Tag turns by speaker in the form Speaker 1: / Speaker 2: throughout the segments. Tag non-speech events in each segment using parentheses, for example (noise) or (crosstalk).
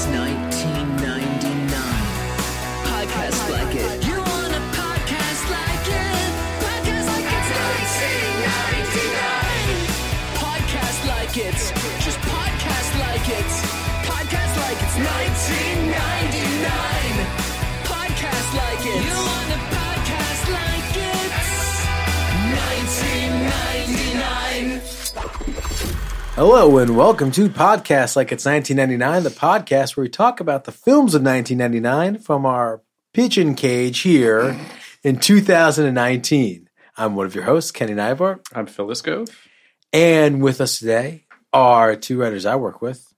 Speaker 1: It's 1999.
Speaker 2: Hello and welcome to Podcast Like It's 1999, the podcast where we talk about the films of 1999 from our pigeon cage here in 2019. I'm one of your hosts, Kenny Nybart,
Speaker 3: I'm Phil Lisco.
Speaker 2: and with us today are two writers I work with,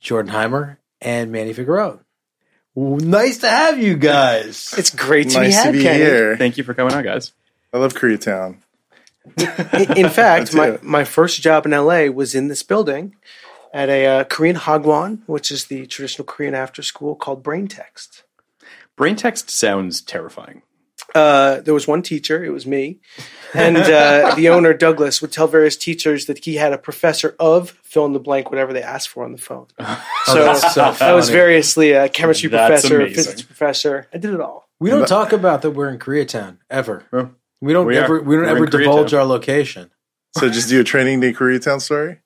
Speaker 2: Jordan Heimer and Manny Figueroa. Nice to have you guys.
Speaker 4: It's great to be
Speaker 5: nice
Speaker 4: had,
Speaker 5: to be
Speaker 4: Kenny.
Speaker 5: here.
Speaker 3: Thank you for coming on, guys.
Speaker 5: I love Koreatown.
Speaker 4: In, (laughs) in fact, my, my first job in LA was in this building at a uh, Korean Hagwon, which is the traditional Korean after school called Brain Text.
Speaker 3: Brain text sounds terrifying.
Speaker 4: Uh, there was one teacher, it was me, and uh, the (laughs) owner, Douglas, would tell various teachers that he had a professor of fill in the blank, whatever they asked for on the phone. (laughs) So,
Speaker 2: that's so
Speaker 4: I was variously a chemistry
Speaker 3: That's
Speaker 4: professor, a
Speaker 3: amazing.
Speaker 4: physics professor. I did it all.
Speaker 2: we don't talk about that we're in Koreatown ever.
Speaker 3: Well,
Speaker 2: We don't
Speaker 3: we are.
Speaker 2: ever we don't
Speaker 3: We're
Speaker 2: ever divulge
Speaker 3: Koreatown.
Speaker 2: our location.
Speaker 5: So just do a training day Koreatown story.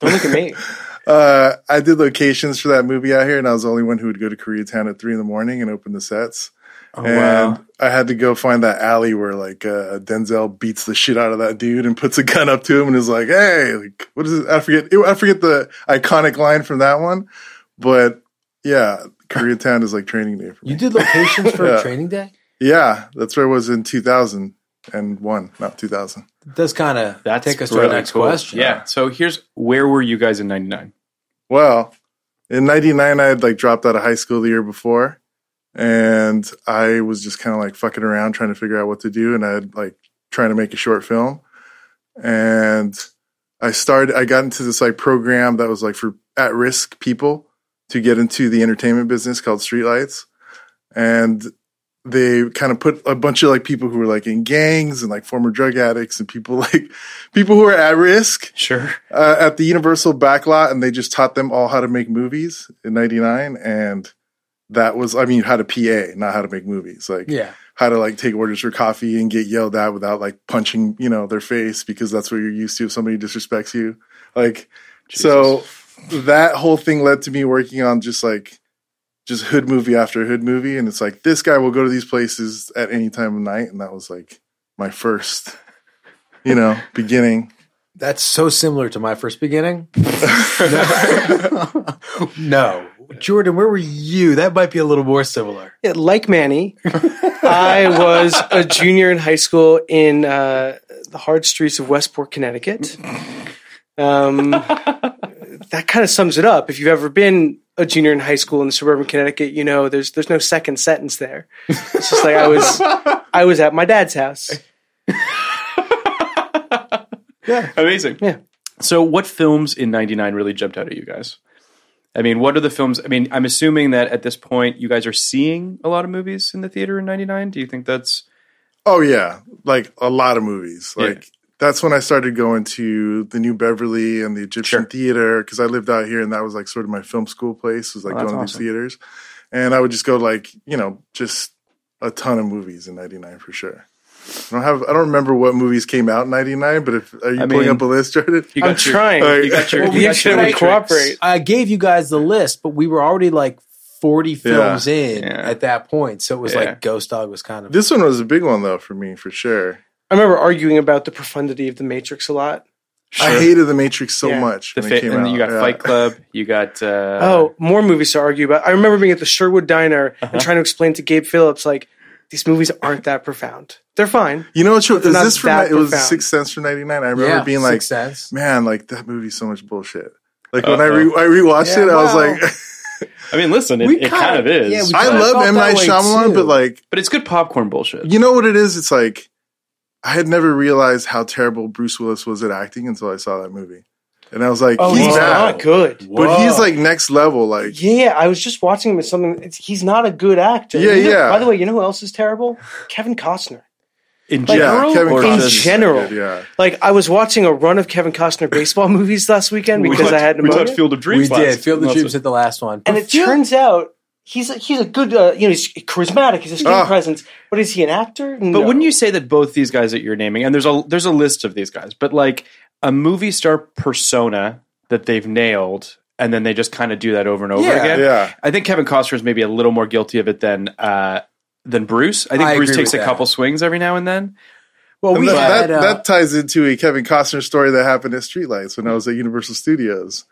Speaker 4: Don't look at me. (laughs)
Speaker 5: Uh, I did locations for that movie out here, and I was the only one who would go to Koreatown at three in the morning and open the sets.
Speaker 2: Oh,
Speaker 5: and I had to go find that alley where like uh, Denzel beats the shit out of that dude and puts a gun up to him and is like, "Hey, like, what is it? I forget. I forget the iconic line from that one, but yeah, Koreatown is like training day for me.
Speaker 2: You did locations for (laughs)
Speaker 5: Yeah.
Speaker 2: a training day?
Speaker 5: Yeah, that's where I was in two thousand and one, not two thousand.
Speaker 2: It does kind of
Speaker 3: that
Speaker 2: take us to our
Speaker 3: really
Speaker 2: next
Speaker 3: cool.
Speaker 2: question.
Speaker 3: Yeah. So here's where were you guys in '99?
Speaker 5: Well, in '99, I had like dropped out of high school the year before, and I was just kind of like fucking around trying to figure out what to do, and I had like trying to make a short film, and I started. I got into this like program that was like for at risk people to get into the entertainment business called Streetlights, and they kind of put a bunch of like people who were like in gangs and like former drug addicts and people (laughs) like people who are at risk
Speaker 3: Sure.
Speaker 5: uh, at the Universal backlot, and they just taught them all how to make movies in '99, and that was, I mean, how to PA, not how to make movies, like
Speaker 2: Yeah.
Speaker 5: how to like take orders for coffee and get yelled at without like punching, you know, their face because that's what you're used to if somebody disrespects you, like. So that whole thing led to me working on just like just hood movie after hood movie, and it's like this guy will go to these places at any time of night, and that was like my first, (laughs) you know, beginning.
Speaker 2: That's so similar to my first beginning. no. (laughs) No. Jordan, where were you? That might be a little more similar.
Speaker 4: Yeah, like Manny, (laughs) I was a junior in high school in uh, the hard streets of Westport, Connecticut. Um, that kind of sums it up. If you've ever been a junior in high school in suburban Connecticut, you know there's there's no second sentence there. It's just like I was I was at my dad's house. (laughs)
Speaker 3: yeah, Amazing.
Speaker 4: Yeah.
Speaker 3: So, what films in '99 really jumped out at you guys? I mean, what are the films? I mean, I'm assuming that at this point you guys are seeing a lot of movies in the theater in '99. Do you think that's
Speaker 5: Oh yeah, like a lot of movies.
Speaker 3: Yeah.
Speaker 5: Like that's when I started going to the New Beverly and the Egyptian
Speaker 3: Sure.
Speaker 5: Theater because I lived out here and that was like sort of my film school place. Was like
Speaker 3: Oh, that's
Speaker 5: going to
Speaker 3: awesome.
Speaker 5: these theaters, and I would just go like you know just a ton of movies in '99 for sure. I don't have I don't remember what movies came out in '99, but if are you
Speaker 3: I
Speaker 5: pulling
Speaker 3: mean,
Speaker 5: up a list, Jordan?
Speaker 3: you
Speaker 4: I'm
Speaker 3: got your-
Speaker 4: trying.
Speaker 5: Like-
Speaker 3: You got your.
Speaker 4: Well,
Speaker 3: you
Speaker 4: we
Speaker 3: got
Speaker 4: should
Speaker 3: your
Speaker 4: cooperate.
Speaker 2: I gave you guys the list, but we were already like 40 films in
Speaker 3: Yeah.
Speaker 2: at that point. So it was
Speaker 3: Yeah.
Speaker 2: like Ghost Dog was kind of.
Speaker 5: This one was a big one though for me for sure.
Speaker 4: I remember arguing about the profundity of the Matrix a lot.
Speaker 5: I hated the Matrix so
Speaker 4: Yeah.
Speaker 5: much.
Speaker 3: The
Speaker 5: when
Speaker 3: fa-
Speaker 5: it came
Speaker 3: and
Speaker 5: out.
Speaker 3: you got
Speaker 5: Yeah.
Speaker 3: Fight Club. You got. Uh,
Speaker 4: oh, more movies to argue about. I remember being at the Sherwood Diner and trying to explain to Gabe Phillips like these movies aren't that profound. They're fine.
Speaker 5: You know what's true?
Speaker 4: They're
Speaker 5: Is
Speaker 4: not
Speaker 5: this from?
Speaker 4: that
Speaker 5: It was
Speaker 4: profound.
Speaker 5: Sixth Sense from '99. I remember
Speaker 2: yeah,
Speaker 5: being like,
Speaker 2: Sixth Sense.
Speaker 5: man, like that movie's so much bullshit. Like when I re-
Speaker 3: Uh-oh.
Speaker 5: I rewatched
Speaker 2: Yeah,
Speaker 5: it, I was like, (laughs)
Speaker 3: I mean, listen, it, it
Speaker 2: kinda-
Speaker 3: of is.
Speaker 2: yeah,
Speaker 5: I love
Speaker 2: felt
Speaker 5: M
Speaker 2: that
Speaker 5: Night
Speaker 2: way,
Speaker 5: Shyamalan,
Speaker 2: too.
Speaker 5: but like,
Speaker 3: but it's good popcorn bullshit.
Speaker 5: you know what it is? It's like I had never realized how terrible Bruce Willis was at acting until I saw that movie, and I was like,
Speaker 4: Oh,
Speaker 5: he's
Speaker 4: he's not good.
Speaker 5: but he's like next level. Like,
Speaker 4: Yeah, I was just watching him as something. It's, he's not a good actor.
Speaker 5: Yeah,
Speaker 4: You know-
Speaker 5: yeah.
Speaker 4: By the way, you know who else is terrible? Kevin Costner.
Speaker 3: in
Speaker 4: Like,
Speaker 3: general,
Speaker 5: yeah, Kevin
Speaker 3: or
Speaker 4: in
Speaker 5: Costner's
Speaker 3: just-
Speaker 5: so
Speaker 4: general.
Speaker 5: good, yeah.
Speaker 4: Like I was watching a run of Kevin Costner baseball (laughs) movies last weekend
Speaker 3: We
Speaker 4: because I had
Speaker 3: we
Speaker 4: pneumonia.
Speaker 3: Field of Dreams.
Speaker 2: We
Speaker 3: Dreams.
Speaker 2: did. Field of Dreams hit the last one.
Speaker 4: and it turns out he's a, he's a good, uh, you know, he's charismatic. He's a screen
Speaker 5: Ah.
Speaker 4: presence. But is he an actor?
Speaker 3: But wouldn't you say that both these guys that you're naming, and there's a there's a list of these guys, but like a movie star persona that they've nailed, and then they just kind of do that over and over
Speaker 2: Yeah.
Speaker 3: again.
Speaker 5: Yeah.
Speaker 3: I think Kevin Costner is maybe a little more guilty of it than uh, than Bruce. I think
Speaker 2: I
Speaker 3: Bruce takes a
Speaker 2: that.
Speaker 3: couple swings every now and then.
Speaker 2: Well, we
Speaker 5: that,
Speaker 2: had.
Speaker 5: that,
Speaker 2: uh,
Speaker 5: that ties into a Kevin Costner story that happened at Streetlights when I was at Universal Studios,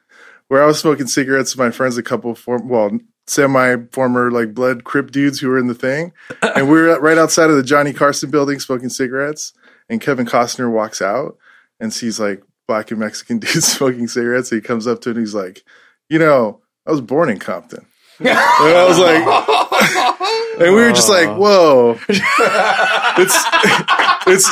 Speaker 5: where I was smoking cigarettes with my friends, a couple of form, well, semi former like blood crip dudes who were in the thing, and we were right outside of the Johnny Carson building smoking cigarettes, and Kevin Costner walks out and sees like black and Mexican (laughs) dudes smoking cigarettes. And he comes up to it and he's like, you know, I was born in Compton. And I was like, (laughs) and we were just like, uh. whoa, (laughs) it's it's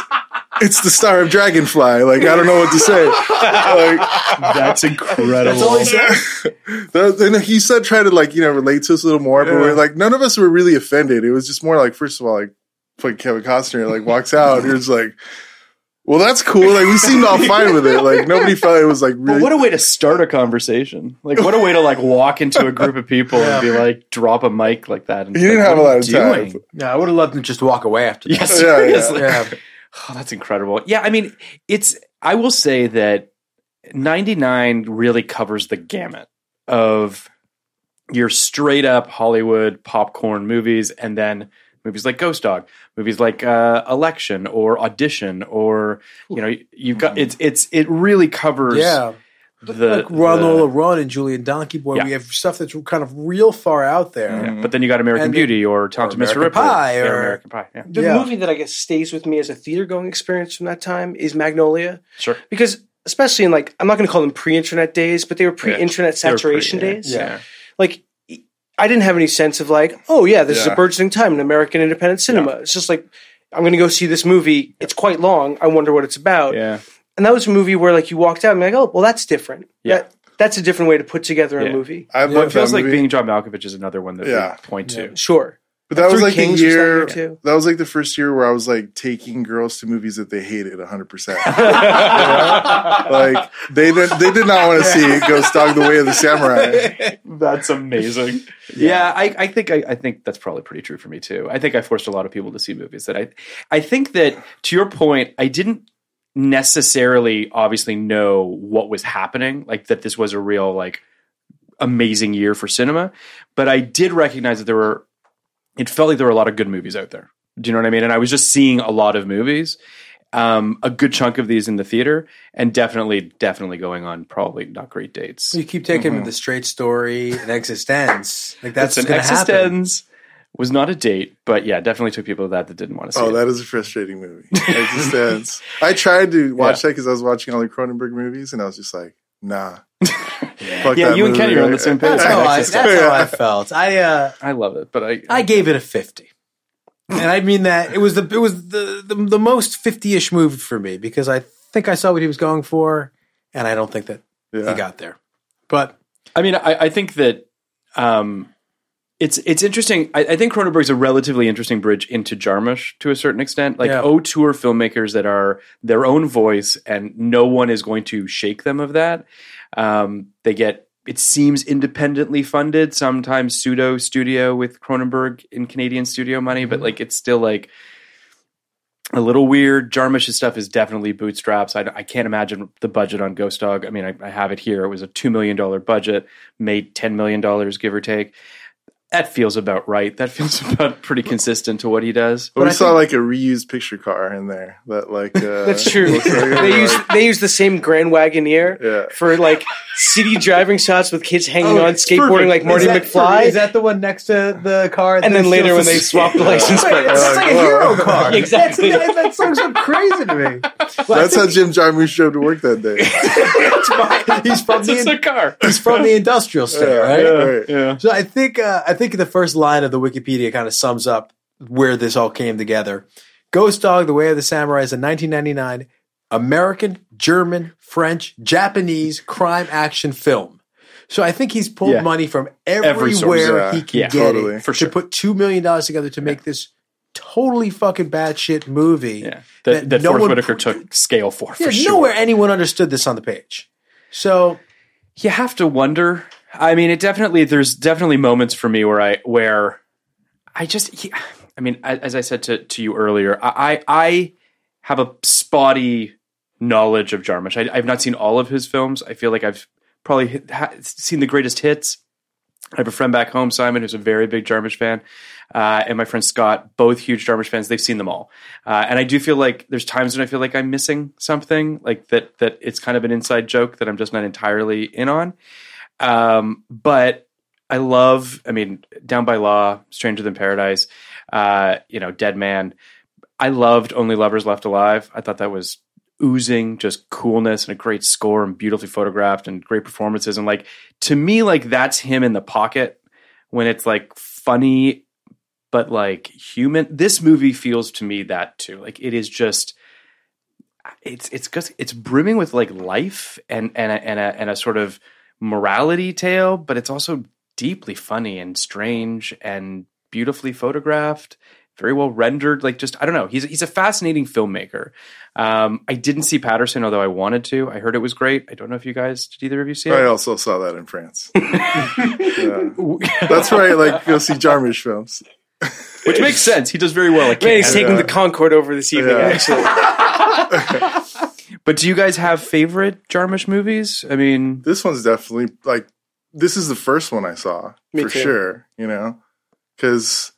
Speaker 5: it's the star of Dragonfly. Like I don't know what to say. Like
Speaker 3: That's incredible.
Speaker 2: that's all he said.
Speaker 5: and he said try to like you know relate to us a little more, but
Speaker 2: Yeah.
Speaker 5: we're like none of us were really offended. It was just more like first of all like fucking Kevin Costner like walks out. and You're like. Well, that's cool. Like we seemed all fine with it. Like nobody (laughs) felt it was like
Speaker 3: But
Speaker 5: really.
Speaker 3: what a way to start a conversation! Like, what a way to like walk into a group of people and be like, drop a mic like that. And
Speaker 5: He didn't
Speaker 3: like,
Speaker 5: have a lot
Speaker 3: you
Speaker 5: of time.
Speaker 2: Yeah, I would have loved him to just walk away after that.
Speaker 3: Yeah,
Speaker 5: yeah.
Speaker 3: seriously.
Speaker 2: Yeah. (laughs)
Speaker 3: Oh, that's incredible. Yeah, I mean, it's. I will say that '99 really covers the gamut of your straight up Hollywood popcorn movies, and then movies like Ghost Dog, movies like uh, Election or Audition, or you know, you've got it's it's it really covers.
Speaker 2: Yeah.
Speaker 3: The,
Speaker 2: like Run
Speaker 3: the-
Speaker 2: Lola Run and Julien Donkey Boy.
Speaker 3: Yeah.
Speaker 2: We have stuff that's kind of real far out there.
Speaker 3: yeah, but then you got American
Speaker 2: And the-
Speaker 3: Beauty or Talented Mr.
Speaker 2: American
Speaker 3: Ripley
Speaker 2: Pie
Speaker 3: Yeah,
Speaker 2: or-
Speaker 3: American Pie. Yeah,
Speaker 4: the
Speaker 2: Yeah.
Speaker 4: movie that I guess stays with me as a theater going experience from that time is Magnolia.
Speaker 3: sure.
Speaker 4: Because especially in like I'm not going to call them pre-internet days, but they were pre-internet
Speaker 3: They were pretty-
Speaker 4: saturation
Speaker 3: yeah,
Speaker 4: days.
Speaker 3: Yeah.
Speaker 4: Like I didn't have any sense of like, oh yeah, this is
Speaker 5: Yeah.
Speaker 4: a burgeoning time in American independent cinema. It's just like I'm going to go see this movie. It's quite long. I wonder what it's about.
Speaker 3: Yeah.
Speaker 4: And that was a movie where like you walked out and you're like, oh, well, that's different.
Speaker 3: Yeah.
Speaker 4: That, that's a different way to put together a
Speaker 3: Yeah.
Speaker 4: movie.
Speaker 5: I
Speaker 3: Well,
Speaker 5: love
Speaker 3: it feels like
Speaker 5: movie.
Speaker 3: being John Malkovich is another one that
Speaker 5: Yeah.
Speaker 3: we point to.
Speaker 4: Sure.
Speaker 5: But that was like
Speaker 4: Kings
Speaker 5: the year.
Speaker 4: year, too.
Speaker 5: That was like the first year where I was like taking girls to movies that they hated 100. percent (laughs) Like they did. They did not want to see Ghost Dog: The Way of the Samurai.
Speaker 3: That's amazing. yeah, I, I think I, I think that's probably pretty true for me too. I think I forced a lot of people to see movies that I I think that to your point, I didn't necessarily obviously know what was happening, like that this was a real like amazing year for cinema, but I did recognize that there were it felt like there were a lot of good movies out there. Do you know what I mean? And I was just seeing a lot of movies. Um, a good chunk of these in the theater, and definitely, definitely going on probably not great dates.
Speaker 2: You keep taking the straight story and eXistenZ. (laughs) Like that's
Speaker 3: That's an
Speaker 2: going to happen.
Speaker 3: eXistenZ was not a date, but yeah, definitely took people to that that didn't want to see
Speaker 5: Oh,
Speaker 3: it.
Speaker 5: that is a frustrating movie. eXistenZ. I tried to watch (laughs) that because I was watching all the Cronenberg movies, and I was just like, nah. (laughs) Fuck
Speaker 3: Yeah,
Speaker 5: that
Speaker 3: you and Kenny are on the same page.
Speaker 2: That's how I, that's how I felt. I uh,
Speaker 3: I love it, but I
Speaker 2: I gave it a fifty, and I mean that it was the it was the the, the most fifty-ish movie for me because I think I saw what he was going for, and I don't think that
Speaker 5: Yeah.
Speaker 2: he got there. But
Speaker 3: I mean, I, I think that um, it's it's interesting. I, I think Cronenberg's a relatively interesting bridge into Jarmusch to a certain extent. Like
Speaker 2: Yeah.
Speaker 3: auteur filmmakers that are their own voice, and no one is going to shake them of that. Um, they get it seems independently funded, sometimes pseudo studio with Cronenberg in Canadian studio money, but like it's still like a little weird. Jarmusch's stuff is definitely bootstraps. I, I can't imagine the budget on Ghost Dog. I mean, I, I have it here. It was a $2 million budget, made $10 million, give or take. That feels about right. That feels (laughs) about pretty consistent to what he does.
Speaker 5: But we saw like a reused picture car in there that like uh, (laughs)
Speaker 4: That's true.
Speaker 5: like-
Speaker 4: they use they use the same Grand Wagoneer
Speaker 5: Yeah.
Speaker 4: for like city driving shots with kids hanging
Speaker 2: Oh,
Speaker 4: on
Speaker 2: it's
Speaker 4: skateboarding like Marty
Speaker 2: is that,
Speaker 4: McFly.
Speaker 2: Is that the one next to the car?
Speaker 4: and then later when they swap (laughs) the license
Speaker 2: Wait,
Speaker 4: plate.
Speaker 2: it's
Speaker 5: Like,
Speaker 2: like a hero car.
Speaker 4: Exactly.
Speaker 2: That's, that, that sounds so crazy to me.
Speaker 5: That's how Jim Jarmusch drove to work that day.
Speaker 2: he's from
Speaker 3: It's a
Speaker 2: the
Speaker 3: car.
Speaker 2: he's from the industrial state,
Speaker 5: Yeah,
Speaker 2: right?
Speaker 5: yeah, right.
Speaker 3: Yeah.
Speaker 2: So I think uh, I think the first line of the Wikipedia kind of sums up where this all came together. Ghost Dog: The Way of the Samurai is a 1999 American, German, French, Japanese crime action film. So I think he's pulled
Speaker 3: Yeah.
Speaker 2: money from
Speaker 3: Every source,
Speaker 2: everywhere
Speaker 5: yeah.
Speaker 2: he can
Speaker 3: Yeah,
Speaker 2: get
Speaker 5: totally.
Speaker 2: it
Speaker 3: For
Speaker 2: to put two million dollars together to make this totally fucking bad shit movie.
Speaker 3: Yeah. That, that,
Speaker 2: no
Speaker 3: Forest
Speaker 2: one
Speaker 3: Whitaker
Speaker 2: put-
Speaker 3: took scale for, for sure.
Speaker 2: nowhere anyone understood this on the page. So
Speaker 3: you have to wonder. I mean, it definitely there's definitely moments for me where I where I just he, I mean, as I said to to you earlier, I I, have a spotty knowledge of Jarmusch. I, I've not seen all of his films. I feel like I've probably hit, ha, seen the greatest hits. I have a friend back home, Simon, who's a very big Jarmusch fan, uh, and my friend Scott, both huge Jarmusch fans. They've seen them all, uh, and I do feel like there's times when I feel like I'm missing something, like that. That it's kind of an inside joke that I'm just not entirely in on. Um, but I love. I mean, Down by Law, Stranger Than Paradise, uh, you know, Dead Man. I loved Only Lovers Left Alive. I thought that was oozing just coolness and a great score and beautifully photographed and great performances and like to me like that's him in the pocket when it's like funny but like human this movie feels to me that too like it is just it's it's it's brimming with like life and and a, and a and a sort of morality tale but it's also deeply funny and strange and beautifully photographed very well rendered like just i don't know he's he's a fascinating filmmaker um i didn't see patterson although i wanted to i heard it was great i don't know if you guys did either of you see it
Speaker 5: I also saw that in France. (laughs) Yeah. That's right. Like go see Jarmusch films.
Speaker 3: which makes sense he does very well at
Speaker 4: Man, he's
Speaker 3: Cannes.
Speaker 4: taking the Concorde over this evening.
Speaker 5: Yeah.
Speaker 4: Actually, (laughs)
Speaker 3: but do you guys have favorite jarmusch movies i mean
Speaker 5: This one's definitely like this is the first one I saw
Speaker 4: Me
Speaker 5: for
Speaker 4: too.
Speaker 5: sure. You know, because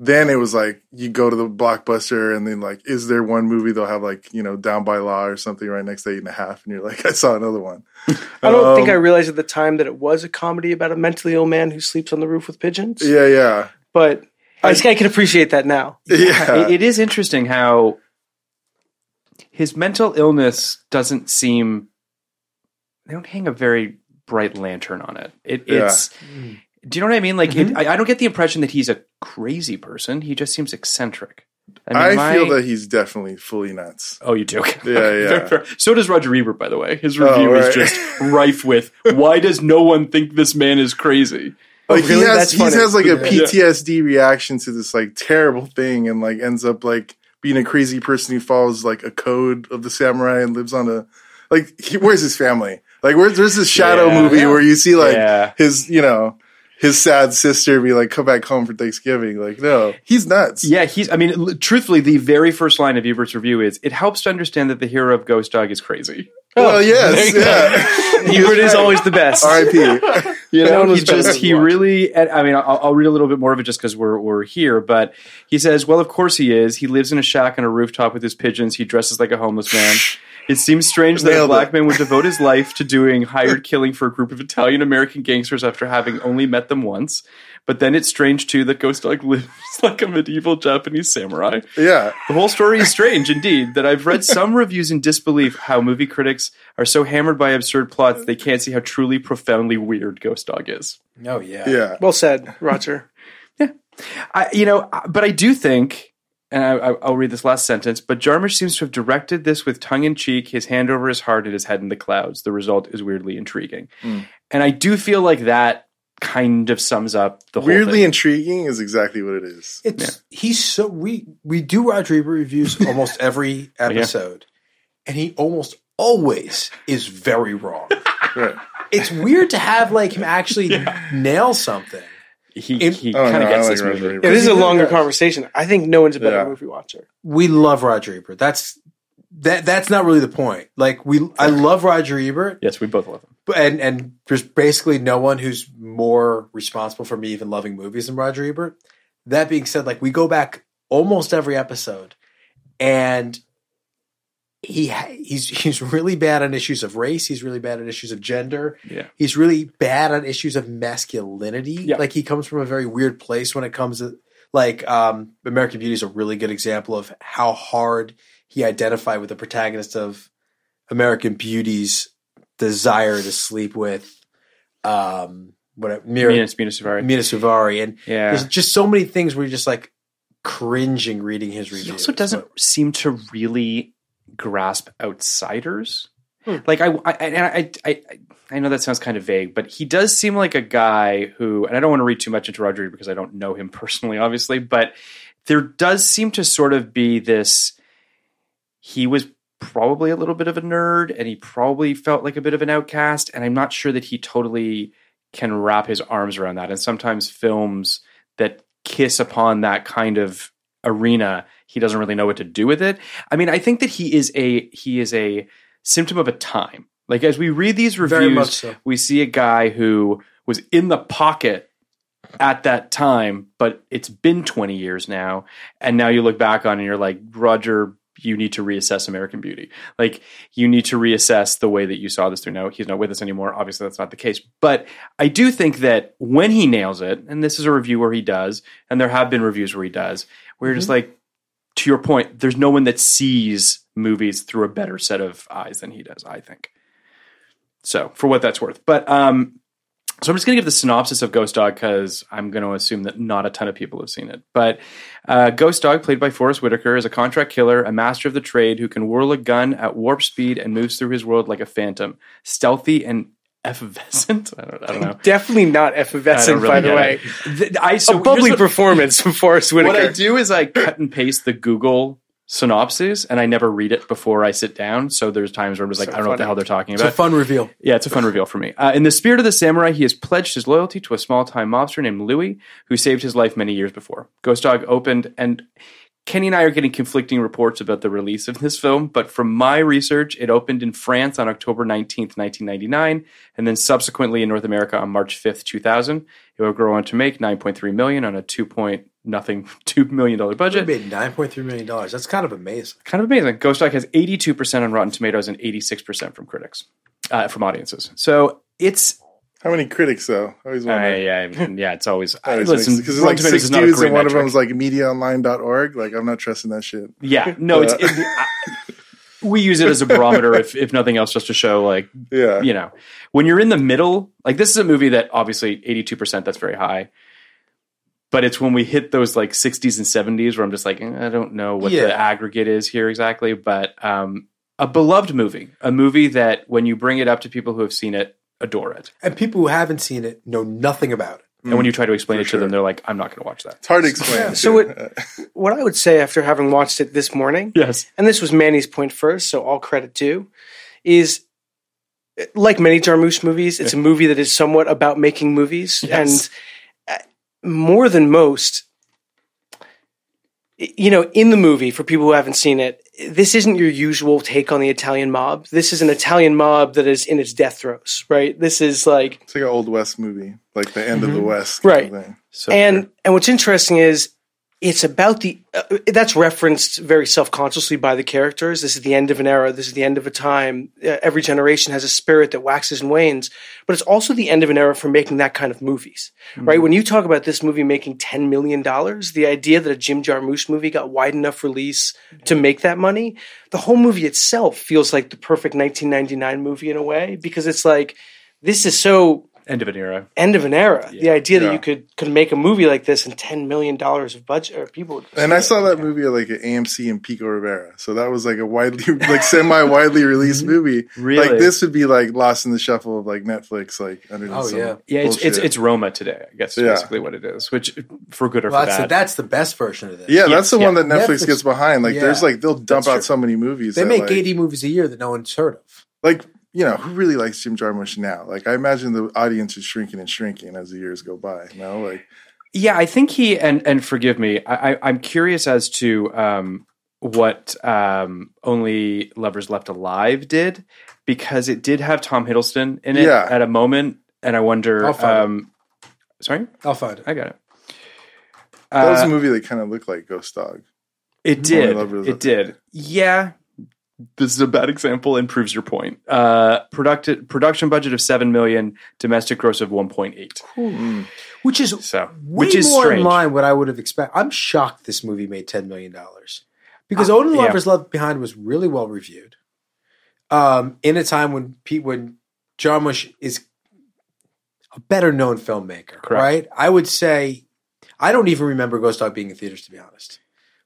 Speaker 5: then it was like you go to the blockbuster and then like, is there one movie they'll have like you know Down by Law or something right next to eight and a half, and you're like, (laughs) I saw another one.
Speaker 4: I don't think
Speaker 5: Um,
Speaker 4: I realized at the time that it was a comedy about a mentally ill man who sleeps on the roof with pigeons.
Speaker 5: Yeah, yeah,
Speaker 4: But I, I can appreciate that now. (laughs)
Speaker 5: yeah.
Speaker 3: it, it is interesting how his mental illness doesn't seem they don't hang a very bright lantern on it. It
Speaker 5: Yeah.
Speaker 3: it's do you know what I mean? Like it, mm-hmm. I, I don't get the impression that he's a crazy person. He just seems eccentric. I,
Speaker 5: I,
Speaker 3: my-
Speaker 5: feel that he's definitely fully nuts.
Speaker 3: Oh, you do?
Speaker 5: Yeah, (laughs) yeah.
Speaker 3: Fair, fair. So does Roger Ebert, by the way. His
Speaker 5: Oh,
Speaker 3: review is just (laughs) rife with why does no one think this man is crazy?
Speaker 5: Like
Speaker 4: Oh, really?
Speaker 5: he has, he has like a
Speaker 3: Yeah.
Speaker 5: PTSD reaction to this like terrible thing, and like ends up like being a crazy person who follows like a code of the samurai and lives on a like. He, where's his family? Like, where's there's this shadow
Speaker 3: Yeah.
Speaker 5: movie where you see like
Speaker 3: Yeah.
Speaker 5: his you know his sad sister be like, come back home for Thanksgiving. Like, no, he's nuts.
Speaker 3: Yeah, he's. I mean, l- truthfully, the very first line of Ebert's review is, "It helps to understand that the hero of Ghost Dog is crazy."
Speaker 5: Oh, well, yes, yeah.
Speaker 4: Ebert (laughs) is always the best.
Speaker 5: R.I.P. (laughs)
Speaker 3: You know,
Speaker 4: one
Speaker 3: he just he
Speaker 4: Watch.
Speaker 3: really. I mean, I'll, I'll read a little bit more of it just because we're we're here. But he says, "Well, of course he is. He lives in a shack on a rooftop with his pigeons. He dresses like a homeless man." (laughs) It seems strange that a black
Speaker 5: it.
Speaker 3: man would devote his life to doing hired killing for a group of Italian American gangsters after having only met them once. But then it's strange too that Ghost Dog (laughs) lives like a medieval Japanese samurai.
Speaker 5: Yeah.
Speaker 3: The whole story is strange indeed. That I've read some (laughs) reviews in disbelief how movie critics are so hammered by absurd plots they can't see how truly profoundly weird Ghost Dog is.
Speaker 2: Oh yeah.
Speaker 5: Yeah.
Speaker 4: Well said, (laughs) Roger.
Speaker 3: I, you know, but I do think, and I, I- I'll read this last sentence. But Jarmusch seems to have directed this with tongue in cheek, his hand over his heart, and his head in the clouds. The result is weirdly intriguing, hmm. and I do feel like that kind of sums up the whole
Speaker 5: Weirdly
Speaker 3: thing.
Speaker 5: intriguing is exactly what it is.
Speaker 2: It's he's so we we do Roger Ebert reviews (laughs) almost every oh, episode, and he almost always is very wrong. (laughs)
Speaker 5: Right.
Speaker 2: it's weird to have like him actually nail something.
Speaker 3: he
Speaker 2: It-
Speaker 3: he
Speaker 5: Oh,
Speaker 3: kind of
Speaker 5: I
Speaker 3: gets
Speaker 5: like
Speaker 3: this
Speaker 5: Roger
Speaker 3: movie.
Speaker 4: Yeah, this is a longer
Speaker 2: does.
Speaker 4: conversation. I think no one's a better
Speaker 5: Yeah.
Speaker 4: movie watcher.
Speaker 2: We love Roger Ebert. That's that. That's not really the point. Like we, I love Roger Ebert,
Speaker 3: Yes, we both love him.
Speaker 2: but- and and there's basically no one who's more responsible for me even loving movies than Roger Ebert. That being said, like we go back almost every episode, and he he's he's really bad on issues of race. He's really bad on issues of gender.
Speaker 3: Yeah.
Speaker 2: He's really bad on issues of masculinity.
Speaker 3: Yeah.
Speaker 2: Like he comes from a very weird place when it comes to like um American Beauty is a really good example of how hard he identified with the protagonist of American Beauty's desire to sleep with um what Mira,
Speaker 3: Mina, Mina Suvari.
Speaker 2: Mina Suvari and
Speaker 3: Yeah.
Speaker 2: there's just so many things where you're just like cringing reading his reviews.
Speaker 3: He also doesn't seem to really grasp outsiders.
Speaker 2: Hmm.
Speaker 3: Like I, I, and I, I, I know that sounds kind of vague, but he does seem like a guy who, and I don't want to read too much into Roger because I don't know him (laughs) personally, obviously, but there does seem to sort of be this. He was probably a little bit of a nerd, and he probably felt like a bit of an outcast, and I'm not sure that he totally can wrap his arms around that. And sometimes films that kiss upon that kind of arena he doesn't really know what to do with it i mean i think that he is a he is a symptom of a time like as we read these reviews
Speaker 2: so.
Speaker 3: we see a guy who was in the pocket at that time but it's been 20 years now and now you look back on it and you're like roger you need to reassess american beauty. Like you need to reassess the way that you saw this through. Now he's not with us anymore. Obviously that's not the case. But i do think that when he nails it and this is a review where he does and there have been reviews where he does where you're just like to your point there's no one that sees movies through a better set of eyes than he does i think. So for what that's worth. But um so I'm just going to give the synopsis of Ghost Dog because I'm going to assume that not a ton of people have seen it. But uh, Ghost Dog, played by Forest Whitaker, is a contract killer, a master of the trade who can whirl a gun at warp speed and moves through his world like a phantom, stealthy and (laughs) effervescent. I don't, I don't know.
Speaker 4: Definitely not effervescent,
Speaker 3: really
Speaker 4: by the way.
Speaker 3: it. I, so
Speaker 4: a bubbly
Speaker 3: what-
Speaker 4: performance from Forest Whitaker. (laughs)
Speaker 3: what I do is I cut and paste the Google synopses and I never read it before I sit down. So there's times where I'm just like,
Speaker 4: So
Speaker 3: I don't know what the hell they're talking about.
Speaker 2: It's a fun reveal.
Speaker 3: Yeah, it's a fun reveal for me. Uh, in the spirit of the samurai, he has pledged his loyalty to a small time mobster named Louis, who saved his life many years before. Ghost Dog opened, and Kenny and I are getting conflicting reports about the release of this film, but from my research, it opened in France on October 19th, 1999, and then subsequently in North America on March 5th, 2000. It will grow on to make 9.3 million on a 2 point nothing (laughs) $2 million
Speaker 2: It
Speaker 3: budget.
Speaker 2: made nine point three million dollars. That's kind of amazing.
Speaker 3: Kind of amazing. Ghost Dog has 82% on Rotten Tomatoes and 86% from critics, uh, from audiences. So it's
Speaker 5: How many critics though? I always
Speaker 3: Uh,
Speaker 5: wonder.
Speaker 3: yeah, yeah, it's always. I,
Speaker 5: Always
Speaker 3: listen,
Speaker 5: because
Speaker 3: Rotten
Speaker 5: like
Speaker 3: Tomatoes
Speaker 5: six
Speaker 3: is not a
Speaker 5: dudes and one of
Speaker 3: metric.
Speaker 5: them's like mediaonline.org. Like I'm not trusting that shit.
Speaker 3: Yeah, no, it's.
Speaker 5: Uh,
Speaker 3: It, I, we use it as a barometer, if if nothing else, just to show like
Speaker 5: Yeah.
Speaker 3: you know when you're in the middle. Like this is a movie that obviously 82 percent. That's very high. But it's when we hit those like 60s and 70s where I'm just like eh, I don't know what
Speaker 2: Yeah.
Speaker 3: the aggregate is here exactly, but um, a beloved movie, a movie that when you bring it up to people who have seen it, adore it,
Speaker 2: And people who haven't seen it know nothing about it.
Speaker 3: and when you try to explain
Speaker 5: for
Speaker 3: it to them, they're like, "I'm not going to watch that."
Speaker 5: It's hard to explain.
Speaker 4: So it- what I would say after having watched it this morning,
Speaker 3: Yes,
Speaker 4: and this was Manny's point first, so all credit due, is like many Jarmusch movies, it's a movie that is somewhat about making movies,
Speaker 3: Yes.
Speaker 4: and more than most, you know, in the movie for people who haven't seen it, this isn't your usual take on the Italian mob. This is an Italian mob that is in its death throes, right? This is like
Speaker 5: It's like an old west movie, like the end of the mm-hmm. west,
Speaker 4: Right.
Speaker 5: Kind of thing.
Speaker 3: so
Speaker 4: and and what's interesting is it's about the uh, that's referenced very self-consciously by the characters. This is the end of an era. This is the end of a time. Uh, every generation has a spirit that waxes and wanes but it's also the end of an era for making that kind of movies right? When you talk about this movie making 10 million dollars the idea that a jim jarmusch movie got wide enough release to make that money the whole movie itself feels like the perfect 1999 movie in a way because it's like this is so
Speaker 3: End of an era.
Speaker 4: end of an era. The idea that you could could make a movie like this and ten million dollars of budget, or people. Would
Speaker 5: And I saw that movie at like an AMC in Pico Rivera. So that was like a widely, (laughs) like semi widely released mm-hmm. movie.
Speaker 3: Really?
Speaker 5: Like this would be like lost in the shuffle of like Netflix, like underneath
Speaker 2: Oh,
Speaker 5: some
Speaker 2: yeah.
Speaker 3: Yeah, it's it's, it's Roma today. I guess
Speaker 5: Yeah.
Speaker 3: basically what it is. Which for good or
Speaker 2: Well,
Speaker 3: for
Speaker 2: that's the,
Speaker 3: bad.
Speaker 2: that's the best version of this.
Speaker 5: yeah, that's the
Speaker 3: yeah.
Speaker 5: one that Netflix,
Speaker 2: Netflix-
Speaker 5: gets behind. Like there's like they'll dump
Speaker 3: That's
Speaker 5: out
Speaker 3: true.
Speaker 5: so many movies.
Speaker 2: They
Speaker 5: that,
Speaker 2: make
Speaker 5: like,
Speaker 2: 80 movies a year that no one's heard of.
Speaker 5: like you know who really likes Jim Jarmusch now? Like I imagine the audience is shrinking and shrinking as the years go by. You know, like
Speaker 3: Yeah, I think he and and forgive me. I, I, I'm curious as to um, what um, Only Lovers Left Alive did because it did have Tom Hiddleston in it
Speaker 5: Yeah.
Speaker 3: at a moment, and I wonder.
Speaker 2: I'll find it.
Speaker 3: Um, sorry,
Speaker 2: I'll find it.
Speaker 3: I got it.
Speaker 5: that was
Speaker 3: Uh,
Speaker 5: a movie that kind of looked like Ghost Dog.
Speaker 3: It did. It did. Yeah. This is a bad example and proves your point. Uh, product, production budget of seven million, domestic gross of one point eight.
Speaker 2: Which is
Speaker 3: So,
Speaker 2: way
Speaker 3: which is
Speaker 2: more
Speaker 3: strange.
Speaker 2: in line what I would have expected. I'm shocked this movie made $10 million because Only
Speaker 3: yeah.
Speaker 2: Lovers Left Behind was really well reviewed. Um, in a time when Pete, when John Jarmusch is a better known filmmaker,
Speaker 3: Correct.
Speaker 2: right? I would say I don't even remember Ghost Dog being in theaters, to be honest.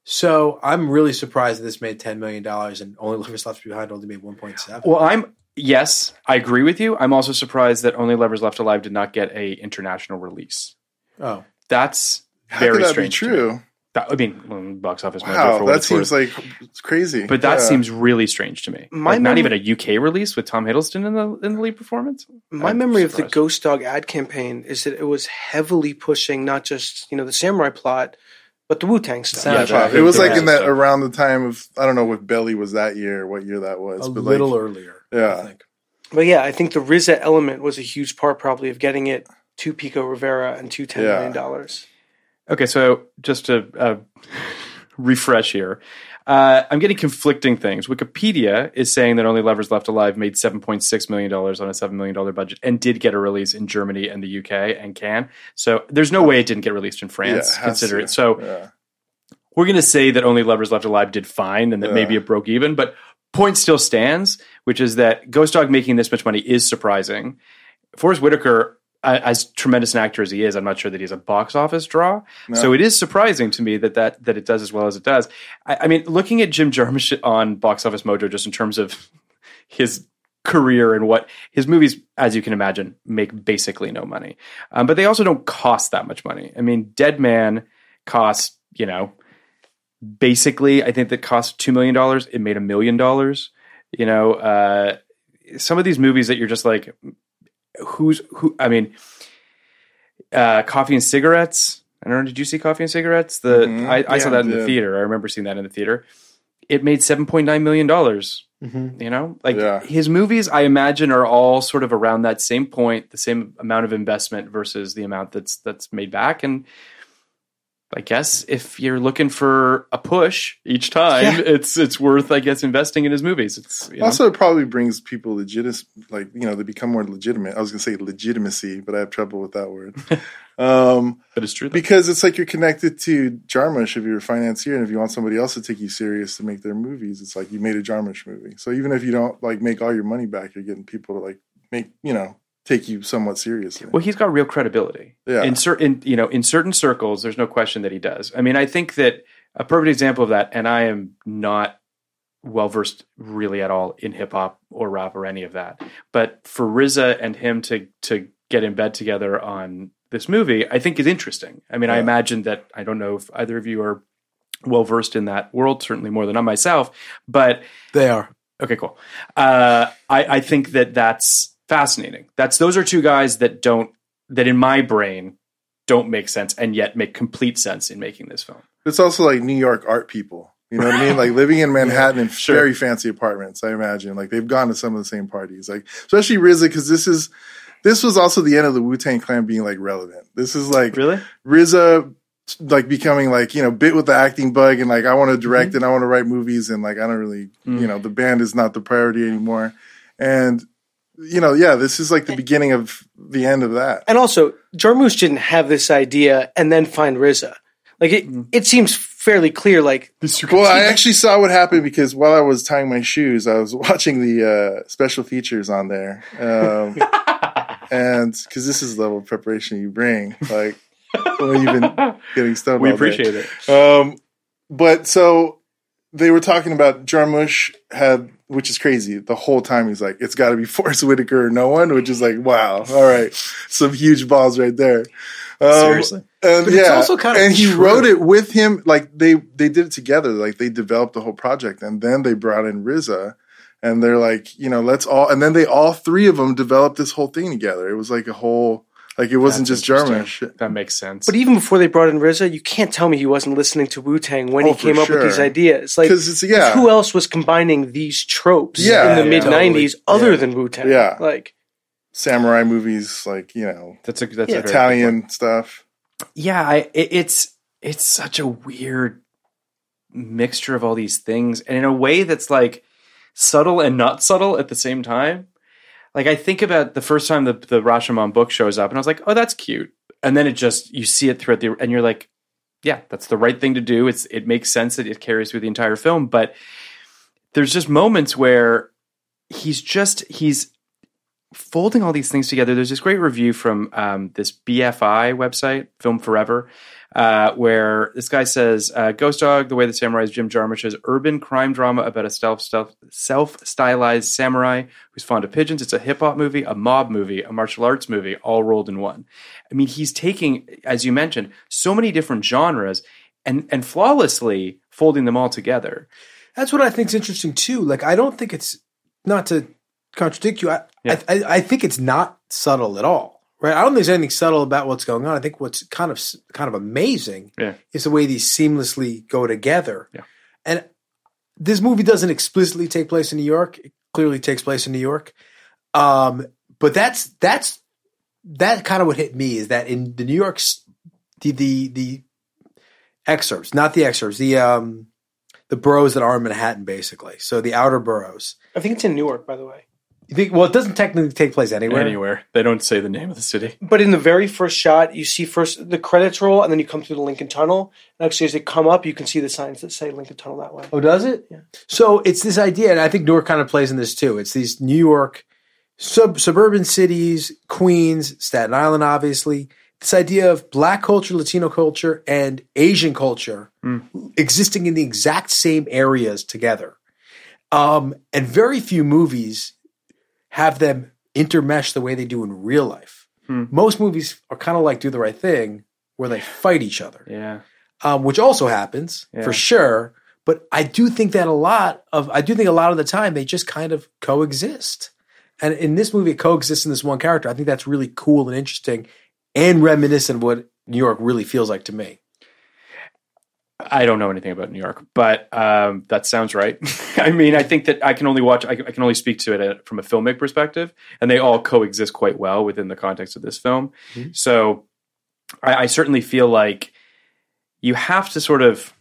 Speaker 2: So I'm really surprised that this made $10 million and Only Lovers Left Behind only made 1.7.
Speaker 3: Well, I'm yes, I agree with you. I'm also surprised that Only Lovers Left Alive did not get a international release.
Speaker 2: oh,
Speaker 3: That's
Speaker 5: How
Speaker 3: very
Speaker 5: could that be
Speaker 3: strange. to me.
Speaker 5: true?
Speaker 3: That, I mean, box office mojo
Speaker 5: Wow,
Speaker 3: for what
Speaker 5: that
Speaker 3: it's worth.
Speaker 5: seems like it's crazy.
Speaker 3: but that
Speaker 5: Yeah.
Speaker 3: seems really strange to me.
Speaker 4: My
Speaker 3: Like, not even a UK release with Tom Hiddleston in the in the lead performance.
Speaker 4: My
Speaker 3: I'm
Speaker 4: memory of the. Ghost Dog ad campaign is that it was heavily pushing not just you know the samurai plot, but the Wu Tang stuff.
Speaker 2: Sound-
Speaker 3: Yeah,
Speaker 2: Soundtrack.
Speaker 5: it was like in that around the time of I don't know what Belly was that year, what year that was,
Speaker 2: a
Speaker 5: but
Speaker 2: little
Speaker 5: like,
Speaker 2: earlier.
Speaker 5: Yeah.
Speaker 2: I think.
Speaker 4: But yeah, I think the RZA element was a huge part probably of getting it to Pico Rivera and to ten
Speaker 5: Yeah.
Speaker 4: million dollars.
Speaker 3: Okay, so just to uh, (laughs) refresh here, uh, I'm getting conflicting things. Wikipedia is saying that Only Lovers Left Alive made 7.6 million dollars on a seven million dollar budget and did get a release in Germany and the UK and can. So there's no way it didn't get released in
Speaker 5: yeah,
Speaker 3: France.
Speaker 5: it
Speaker 3: consider
Speaker 5: to.
Speaker 3: it. So
Speaker 5: yeah.
Speaker 3: we're going to say that Only Lovers Left Alive did fine and that
Speaker 5: Yeah.
Speaker 3: maybe it broke even, but point still stands, which is that Ghost Dog making this much money is surprising. Forest Whitaker, as tremendous an actor as he is, I'm not sure that he's a box office draw. So it is surprising to me that that that it does as well as it does. I, I mean, looking at Jim Jarmusch on Box Office Mojo, just in terms of his career and what his movies, as you can imagine, make basically no money. Um, but they also don't cost that much money. I mean, Dead Man cost, you know, basically, I think that cost $2 million. It made a million dollars. You know, uh, some of these movies that you're just like, who's who? I mean, uh, Coffee and Cigarettes. I don't know. Did you see Coffee and Cigarettes? The
Speaker 5: Mhm.
Speaker 3: I, I saw that in the theater. I remember seeing that in the theater. It made seven point nine million dollars. You know, like
Speaker 5: Yeah.
Speaker 3: his movies, I imagine, are all sort of around that same point, the same amount of investment versus the amount that's that's made back. And I guess if you're looking for a push each time, it's it's worth, I guess, investing in his movies. It's you know.
Speaker 5: Also, it probably brings people legit, like you know, they become more legitimate. I was going to say legitimacy, but I have trouble with that word. (laughs) um,
Speaker 3: but it's true. though.
Speaker 5: because it's like you're connected to Jarmusch if you're a financier, and if you want somebody else to take you serious to make their movies, it's like you made a Jarmusch movie. So even if you don't like make all your money back, you're getting people to like make you know take you somewhat seriously.
Speaker 3: Well, he's got real credibility.
Speaker 5: Yeah.
Speaker 3: In certain, you know, in certain circles, there's no question that he does. I mean, I think that a perfect example of that, and I am not well versed really at all in hip hop or rap or any of that, but for RZA and him to to get in bed together on this movie, I think is interesting. I mean, I imagine that I don't know if either of you are well versed in that world, certainly more than I myself, but
Speaker 2: They are.
Speaker 3: Okay, cool. Uh, I, I think that that's fascinating. That's those are two guys that don't that in my brain don't make sense and yet make complete sense in making this film.
Speaker 5: It's also like New York art people. You know what I mean? Like living in (laughs) Manhattan in
Speaker 3: Sure.
Speaker 5: very fancy apartments. I imagine like they've gone to some of the same parties. Like especially RZA because this is this was also the end of the Wu Tang Clan being like relevant. This is like
Speaker 3: Really?
Speaker 5: RZA like becoming like you know bit with the acting bug and like I want to direct and I want to write movies and like I don't really
Speaker 3: Mm.
Speaker 5: you know the band is not the priority anymore and you know yeah this is like the beginning of the end of that
Speaker 4: And also, Jarmusch didn't have this idea and then find RZA. Like it,
Speaker 5: Mm-hmm.
Speaker 4: it seems fairly clear. Like
Speaker 5: well I actually saw what happened because while I was tying my shoes I was (laughs) watching the uh, special features on there um, (laughs) and because this is the level of preparation you bring like (laughs) when you've been getting stoned
Speaker 3: We
Speaker 5: all day.
Speaker 3: appreciate it.
Speaker 5: Um, but so they were talking about Jarmusch had, which is crazy. The whole time he's like, it's got to be (laughs) Forest Whitaker or no one, which is like, wow, all right, some huge balls right there. Um,
Speaker 3: Seriously.
Speaker 5: and yeah,
Speaker 2: also kind of
Speaker 5: and he
Speaker 2: true.
Speaker 5: wrote it with him. Like they they did it together. Like they developed the whole project, and then they brought in RZA. And they're like, you know, let's all, and then they all three of them developed this whole thing together. It was like a whole, like it wasn't
Speaker 3: That's
Speaker 5: just
Speaker 3: interesting.
Speaker 5: Jarmusch.
Speaker 3: That makes sense.
Speaker 4: But even before they brought in RZA, you can't tell me he wasn't listening to Wu Tang when
Speaker 5: Oh,
Speaker 4: he came up with these ideas. Like,
Speaker 5: it's- yeah.
Speaker 4: who else was combining these tropes
Speaker 5: Yeah,
Speaker 4: in the
Speaker 5: yeah,
Speaker 4: mid '90s
Speaker 2: totally.
Speaker 4: other
Speaker 2: Yeah.
Speaker 4: than Wu Tang?
Speaker 5: Yeah.
Speaker 4: like
Speaker 5: Samurai movies, like you know,
Speaker 3: that's a that's a very good
Speaker 5: Italian stuff.
Speaker 3: yeah I, it, it's it's such a weird mixture of all these things and in a way that's like subtle and not subtle at the same time like i think about the first time the, the rashomon book shows up and i was like oh that's cute. And then it just you see it throughout the and you're like yeah that's the right thing to do. It's it makes sense that it carries through the entire film. But there's just moments where he's just he's folding all these things together. There's this great review from um, this BFI website, Film Forever, uh, where this guy says, uh, "Ghost Dog: The Way the Samurai is Jim Jarmusch's urban crime drama about a self stylized samurai who's fond of pigeons. It's a hip hop movie, a mob movie, a martial arts movie, all rolled in one. I mean, he's taking, as you mentioned, so many different genres and and flawlessly folding them all together.
Speaker 2: That's what I think is interesting too. Like, I don't think it's not to contradict you. I,
Speaker 3: Yeah.
Speaker 2: I, I, I think it's not subtle at all, right? I don't think there's anything subtle about what's going on. I think what's kind of kind of amazing
Speaker 3: Yeah.
Speaker 2: is the way these seamlessly go together.
Speaker 3: Yeah.
Speaker 2: And this movie doesn't explicitly take place in New York. It clearly takes place in New York. Um, but that's that's that kind of what hit me is that in the New York's the the the excerpts, not the excerpts, the um the boroughs that are in Manhattan, basically. So the outer boroughs.
Speaker 4: I think it's in Newark, by the way.
Speaker 2: You think? Well, it doesn't technically take place anywhere.
Speaker 3: Anywhere they don't say the name of the city.
Speaker 4: But in the very first shot, you see first the credits roll, and then you come through the Lincoln Tunnel. And actually, as they come up, you can see the signs that say Lincoln Tunnel that way.
Speaker 2: Oh, does it?
Speaker 4: Yeah.
Speaker 2: So it's this idea, and I think Newark kind of plays in this too. It's these New York sub suburban cities, Queens, Staten Island, obviously. This idea of black culture, Latino culture, and Asian culture existing in the exact same areas together. Um, and very few movies have them intermesh the way they do in real life. Most movies are kind of like Do the Right Thing, where they fight each other
Speaker 3: Yeah.
Speaker 2: um, which also happens
Speaker 3: Yeah.
Speaker 2: for sure. But I do think that a lot of I do think a lot of the time they just kind of coexist. And in this movie, it coexists in this one character. I think that's really cool and interesting, and reminiscent of what New York really feels like to me.
Speaker 3: I don't know anything about New York, but um, that sounds right. (laughs) I mean, I think that I can only watch, I can, I can only speak to it uh, from a filmic perspective, and they all coexist quite well within the context of this film. So I, I certainly feel like you have to sort of,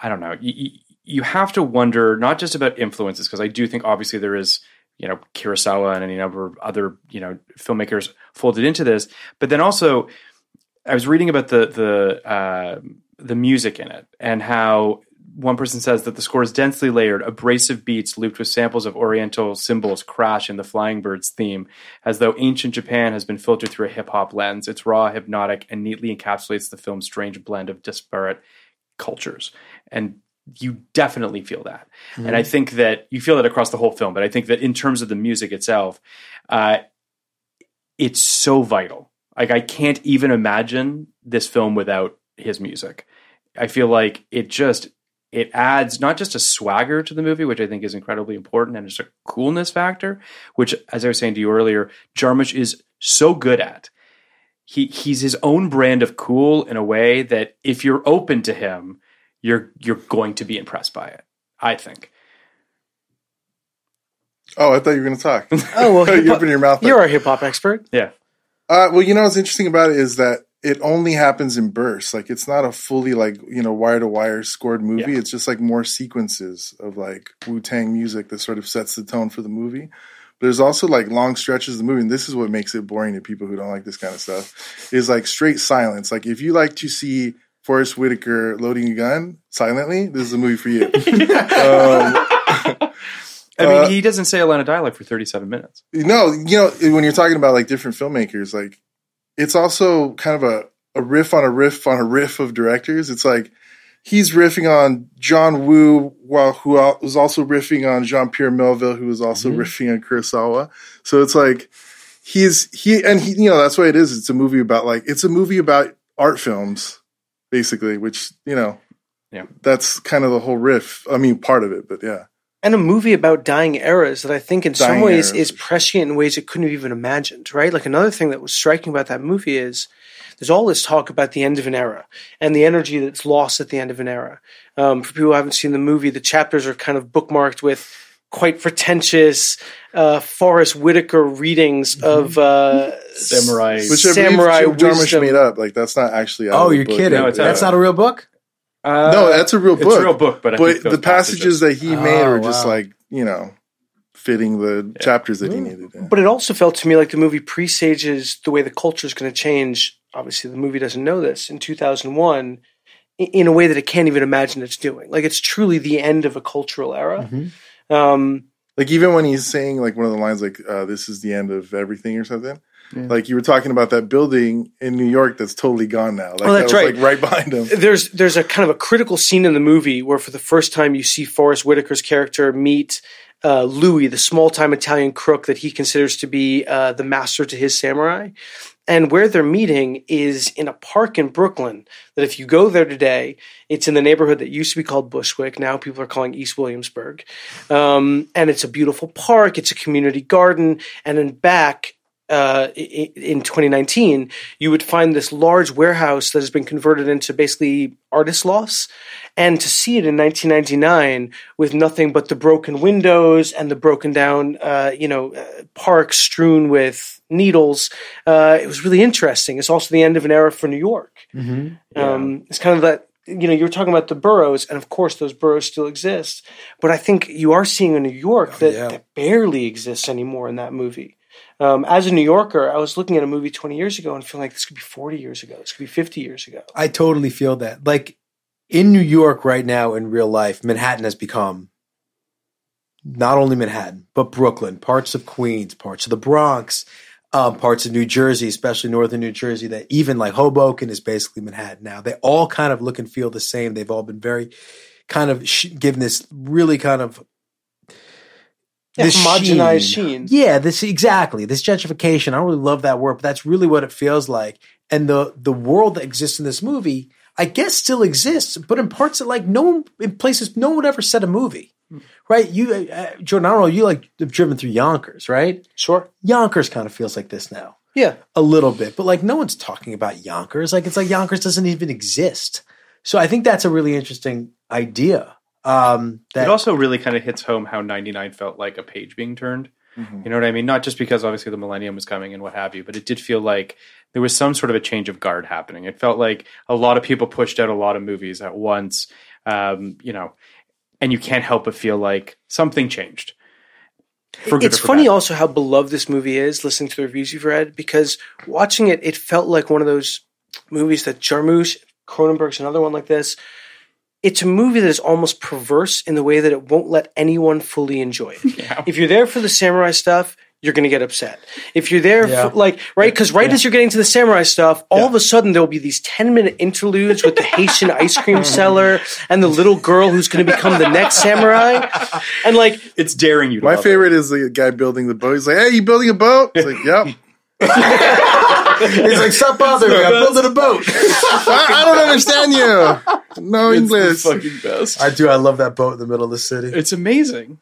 Speaker 3: I don't know, you, you, you have to wonder not just about influences, because I do think obviously there is, you know, Kurosawa and any number of other, you know, filmmakers folded into this, but then also I was reading about the the uh, the music in it and how one person says that the score is densely layered, abrasive beats looped with samples of Oriental cymbals crash in the Flying Birds theme, as though ancient Japan has been filtered through a hip hop lens. It's raw, hypnotic, and neatly encapsulates the film's strange blend of disparate cultures. And you definitely feel that. And I think that you feel that across the whole film, but I think that in terms of the music itself, uh, it's so vital. Like I can't even imagine this film without his music. I feel like it just it adds not just a swagger to the movie, which I think is incredibly important, and just a coolness factor, which, as I was saying to you earlier, Jarmusch is so good at. He he's his own brand of cool in a way that if you're open to him, you're you're going to be impressed by it. I think.
Speaker 5: Oh, I thought you were going to talk.
Speaker 4: Oh well, (laughs)
Speaker 5: you
Speaker 4: hip-hop-
Speaker 5: open your mouth.
Speaker 4: You're a hip hop expert.
Speaker 3: Yeah.
Speaker 5: Uh, well, you know what's interesting about it is that it only happens in bursts. Like it's not a fully like you know wire to wire scored movie.
Speaker 3: Yeah.
Speaker 5: It's just like more sequences of like Wu Tang music that sort of sets the tone for the movie. But there's also like long stretches of the movie, and this is what makes it boring to people who don't like this kind of stuff. Is like straight silence. Like if you like to see Forest Whitaker loading a gun silently, this is a movie for you. (laughs) um, (laughs)
Speaker 3: I mean,
Speaker 5: Uh,
Speaker 3: he doesn't say a line of dialogue for 37 minutes.
Speaker 5: no, you know, when you're talking about like different filmmakers, like it's also kind of a, a riff on a riff on a riff of directors. It's like he's riffing on John Woo, while who was also riffing on Jean Pierre Melville, who was also mm-hmm. riffing on Kurosawa. So it's like he's he and he, you know, that's what it is. It's a movie about like it's a movie about art films, basically, which you know,
Speaker 3: Yeah.
Speaker 5: that's kind of the whole riff. I mean, part of it, but yeah.
Speaker 4: And a movie about dying eras that I think in some ways
Speaker 5: eras,
Speaker 4: is prescient in ways it couldn't have even imagined, right? Like another thing that was striking about that movie is there's all this talk about the end of an era and the energy that's lost at the end of an era. Um, for people who haven't seen the movie, the chapters are kind of bookmarked with quite pretentious uh, Forest Whitaker readings
Speaker 5: Mm-hmm.
Speaker 4: of uh,
Speaker 3: Samurai.
Speaker 5: Which I
Speaker 4: samurai
Speaker 5: believe Jim Jarmusch made up. Like that's not actually. Out
Speaker 2: Oh,
Speaker 5: of the
Speaker 2: you're
Speaker 5: book.
Speaker 2: kidding.
Speaker 3: No,
Speaker 2: That's
Speaker 3: out.
Speaker 2: not a real book?
Speaker 3: Uh,
Speaker 5: No, that's a real book.
Speaker 3: It's a real book, but I think
Speaker 5: but the passages, that he made
Speaker 2: Oh,
Speaker 5: were just
Speaker 2: wow.
Speaker 5: like you know fitting the chapters that he needed. yeah.
Speaker 4: But it also felt to me like the movie presages the way the culture is going to change. Obviously, the movie doesn't know this in 2001 in a way that it can't even imagine it's doing. Like it's truly the end of a cultural era. Um,
Speaker 5: Like even when he's saying like one of the lines like uh, "This is the end of everything" or something. Like you were talking about that building in New York that's totally gone now. Like
Speaker 4: Oh, that's
Speaker 5: that was
Speaker 4: right.
Speaker 5: like right behind him.
Speaker 4: there's there's a kind of a critical scene in the movie where for the first time you see Forest Whitaker's character meet uh, Louis, the small time Italian crook that he considers to be uh, the master to his samurai. And where they're meeting is in a park in Brooklyn. That if you go there today, it's in the neighborhood that used to be called Bushwick. Now people are calling East Williamsburg. Um, and it's a beautiful park. It's a community garden. And in back, uh, in 2019, you would find this large warehouse that has been converted into basically artist loss. And to see it in 1999 with nothing but the broken windows and the broken down, uh, you know, uh, park strewn with needles, uh, it was really interesting. It's also the end of an era for New York. Um, it's kind of that you know you're talking about the boroughs, and of course those boroughs still exist, but I think you are seeing a New York that,
Speaker 2: yeah.
Speaker 4: that barely exists anymore in that movie. Um, as a New Yorker, I was looking at a movie 20 years ago and feeling like this could be 40 years ago. This could be 50 years ago.
Speaker 2: I totally feel that. Like in New York right now, in real life, Manhattan has become not only Manhattan, but Brooklyn, parts of Queens, parts of the Bronx, um, parts of New Jersey, especially northern New Jersey, that even like Hoboken is basically Manhattan now. They all kind of look and feel the same. They've all been very kind of sh- given this really kind of this
Speaker 4: homogenized sheen.
Speaker 2: Yeah, this exactly this gentrification. I don't really love that word, but that's really what it feels like. And the the world that exists in this movie, I guess, still exists, but in parts that like no one in places no one ever set a movie, right? You, uh, Jordan, I don't know. You like have driven through Yonkers, right?
Speaker 4: Sure.
Speaker 2: Yonkers kind of feels like this now,
Speaker 4: Yeah.
Speaker 2: a little bit, but like no one's talking about Yonkers. Like it's like Yonkers doesn't even exist. So I think that's a really interesting idea. Um, that
Speaker 3: it also really kind of hits home how 99 felt like a page being turned. You know what I mean? Not just because obviously the millennium was coming and what have you, but it did feel like there was some sort of a change of guard happening. It felt like a lot of people pushed out a lot of movies at once, um, you know, and you can't help but feel like something changed.
Speaker 4: It's funny
Speaker 3: bad.
Speaker 4: also how beloved this movie is, listening to the reviews you've read, because watching it, it felt like one of those movies that Jarmusch, Cronenberg's another one like this. It's a movie that is almost perverse in the way that it won't let anyone fully enjoy it. (laughs) If you're there for the samurai stuff, you're going to get upset. If you're there,
Speaker 2: Yeah.
Speaker 4: for, like, right, because right as you're getting to the samurai stuff, all of a sudden there will be these 10 minute interludes with the Haitian ice cream (laughs) seller and the little girl who's going to become the next samurai. And like,
Speaker 3: It's daring you to
Speaker 5: My favorite is the guy building the boat. He's like, "Hey, you building a boat?" It's like, "Yep." (laughs)
Speaker 2: He's like, stop bothering me. I'm building a boat. (laughs)
Speaker 5: I, I don't understand you. No
Speaker 3: It's the
Speaker 5: English.
Speaker 3: fucking best.
Speaker 2: I do. I love that boat in the middle of the city.
Speaker 3: It's amazing.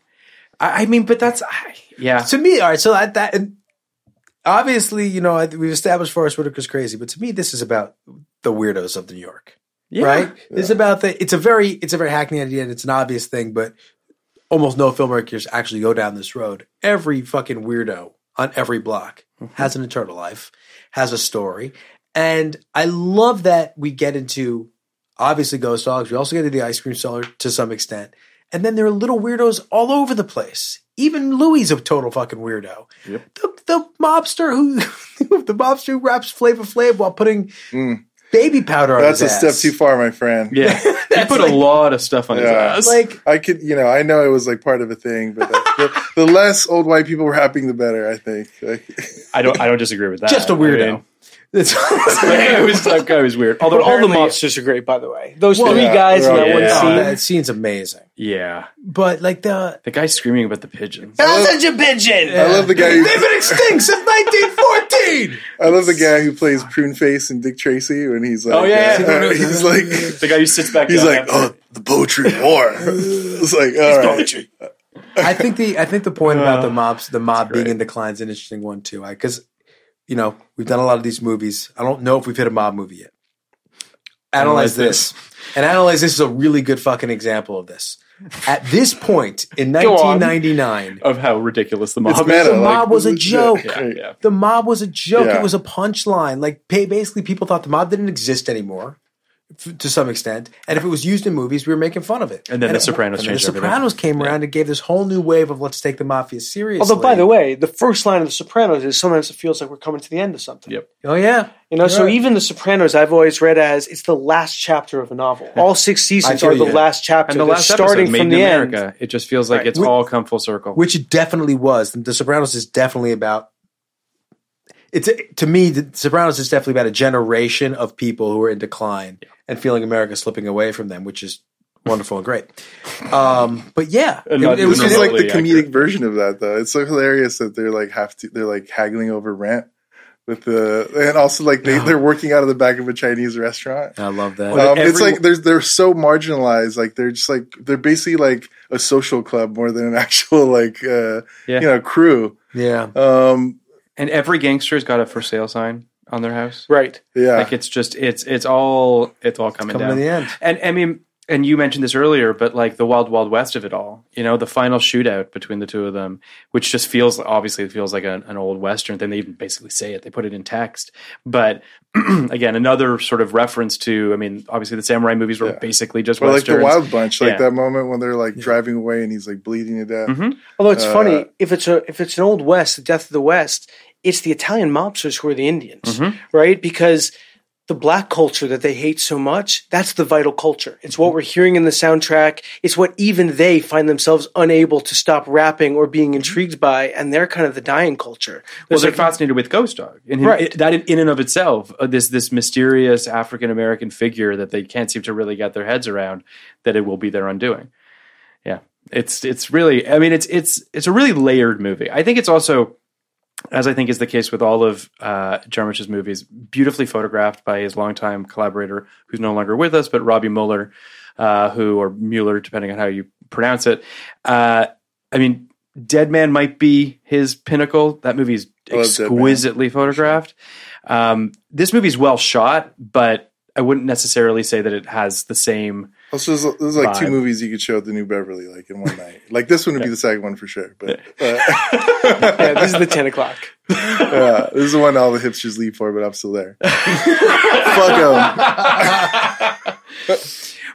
Speaker 3: I, I mean, but that's I, yeah.
Speaker 2: to me, all right. So that, that and obviously, you know, we've established Forest Whitaker's crazy, but to me, this is about the weirdos of New York, Yeah. right? It's about the. It's a very, it's a very hackneyed idea, and it's an obvious thing, but almost no filmmakers actually go down this road. Every fucking weirdo on every block mm-hmm. has an eternal life, has a story. And I love that we get into obviously ghost dogs. We also get into the ice cream seller to some extent. And then there are little weirdos all over the place. Even Louis a total fucking weirdo. The, the mobster who (laughs) the mobster who raps Flavor Flav while putting mm. Baby powder on
Speaker 5: That's a step too far, my friend.
Speaker 3: Yeah, (laughs) he put a lot of stuff on his ass.
Speaker 2: Like
Speaker 5: I could, you know, I know it was like part of a thing, but the, the, the less old white people were rapping, the better. I think. Like, (laughs)
Speaker 3: I don't. I don't disagree with that.
Speaker 2: just a weirdo.
Speaker 3: mean,
Speaker 2: That's (laughs)
Speaker 3: that guy was that guy was weird. Although
Speaker 4: But all the monsters are great, by the way. Those
Speaker 2: Well,
Speaker 4: three
Speaker 5: yeah,
Speaker 4: guys in that
Speaker 5: all
Speaker 4: one
Speaker 5: great.
Speaker 2: Oh, that scene's amazing.
Speaker 3: Yeah,
Speaker 2: But like the
Speaker 3: the guy screaming about the pigeons.
Speaker 4: That's such a pigeon.
Speaker 5: I love the guy. Who,
Speaker 2: They've been extinct since 1914.
Speaker 5: I love the guy who plays Prune Face and Dick Tracy when he's like,
Speaker 3: Oh, yeah, yeah.
Speaker 5: uh, he's like, (laughs)
Speaker 3: The guy who sits back.
Speaker 5: he's
Speaker 3: down
Speaker 5: like,
Speaker 3: after-
Speaker 5: oh, the poetry of war. (laughs) it's like, all right,
Speaker 2: I think the I think the point about
Speaker 3: Uh,
Speaker 2: the mobs, the mob being in decline, is an interesting one too. Because you know we've done a lot of these movies. I don't know if we've hit a mob movie yet. Analyze,
Speaker 3: Analyze
Speaker 2: this. and analyze this is a really good fucking example of this. At this point in
Speaker 4: Go on.
Speaker 2: 1999,
Speaker 3: of how ridiculous the
Speaker 5: it's
Speaker 3: mob
Speaker 5: meta.
Speaker 3: is.
Speaker 2: the
Speaker 5: like,
Speaker 2: mob was a
Speaker 5: yeah,
Speaker 2: joke.
Speaker 3: Yeah,
Speaker 5: great.
Speaker 3: yeah.
Speaker 2: The mob was a joke.
Speaker 5: Yeah.
Speaker 2: It was a punchline. Like basically, people thought the mob didn't exist anymore. F- To some extent, and if it was used in movies, we were making fun of it.
Speaker 3: And then The
Speaker 2: it-
Speaker 3: Sopranos
Speaker 2: and then
Speaker 3: changed
Speaker 2: The
Speaker 3: everything.
Speaker 2: Sopranos came around and gave this whole new wave of let's take the mafia seriously.
Speaker 4: Although, by the way, the first line of The Sopranos is sometimes it feels like we're coming to the end of something.
Speaker 3: Yep.
Speaker 2: oh yeah,
Speaker 4: You know, so
Speaker 2: Right.
Speaker 4: even The Sopranos, I've always read as it's the last chapter of a novel. (laughs) All six seasons are the
Speaker 2: you.
Speaker 4: last chapter.
Speaker 3: And the last
Speaker 4: starting
Speaker 3: episode, Made
Speaker 4: from
Speaker 3: in
Speaker 4: the
Speaker 3: America,
Speaker 4: end.
Speaker 3: it just feels like
Speaker 4: Right.
Speaker 3: it's
Speaker 2: We-
Speaker 3: all come full circle.
Speaker 2: which it definitely was. The Sopranos is definitely about. It's to me, The Sopranos is definitely about a generation of people who are in decline and feeling America slipping away from them, which is wonderful and great. Um, but yeah, it, it was
Speaker 5: just like the comedic
Speaker 3: accurate.
Speaker 5: version of that, though. It's so hilarious that they're like have to, they're like haggling over rent with the, and also like they, they're working out of the back of a Chinese restaurant.
Speaker 2: I love that.
Speaker 3: Well,
Speaker 5: Um, it's like they're they're so marginalized. Like they're just like they're basically like a social club more than an (laughs) actual like uh,
Speaker 3: Yeah.
Speaker 5: you know crew.
Speaker 2: yeah,
Speaker 5: Um,
Speaker 3: and every gangster's got a for sale sign on their house.
Speaker 4: Right.
Speaker 5: yeah,
Speaker 3: Like it's just it's it's all it's all coming,
Speaker 2: coming
Speaker 3: down.
Speaker 2: to the end.
Speaker 3: And I mean, and you mentioned this earlier, but like the wild wild west of it all, you know, the final shootout between the two of them, which just feels obviously it feels like an, an old western. Then they even basically say it; they put it in text. But (clears throat) again, another sort of reference to, I mean, obviously the samurai movies were
Speaker 5: Yeah.
Speaker 3: basically just
Speaker 5: or like the Wild Bunch, like
Speaker 3: Yeah.
Speaker 5: that moment when they're like driving away and he's like bleeding to death.
Speaker 3: Mhm.
Speaker 4: Although it's
Speaker 5: Uh,
Speaker 4: funny, if it's a if it's an old West, the death of the West, it's the Italian mobsters who are the Indians, right? Because the black culture that they hate so much, that's the vital culture. It's what we're hearing in the soundtrack. It's what even they find themselves unable to stop rapping or being intrigued by, and they're kind of the dying culture.
Speaker 3: Well, they're
Speaker 4: like-
Speaker 3: fascinated with Ghost Dog, and
Speaker 4: Right.
Speaker 3: it- that in, in and of itself, uh, this this mysterious African American figure that they can't seem to really get their heads around, that it will be their undoing. Yeah, it's it's really, I mean, it's it's it's a really layered movie. I think it's also, as I think is the case with all of uh, Jarmusch's movies, beautifully photographed by his longtime collaborator, who's no longer with us, but Robby Mueller, uh, who or Mueller, depending on how you pronounce it. Uh, I mean, Dead Man might be his pinnacle. That movie
Speaker 5: I love Dead Man.
Speaker 3: exquisitely photographed. Um, this movie's well shot, but I wouldn't necessarily say that it has the same.
Speaker 5: Also, there's, there's like two movies you could show at the New Beverly like in one (laughs) night. Like this one would be the second one for sure, but uh, (laughs)
Speaker 4: yeah, this is the ten o'clock. (laughs)
Speaker 5: yeah, this is the one all the hipsters leave for, but I'm still there. Fuck them.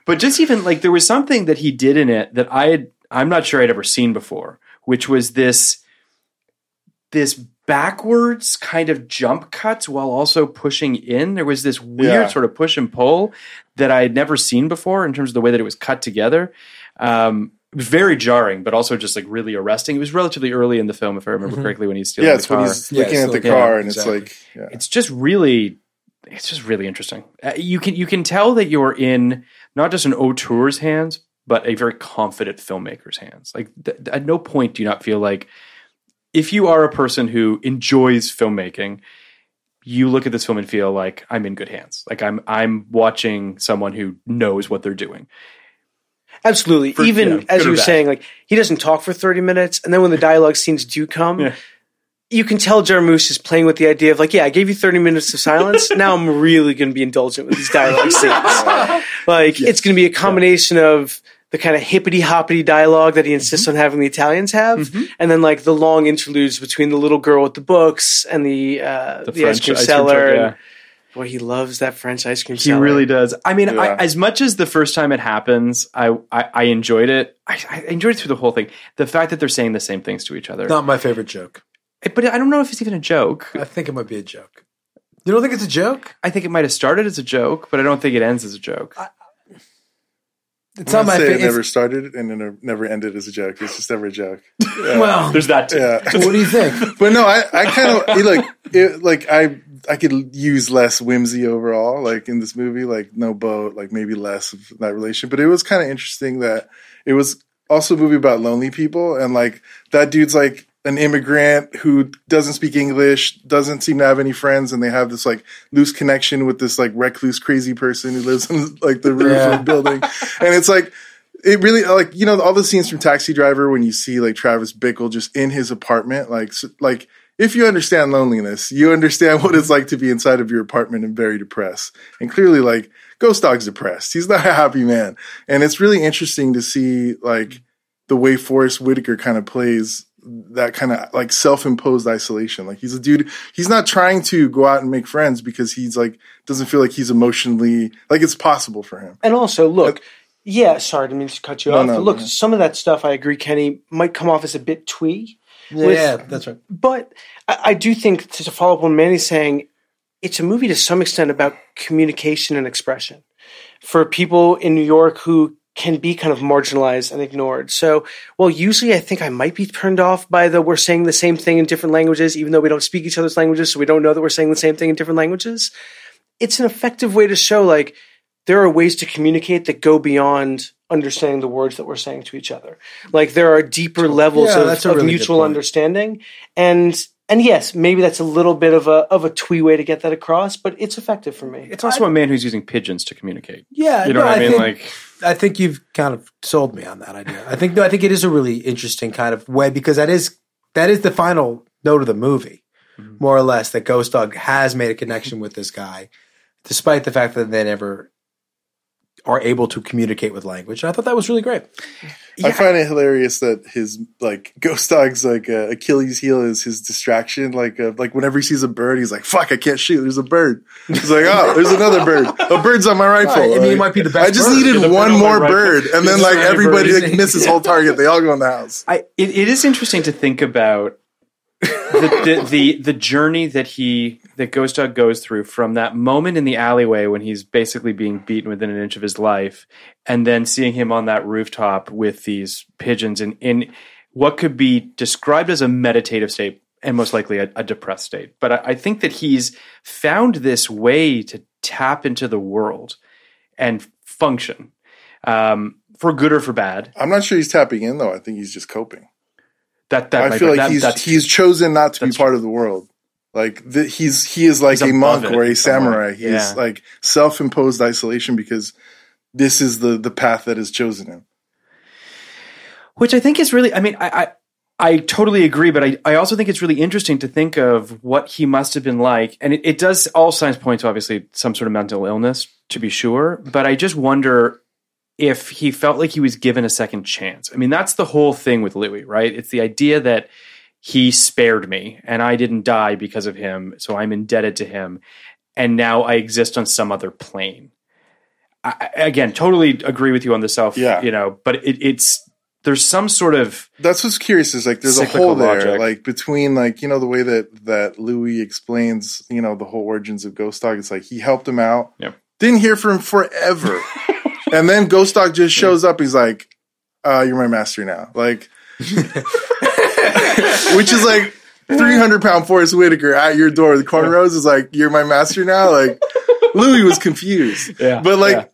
Speaker 3: But just even like there was something that he did in it that I had, I'm not sure I'd ever seen before, which was this this backwards kind of jump cuts while also pushing in. There was this weird
Speaker 5: Yeah.
Speaker 3: sort of push and pull that I had never seen before in terms of the way that it was cut together. Um, very jarring, but also just like really arresting. It was relatively early in the film, if I remember correctly, when he's stealing
Speaker 5: Yeah,
Speaker 3: the
Speaker 5: it's
Speaker 3: car.
Speaker 5: when he's looking
Speaker 2: it's
Speaker 5: at the
Speaker 2: like- yeah,
Speaker 5: car and
Speaker 2: exactly.
Speaker 5: it's like, yeah.
Speaker 3: it's just really it's just really interesting uh, you can you can tell that you're in not just an auteur's hands but a very confident filmmaker's hands like th- at no point do you not feel like if you are a person who enjoys filmmaking you look at this film and feel like i'm in good hands like i'm i'm watching someone who knows what they're doing
Speaker 4: Absolutely.
Speaker 3: For-
Speaker 4: Even
Speaker 3: you know,
Speaker 4: as you were
Speaker 3: bad.
Speaker 4: saying, like he doesn't talk for thirty minutes, and then when the (laughs) dialogue scenes do come,
Speaker 3: Yeah.
Speaker 4: you can tell Jarmusch is playing with the idea of like, yeah, I gave you thirty minutes of silence. (laughs) now I'm really going to be indulgent with these dialogue (laughs) scenes. like it's going to be a combination of the kind of hippity hoppity dialogue that he insists
Speaker 3: Mm-hmm.
Speaker 4: on having the Italians have, and then like the long interludes between the little girl with the books and the uh, the, ice cream
Speaker 3: French
Speaker 4: seller.
Speaker 3: truck,
Speaker 4: and- Boy, he loves that French ice cream.
Speaker 3: He
Speaker 4: salad.
Speaker 3: really does. I mean, I, as much as the first time it happens, I I, I enjoyed it. I, I enjoyed it through the whole thing. The fact that they're saying the same things to each other,
Speaker 2: Not my favorite joke.
Speaker 3: but I don't know if it's even a joke.
Speaker 2: I think it might be a joke. You don't think it's a joke?
Speaker 3: I think it might have started as a joke, but I don't think it ends as a joke.
Speaker 2: It's
Speaker 5: I'm
Speaker 2: not my
Speaker 5: gonna say it never started and it never ended as a joke. It's just never a joke. (laughs)
Speaker 2: Well,
Speaker 3: There's that too.
Speaker 5: Yeah. (laughs)
Speaker 2: what do you think?
Speaker 5: but no, I, I kind of like it, like I I could use less whimsy overall, like in this movie, like no boat, like maybe less of that relation. But it was kind of interesting that it was also a movie about lonely people, and like that dude's like an immigrant who doesn't speak English, doesn't seem to have any friends, and they have this like loose connection with this like recluse crazy person who lives on like the roof
Speaker 2: Yeah.
Speaker 5: of a building, and it's like it really like you know all the scenes from Taxi Driver when you see like Travis Bickle just in his apartment, like s like if you understand loneliness, you understand what it's like to be inside of your apartment and very depressed. And clearly, like Ghost Dog's depressed. He's not a happy man, and it's really interesting to see like the way Forest Whitaker kind of plays that kind of like self-imposed isolation. Like he's a dude, he's not trying to go out and make friends because he's like doesn't feel like he's emotionally like it's possible for him.
Speaker 4: And also, look, yeah, sorry, I didn't mean to cut you
Speaker 5: No,
Speaker 4: off.
Speaker 5: no,
Speaker 4: look,
Speaker 5: no.
Speaker 4: some of that stuff, I agree, Kenny, might come off as a bit twee.
Speaker 2: yeah, that's right.
Speaker 4: But I, I do think, to, to follow up on Manny's saying, it's a movie to some extent about communication and expression for people in New York who can be kind of marginalized and ignored. So, well, usually I think I might be turned off by the we're saying the same thing in different languages, even though we don't speak each other's languages, so we don't know that we're saying the same thing in different languages. It's an effective way to show like there are ways to communicate that go beyond understanding the words that we're saying to each other. Like there are deeper levels
Speaker 2: Yeah,
Speaker 4: of,
Speaker 2: that's
Speaker 4: of
Speaker 2: really
Speaker 4: mutual understanding. And and yes, maybe that's a little bit of a of a twee way to get that across, but it's effective for me.
Speaker 3: It's also a man who's using pigeons to communicate.
Speaker 2: Yeah,
Speaker 3: You know
Speaker 2: no,
Speaker 3: what I mean?
Speaker 2: think,
Speaker 3: Like-
Speaker 2: I think you've kind of sold me on that idea. I think no, I think it is a really interesting kind of way because that is that is the final note of the movie,
Speaker 3: Mm-hmm.
Speaker 2: more or less. That Ghost Dog has made a connection with this guy, despite the fact that they never are able to communicate with language. And I thought that was really great.
Speaker 5: I find it hilarious that his like (laughs) Ghost Dog's like uh, Achilles heel is his distraction. Like uh, like whenever he sees a bird, he's like, "Fuck, I can't shoot. There's a bird." He's like, "Oh, there's another (laughs) bird. A bird's on my rifle."
Speaker 2: Right, I mean, it might be the best
Speaker 5: I just
Speaker 2: bird.
Speaker 5: Needed one more
Speaker 3: rifle.
Speaker 5: bird, and then like everybody like misses whole target. They all go in the house.
Speaker 3: I it, it is interesting to think about the, the the the journey that he that Ghost Dog goes through from that moment in the alleyway when he's basically being beaten within an inch of his life, and then seeing him on that rooftop with these pigeons in in what could be described as a meditative state and most likely a, a depressed state. But I, I think that he's found this way to tap into the world and function um, for good or for bad.
Speaker 5: I'm not sure he's tapping in though. I think he's just coping.
Speaker 3: That that
Speaker 5: I
Speaker 3: might
Speaker 5: feel
Speaker 3: be-
Speaker 5: like
Speaker 3: that-
Speaker 5: he's he's chosen not to be part of the world. Like the, he's he is like
Speaker 3: He's
Speaker 5: a monk or a samurai. He's
Speaker 3: Yeah.
Speaker 5: like self-imposed isolation because this is the the path that has chosen him.
Speaker 3: which I think is really. I mean, I I, I totally agree, but I, I also think it's really interesting to think of what he must have been like, and it, it does. All signs point to obviously some sort of mental illness, to be sure. But I just wonder if he felt like he was given a second chance. I mean, that's the whole thing with Louis, right? It's the idea that he spared me and I didn't die because of him, so I'm indebted to him, and now I exist on some other plane. I, again, totally agree with you on the self,
Speaker 5: Yeah.
Speaker 3: you know, but it, it's there's some sort of
Speaker 5: That's what's curious is like there's a hole there,
Speaker 3: logic.
Speaker 5: like between like you know the way that that Louis explains you know the whole origins of Ghost Dog. It's like he helped him out,
Speaker 3: Yep.
Speaker 5: didn't hear from him forever, (laughs) and then Ghost Dog just shows up. He's like, uh, "You're my master now," like, (laughs) which is like. 300 pound Forest Whitaker at your door. The cornrows is like, you're my master now. Like, Louis was confused.
Speaker 3: Yeah,
Speaker 5: But like,
Speaker 3: yeah.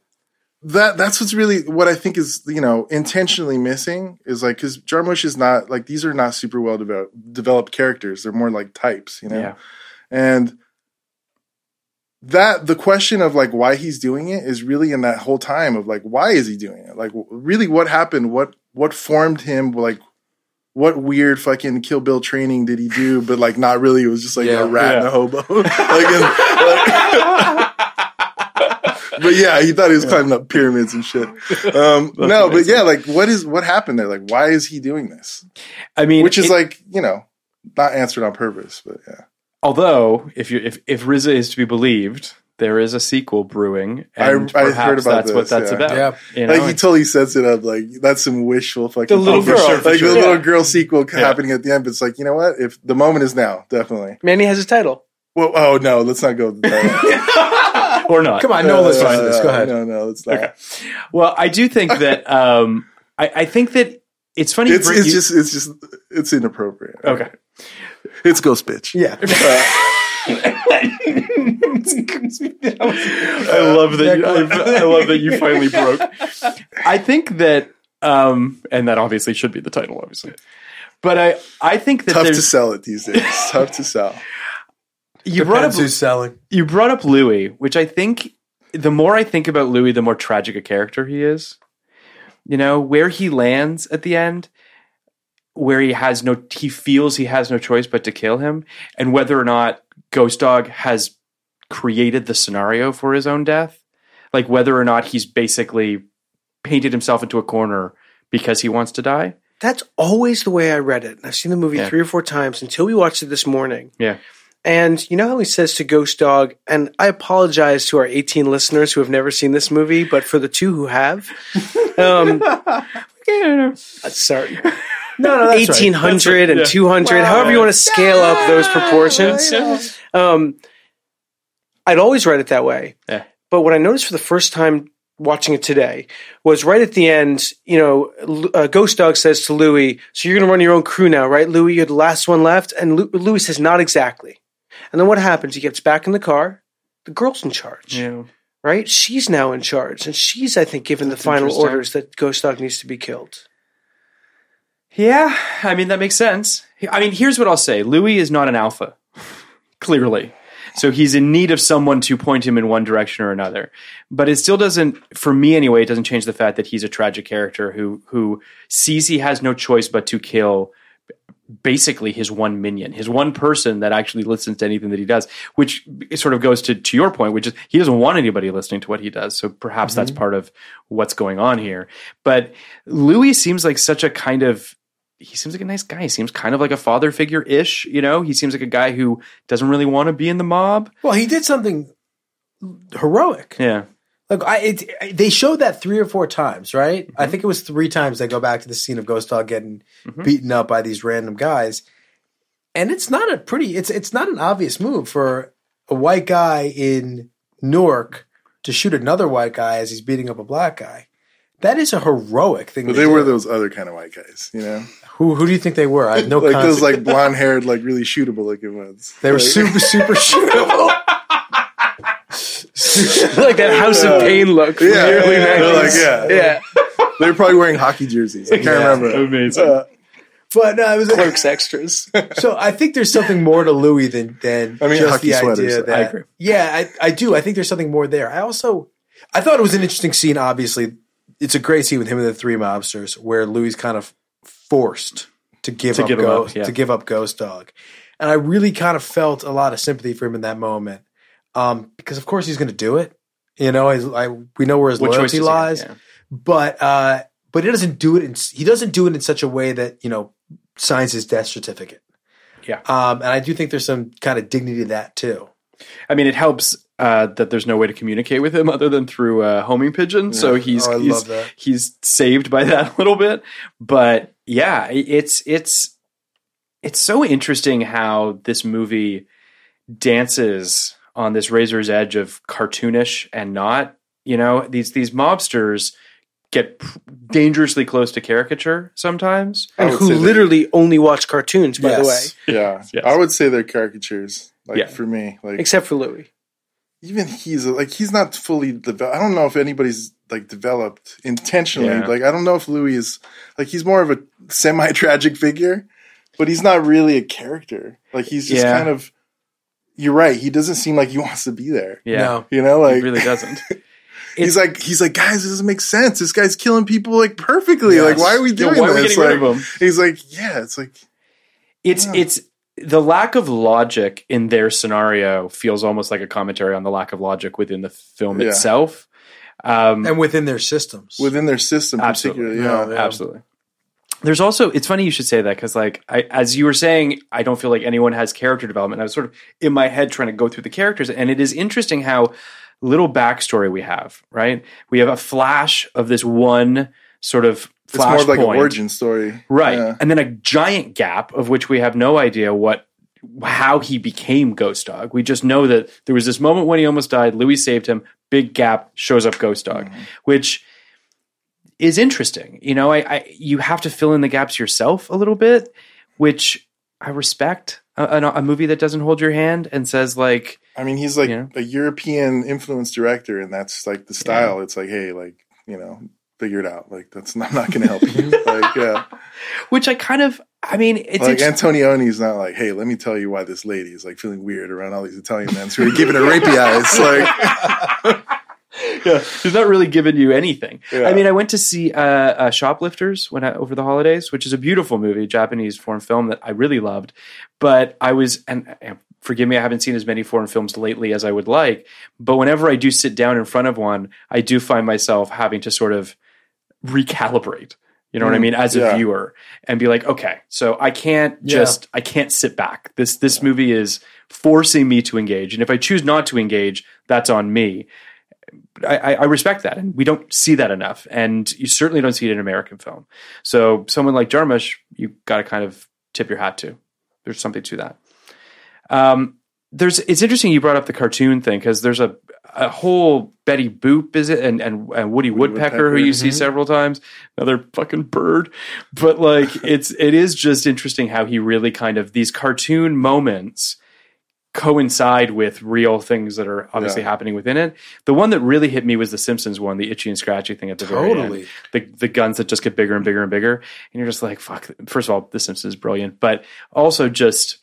Speaker 5: that that's what's really what I think is you know intentionally missing is like because Jarmusch is not like these are not super well developed developed characters. They're more like types, you know.
Speaker 3: Yeah.
Speaker 5: And that the question of like why he's doing it is really in that whole time of like why is he doing it? Like really what happened? What what formed him? Like what weird fucking Kill Bill training did he do? But like not really. It was just like
Speaker 2: Yeah.
Speaker 5: a rat and
Speaker 3: Yeah.
Speaker 5: a hobo. (laughs) like, in, like (laughs) but yeah, he thought he was climbing up pyramids and shit. Um, (laughs) no, but yeah, like what is what happened there? Like why is he doing this?
Speaker 3: I mean,
Speaker 5: Which is
Speaker 3: it-
Speaker 5: like you know not answered on purpose, but yeah.
Speaker 3: Although if you if if RZA is to be believed, there is a sequel brewing,
Speaker 5: I-
Speaker 3: and
Speaker 5: I heard
Speaker 3: perhaps
Speaker 5: about
Speaker 3: that's what that's
Speaker 5: yeah.
Speaker 3: about.
Speaker 2: Yeah.
Speaker 3: You know,
Speaker 5: like he totally sets it up like that's some wishful fucking
Speaker 4: The little
Speaker 5: thing.
Speaker 4: girl.
Speaker 5: like
Speaker 4: For
Speaker 5: the little
Speaker 4: Yeah.
Speaker 5: girl sequel happening at the end. But it's like you know what? If the moment is now, definitely.
Speaker 4: Manny has his title.
Speaker 5: Well, oh no, let's not go. With that. (laughs)
Speaker 3: or not.
Speaker 2: Come on, no, let's
Speaker 5: Uh,
Speaker 2: find this. Go ahead.
Speaker 5: No, no, let's not.
Speaker 3: Okay. Well, I do think that um, I, I think that it's funny.
Speaker 5: It's it's
Speaker 3: you-
Speaker 5: just it's just it's inappropriate.
Speaker 3: okay.
Speaker 5: It's ghost bitch.
Speaker 2: Yeah. (laughs)
Speaker 3: I love that. You, I, I love that you finally broke. (laughs) I think that, um, and that obviously should be the title, obviously. But I, I think that
Speaker 5: Tough to sell it these days. (laughs) Tough to sell.
Speaker 3: you brought up
Speaker 2: who's selling.
Speaker 3: you brought up Louis, which I think the more I think about Louis, the more tragic a character he is. You know where he lands at the end, where he has no, he feels he has no choice but to kill him, and whether or not Ghost Dog has created the scenario for his own death, like whether or not he's basically painted himself into a corner because he wants to die.
Speaker 4: That's always the way I read it. I've seen the movie
Speaker 3: Yeah.
Speaker 4: three or four times until we watched it this morning.
Speaker 3: Yeah.
Speaker 4: And you know how he says to Ghost Dog, and I apologize to our 18 listeners who have never seen this movie, but for the two who have, (laughs) um, sorry,
Speaker 2: No, no, that's right.
Speaker 4: 1800 and
Speaker 3: yeah.
Speaker 4: 200, however you want to scale up those proportions. Um, I'd always write it that way.
Speaker 3: Yeah.
Speaker 4: But what I noticed for the first time watching it today was right at the end, you know, uh, Ghost Dog says to Louis, So you're going to run your own crew now, right? Louis, you're the last one left. And Lu- Louis says, Not exactly. And then what happens? He gets back in the car. The girl's in charge,
Speaker 3: Yeah.
Speaker 4: right? She's now in charge. And she's, I think, given the final orders that Ghost Dog needs to be killed.
Speaker 3: Yeah, I mean that makes sense. I mean, here's what I'll say: Louis is not an alpha, (laughs) clearly. So he's in need of someone to point him in one direction or another. But it still doesn't, for me anyway, it doesn't change the fact that he's a tragic character who who sees he has no choice but to kill basically his one minion, his one person that actually listens to anything that he does, which sort of goes to to your point, which is he doesn't want anybody listening to what he does. So perhaps that's mm-hmm. part of what's going on here. But Louis seems like such a kind of he seems like a nice guy. He seems kind of like a father figure ish, you know? He seems like a guy who doesn't really want to be in the mob.
Speaker 2: Well, he did something heroic.
Speaker 3: Yeah.
Speaker 2: Like I, it, they showed that three or four times, right? I mm-hmm. think it was three times they go back to the scene of Ghost Dog getting mm-hmm. beaten up by these random guys, and it's not a pretty. It's it's not an obvious move for a white guy in Newark to shoot another white guy as he's beating up a black guy. That is a heroic thing.
Speaker 5: But
Speaker 2: to
Speaker 5: they
Speaker 2: do.
Speaker 5: were those other kind of white guys, you know,
Speaker 2: Who who do you think they were? I have no (laughs)
Speaker 5: like those like blonde haired, like really shootable looking ones.
Speaker 2: they were
Speaker 5: Like-
Speaker 2: super super (laughs) shootable. (laughs)
Speaker 4: like that House of Pain look. from
Speaker 5: Yeah,
Speaker 4: the early
Speaker 5: yeah, like, yeah.
Speaker 4: yeah.
Speaker 5: They're probably wearing hockey jerseys. I can't
Speaker 2: Yeah.
Speaker 5: remember.
Speaker 3: Amazing.
Speaker 5: Uh,
Speaker 2: But no, it was
Speaker 4: Clerks extras.
Speaker 2: So I think there's something more to Louis than than
Speaker 5: I mean,
Speaker 2: just
Speaker 5: hockey
Speaker 2: the
Speaker 5: sweaters.
Speaker 2: idea
Speaker 5: I
Speaker 2: that.
Speaker 3: agree.
Speaker 2: Yeah, I, I do. I think there's something more there. I also I thought it was an interesting scene. Obviously, it's a great scene with him and the three mobsters where Louis kind of forced to give
Speaker 3: To
Speaker 2: up
Speaker 3: give him up,
Speaker 2: Ghost
Speaker 3: yeah.
Speaker 2: to give up Ghost Dog, and I really kind of felt a lot of sympathy for him in that moment um, because of course he's going to do it. You know, I, we know where his
Speaker 3: What
Speaker 2: loyalty
Speaker 3: does he have?
Speaker 2: lies
Speaker 3: Yeah.
Speaker 2: but uh, but he doesn't do it. In, he doesn't do it in such a way that you know signs his death certificate.
Speaker 3: Yeah.
Speaker 2: um, and I do think there's some kind of dignity to that too.
Speaker 3: I mean, it helps uh, that there's no way to communicate with him (laughs) other than through uh, homing pigeon. So he's
Speaker 2: Oh,
Speaker 3: he's, he's saved by that (laughs) a little bit. But yeah, it's it's it's so interesting how this movie dances on this razor's edge of cartoonish and not. You know, these these mobsters get pr- dangerously close to caricature sometimes.
Speaker 4: And who
Speaker 5: say that-
Speaker 4: literally only watch cartoons, by the way,
Speaker 2: Yes.
Speaker 5: Yeah,
Speaker 3: Yes.
Speaker 5: I would say they're caricatures. Like
Speaker 3: Yeah.
Speaker 5: for me, like
Speaker 4: except for Louis.
Speaker 5: Even he's like he's not fully developed. I don't know if anybody's like developed intentionally.
Speaker 3: Yeah.
Speaker 5: Like I don't know if Louis is like he's more of a semi tragic figure, but he's not really a character. Like he's just
Speaker 3: Yeah.
Speaker 5: kind of. You're right. He doesn't seem like he wants to be there.
Speaker 3: Yeah,
Speaker 2: No.
Speaker 5: You know, like
Speaker 3: it really doesn't. (laughs)
Speaker 5: he's like he's like guys, this doesn't make sense. This guy's killing people like perfectly.
Speaker 2: Yes.
Speaker 5: Like why are we
Speaker 3: Yeah,
Speaker 5: doing
Speaker 3: why are we
Speaker 5: this?
Speaker 3: getting rid of him?
Speaker 5: He's like yeah. It's like
Speaker 3: It's it's the lack of logic in their scenario feels almost like a commentary on the lack of logic within the film
Speaker 5: Yeah.
Speaker 3: itself. Um,
Speaker 2: And within their systems,
Speaker 5: within their system,
Speaker 3: Absolutely.
Speaker 5: particularly. Yeah.
Speaker 2: No, yeah.
Speaker 3: absolutely. there's also it's funny you should say that because like I, as you were saying i don't feel like anyone has character development i was sort of in my head trying to go through the characters and it is interesting how little backstory we have right we have a flash of this one sort of
Speaker 5: It's more of like an origin story.
Speaker 3: right
Speaker 5: Yeah.
Speaker 3: and then a giant gap of which we have no idea what how he became ghost dog we just know that there was this moment when he almost died louis saved him big gap shows up ghost dog
Speaker 5: Mm-hmm.
Speaker 3: which is interesting you know I, I you have to fill in the gaps yourself a little bit which i respect a, a, a movie that doesn't hold your hand and says like
Speaker 5: I mean, he's like
Speaker 3: Yeah.
Speaker 5: a European influence director, and that's like the style. It's like, hey, like you know, figure it out. Like that's not, I'm not going to help you. (laughs) like yeah,
Speaker 3: which i kind of i mean it's
Speaker 5: like Antonioni's not like, hey, let me tell you why this lady is like feeling weird around all these Italian men. So we're giving her rapey (laughs) eyes. Like (laughs)
Speaker 3: yeah, he's not really giving you anything.
Speaker 5: Yeah.
Speaker 3: I mean, I went to see uh, uh, Shoplifters when I, over the holidays, which is a beautiful movie, Japanese foreign film that I really loved. But I was, and, and forgive me, I haven't seen as many foreign films lately as I would like. But whenever I do sit down in front of one, I do find myself having to sort of recalibrate. You know what I
Speaker 5: Mm,
Speaker 3: mean, as a
Speaker 5: yeah.
Speaker 3: viewer, and be like, okay, so I can't
Speaker 2: Yeah.
Speaker 3: just, I can't sit back. This this movie is forcing me to engage, and if I choose not to engage, that's on me. I, I I respect that, and we don't see that enough, and you certainly don't see it in American film. So someone like Jarmusch, you got to kind of tip your hat to. There's something to that. Um, there's it's interesting you brought up the cartoon thing because there's a a whole Betty Boop is it and and, and Woody, Woodpecker, who you see mm-hmm. several times another fucking bird but like (laughs) it's it is just interesting how he really kind of these cartoon moments coincide with real things that are obviously
Speaker 5: Yeah.
Speaker 3: happening within it. The one that really hit me was the Simpsons one, the itchy and scratchy thing at the very end. The the guns that just get bigger and bigger and bigger, and you're just like, fuck. First of all, the Simpsons is brilliant, but also just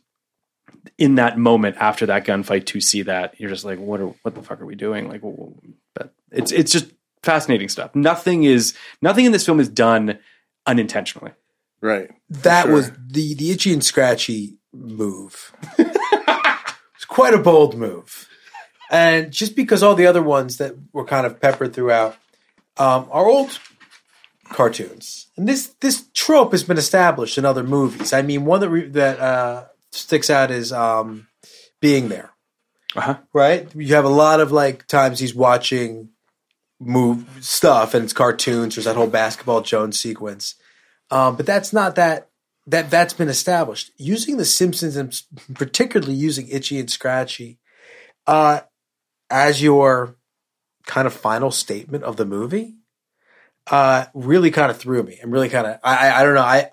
Speaker 3: in that moment after that gunfight to see that, you're just like, what are what the fuck are we doing? Like, wh- wh- but it's it's just fascinating stuff. Nothing is nothing in this film is done unintentionally.
Speaker 5: right.
Speaker 2: That
Speaker 5: Sure.
Speaker 2: was the the itchy and scratchy move. (laughs) it's quite a bold move, and just because all the other ones that were kind of peppered throughout um, are old cartoons, and this this trope has been established in other movies. I mean, one that re- that uh, sticks out is um, being there.
Speaker 3: Uh-huh.
Speaker 2: Right, you have a lot of like times he's watching move stuff and it's cartoons. There's that whole basketball Jones sequence. Um, but that's not that that that's been established. Using the Simpsons and particularly using Itchy and Scratchy uh, as your kind of final statement of the movie uh, really kind of threw me and really kind of I, I I don't know I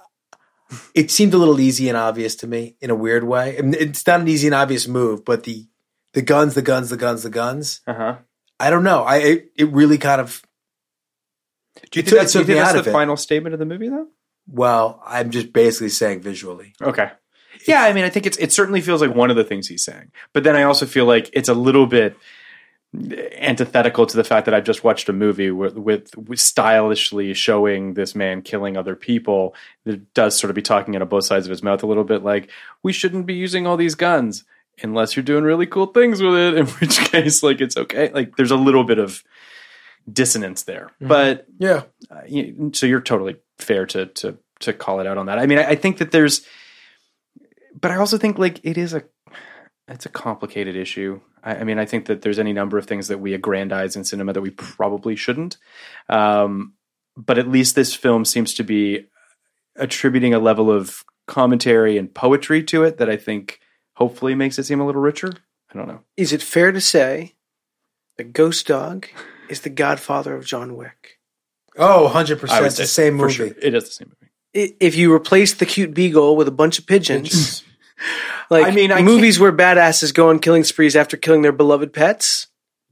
Speaker 2: it seemed a little easy and obvious to me in a weird way. And it's not an easy and obvious move, but the the guns, the guns, the guns, the guns.
Speaker 3: Uh huh.
Speaker 2: I don't know. I it, it really kind of
Speaker 3: Do you think that's, you think that's the final statement of the movie, though?
Speaker 2: well. I'm just basically saying visually.
Speaker 3: Okay. Yeah, I mean, I think it's it certainly feels like one of the things he's saying, but then I also feel like it's a little bit antithetical to the fact that I've just watched a movie with, with, with stylishly showing this man killing other people. That does sort of be talking out of both sides of his mouth a little bit, like we shouldn't be using all these guns unless you're doing really cool things with it. (laughs) In which case, like it's okay. Like there's a little bit of dissonance there, but
Speaker 2: Yeah.
Speaker 3: uh, you, so you're totally fair to to to call it out on that. I mean, I, I think that there's, but I also think like it is a it's a complicated issue. I, I mean, I think that there's any number of things that we aggrandize in cinema that we probably shouldn't. Um, but at least this film seems to be attributing a level of commentary and poetry to it that I think hopefully makes it seem a little richer. I don't know.
Speaker 4: Is it fair to say that Ghost Dog is the godfather of John Wick?
Speaker 2: Oh, 100
Speaker 3: I
Speaker 2: percent.
Speaker 3: would
Speaker 2: It's the same movie.
Speaker 3: sure. It is the same movie.
Speaker 4: If you replace the cute beagle with a bunch of pigeons, (laughs) like
Speaker 3: I mean, I
Speaker 4: movies where badasses go on killing sprees after killing their beloved pets,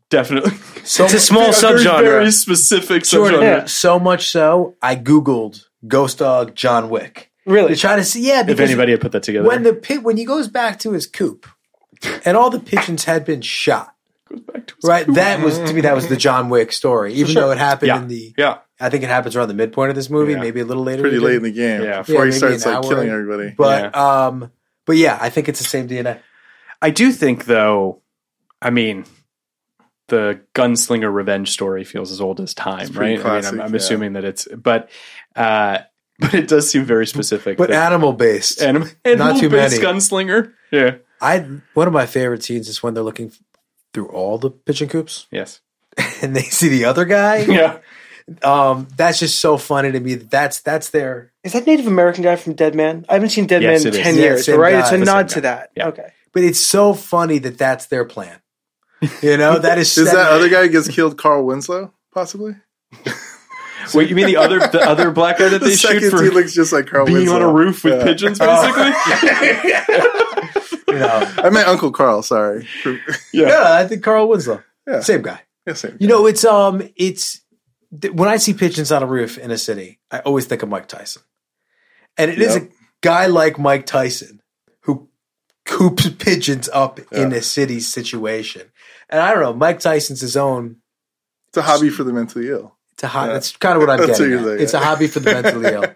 Speaker 3: Definitely. (laughs)
Speaker 2: So
Speaker 4: it's a small (laughs)
Speaker 3: Very,
Speaker 4: subgenre.
Speaker 3: Very specific
Speaker 2: Jordan,
Speaker 3: subgenre.
Speaker 4: Yeah.
Speaker 2: so much so I googled Ghost Dog John Wick
Speaker 4: Really?
Speaker 2: to try to see. Yeah,
Speaker 3: If anybody had put that together,
Speaker 2: when the pit when he goes back to his coop and all the pigeons had been shot.
Speaker 3: goes back to
Speaker 2: Right,
Speaker 3: cool-
Speaker 2: that was to me that was the John Wick story. Even
Speaker 3: sure.
Speaker 2: though it happened
Speaker 3: Yeah.
Speaker 2: in the,
Speaker 3: yeah.
Speaker 2: I think it happens around the midpoint of this movie,
Speaker 3: Yeah.
Speaker 2: maybe a little later.
Speaker 5: Pretty late in the game.
Speaker 3: Yeah.
Speaker 5: Before
Speaker 2: Yeah,
Speaker 5: he starts like
Speaker 2: hour.
Speaker 5: killing everybody.
Speaker 2: But um, but yeah, I think it's the same DNA.
Speaker 3: I do think, though, I mean, the gunslinger revenge story feels as old as time,
Speaker 5: pretty
Speaker 3: right? I mean, I'm, I'm
Speaker 5: yeah.
Speaker 3: assuming that it's, but uh, (laughs) but it does seem very specific.
Speaker 2: but animal based.
Speaker 3: anim- (laughs)
Speaker 2: not too
Speaker 3: animal-based
Speaker 2: many.
Speaker 3: gunslinger. Yeah.
Speaker 2: I one of my favorite scenes is when they're looking through all the pigeon coops
Speaker 3: Yes. (laughs)
Speaker 2: and they see the other guy.
Speaker 3: Yeah.
Speaker 2: Um, that's just so funny to me. That's that's their.
Speaker 4: Is that Native American guy from Dead Man? I haven't seen Dead
Speaker 3: Yes,
Speaker 4: Man in ten
Speaker 2: Yeah,
Speaker 4: years,
Speaker 2: same
Speaker 4: right?
Speaker 2: guy.
Speaker 4: It's a
Speaker 2: The
Speaker 4: nod to that.
Speaker 3: Yeah.
Speaker 4: Okay.
Speaker 2: But it's so funny that that's their plan. You know that is (laughs)
Speaker 5: Is that other guy who gets killed Carl Winslow, possibly? (laughs)
Speaker 3: Wait, you mean the other the other black guy that (laughs)
Speaker 5: The
Speaker 3: they shoot for
Speaker 5: he looks just like Carl
Speaker 3: being
Speaker 5: Winslow.
Speaker 3: on a roof with
Speaker 5: Yeah.
Speaker 3: pigeons, basically?
Speaker 2: You know,
Speaker 5: I meant Uncle Carl, sorry.
Speaker 2: yeah, I think Carl Winslow,
Speaker 5: Yeah.
Speaker 2: same guy.
Speaker 5: Yeah, same.
Speaker 2: You know, it's um, it's th- when I see pigeons on a roof in a city, I always think of Mike Tyson, and it is
Speaker 5: Yep.
Speaker 2: a guy like Mike Tyson who coops pigeons up in a city situation. And I don't know, Mike Tyson's his own.
Speaker 5: It's a hobby for the mentally ill.
Speaker 2: It's a hobby. That's kind of what I'm (laughs) getting.
Speaker 5: what
Speaker 2: It's
Speaker 5: yeah.
Speaker 2: a hobby for the mentally ill. (laughs)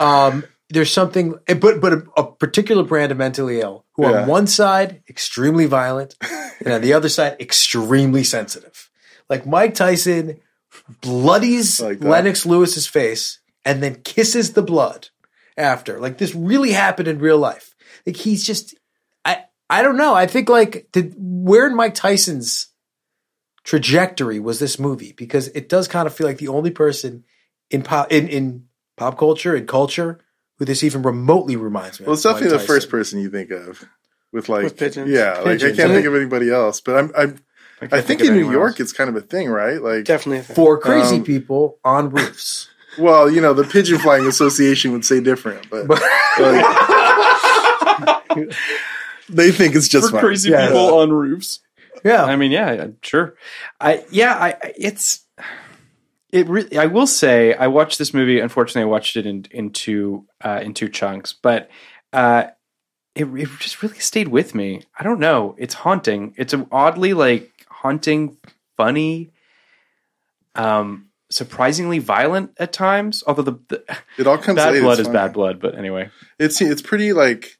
Speaker 2: Um, there's something, but but a, a particular brand of mentally ill who
Speaker 5: Yeah.
Speaker 2: on one side extremely violent, and on the other side extremely sensitive. Like Mike Tyson bloodies
Speaker 5: like.
Speaker 2: Lennox Lewis's face and then kisses the blood after. Like this really happened in real life. Like he's just, I I don't know. I think like did where in Mike Tyson's trajectory was this movie because it does kind of feel like the only person in pop in, in pop culture and culture who this even remotely reminds me.
Speaker 5: Well,
Speaker 2: of
Speaker 5: it's definitely
Speaker 2: Mike
Speaker 5: the first person you think of with like
Speaker 4: With pigeons.
Speaker 5: Yeah, like I can't think of anybody else. But I'm, I'm I, think,
Speaker 3: of
Speaker 5: in New York
Speaker 3: else.
Speaker 5: it's kind of a thing, right? Like,
Speaker 4: Definitely.
Speaker 2: for crazy
Speaker 5: Um,
Speaker 2: people on roofs. (laughs)
Speaker 5: well, you know, the Pigeon Flying Association would say different, but like, they think it's just
Speaker 3: for crazy
Speaker 2: Yeah.
Speaker 3: people on roofs.
Speaker 2: Yeah,
Speaker 3: I mean, yeah, yeah, sure. I yeah, I I- it's it really. I will say, I watched this movie. Unfortunately, I watched it in in two uh, in two chunks, but uh, it it just really stayed with me. I don't know. It's haunting. It's an oddly like haunting, funny, um, surprisingly violent at times. Although the, the
Speaker 5: It all comes
Speaker 3: bad
Speaker 5: late,
Speaker 3: blood is bad blood, but anyway,
Speaker 5: It's it's pretty like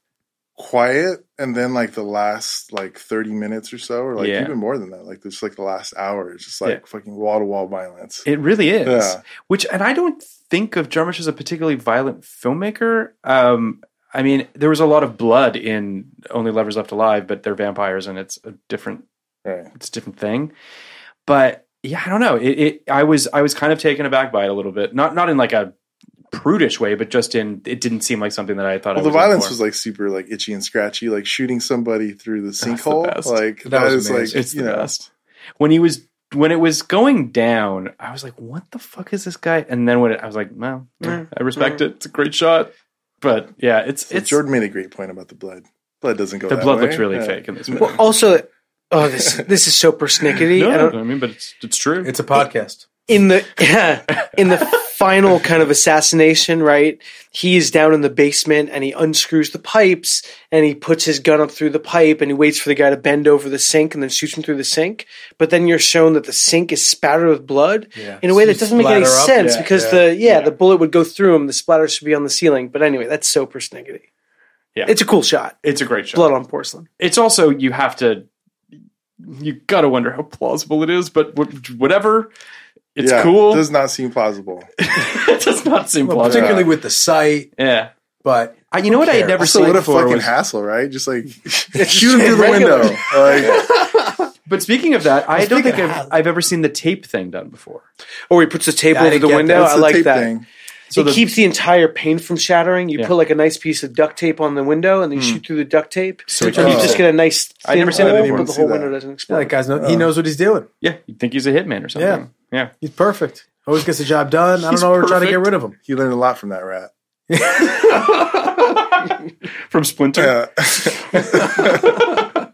Speaker 5: quiet, and then like the last like thirty minutes or so, or like
Speaker 3: Yeah.
Speaker 5: even more than that, like just like the last hour, is just like
Speaker 3: Yeah.
Speaker 5: fucking wall to wall violence.
Speaker 3: It really is.
Speaker 5: Yeah.
Speaker 3: Which, and I don't think of Jarmusch as a particularly violent filmmaker. Um, I mean, there was a lot of blood in Only Lovers Left Alive, but they're vampires, and it's a different,
Speaker 5: Right.
Speaker 3: it's a different thing. But yeah, I don't know. It, it, I was, I was kind of taken aback by it a little bit. Not, not in like a prudish way, but just in, it didn't seem like something that I thought.
Speaker 5: Well,
Speaker 3: I
Speaker 5: the
Speaker 3: was in
Speaker 5: violence was like super like itchy and scratchy, like shooting somebody through the
Speaker 3: the
Speaker 5: sinkhole.
Speaker 3: best.
Speaker 5: like
Speaker 2: That
Speaker 5: that
Speaker 2: was
Speaker 5: is like
Speaker 3: it's
Speaker 5: you
Speaker 3: the
Speaker 5: know,
Speaker 3: best. When he was when it was going down, I was like, "What the fuck is this guy?" And then when it, I was like, "Well, yeah, mm. I respect mm. it. It's a great shot." But yeah, it's
Speaker 5: So
Speaker 3: it's
Speaker 5: Jordan made a great point about the blood. Blood doesn't go.
Speaker 3: the
Speaker 5: that
Speaker 3: blood
Speaker 5: way.
Speaker 3: looks really
Speaker 5: Yeah.
Speaker 3: fake in this movie.
Speaker 4: Well, also, oh, this this is so persnickety. (laughs) I
Speaker 3: no,
Speaker 4: don't-
Speaker 3: I mean, but it's it's true.
Speaker 2: it's a podcast.
Speaker 4: in the in the final kind of assassination, right? He is down in the basement and he unscrews the pipes and he puts his gun up through the pipe and he waits for the guy to bend over the sink and then shoots him through the sink. But then you're shown that the sink is spattered with blood
Speaker 2: Yeah.
Speaker 4: in a way that doesn't make any
Speaker 2: up,
Speaker 4: sense
Speaker 2: yeah,
Speaker 4: because
Speaker 2: yeah,
Speaker 4: the yeah,
Speaker 3: yeah.
Speaker 4: the bullet would go through him. The splatter should be on the ceiling. But anyway, that's so persnickety.
Speaker 3: Yeah.
Speaker 4: It's a cool shot.
Speaker 3: it's a great shot.
Speaker 4: Blood on porcelain.
Speaker 3: It's also you have to you got to wonder how plausible it is, but wh- whatever. It's
Speaker 5: Yeah,
Speaker 3: cool.
Speaker 5: Does not seem plausible. (laughs)
Speaker 3: it does not seem
Speaker 2: Well,
Speaker 3: plausible.
Speaker 2: particularly with the site,
Speaker 3: Yeah.
Speaker 2: but
Speaker 3: I, you know what I had
Speaker 2: cares?
Speaker 3: never
Speaker 5: Also,
Speaker 3: seen
Speaker 5: what a fucking
Speaker 3: was-
Speaker 5: hassle, right? Just like (laughs) (laughs) shoot him through the window. Like,
Speaker 3: But speaking of that, I don't think I've, I've ever seen the tape thing done before.
Speaker 4: Or he puts the tape
Speaker 2: I
Speaker 4: over the window.
Speaker 2: that.
Speaker 5: that's
Speaker 4: I
Speaker 5: the
Speaker 4: like
Speaker 5: tape
Speaker 4: that.
Speaker 5: thing.
Speaker 3: So
Speaker 4: it
Speaker 3: the-
Speaker 4: keeps the entire pane from shattering. You
Speaker 3: Yeah.
Speaker 4: put like a nice piece of duct tape on the window, and then you shoot through the duct tape.
Speaker 3: So
Speaker 4: So you just get a nice.
Speaker 3: I've never seen that before.
Speaker 4: But the
Speaker 5: See
Speaker 4: whole
Speaker 5: that.
Speaker 4: window doesn't
Speaker 2: yeah,
Speaker 4: explode.
Speaker 2: that guy's no, he knows what he's doing.
Speaker 3: Yeah, you think he's a hitman or something. Yeah. yeah.
Speaker 2: He's perfect. Always gets the job done. I don't
Speaker 3: He's
Speaker 2: know. We're trying to get rid of him.
Speaker 5: He learned a lot from that rat. (laughs)
Speaker 3: From Splinter.
Speaker 5: Yeah. (laughs)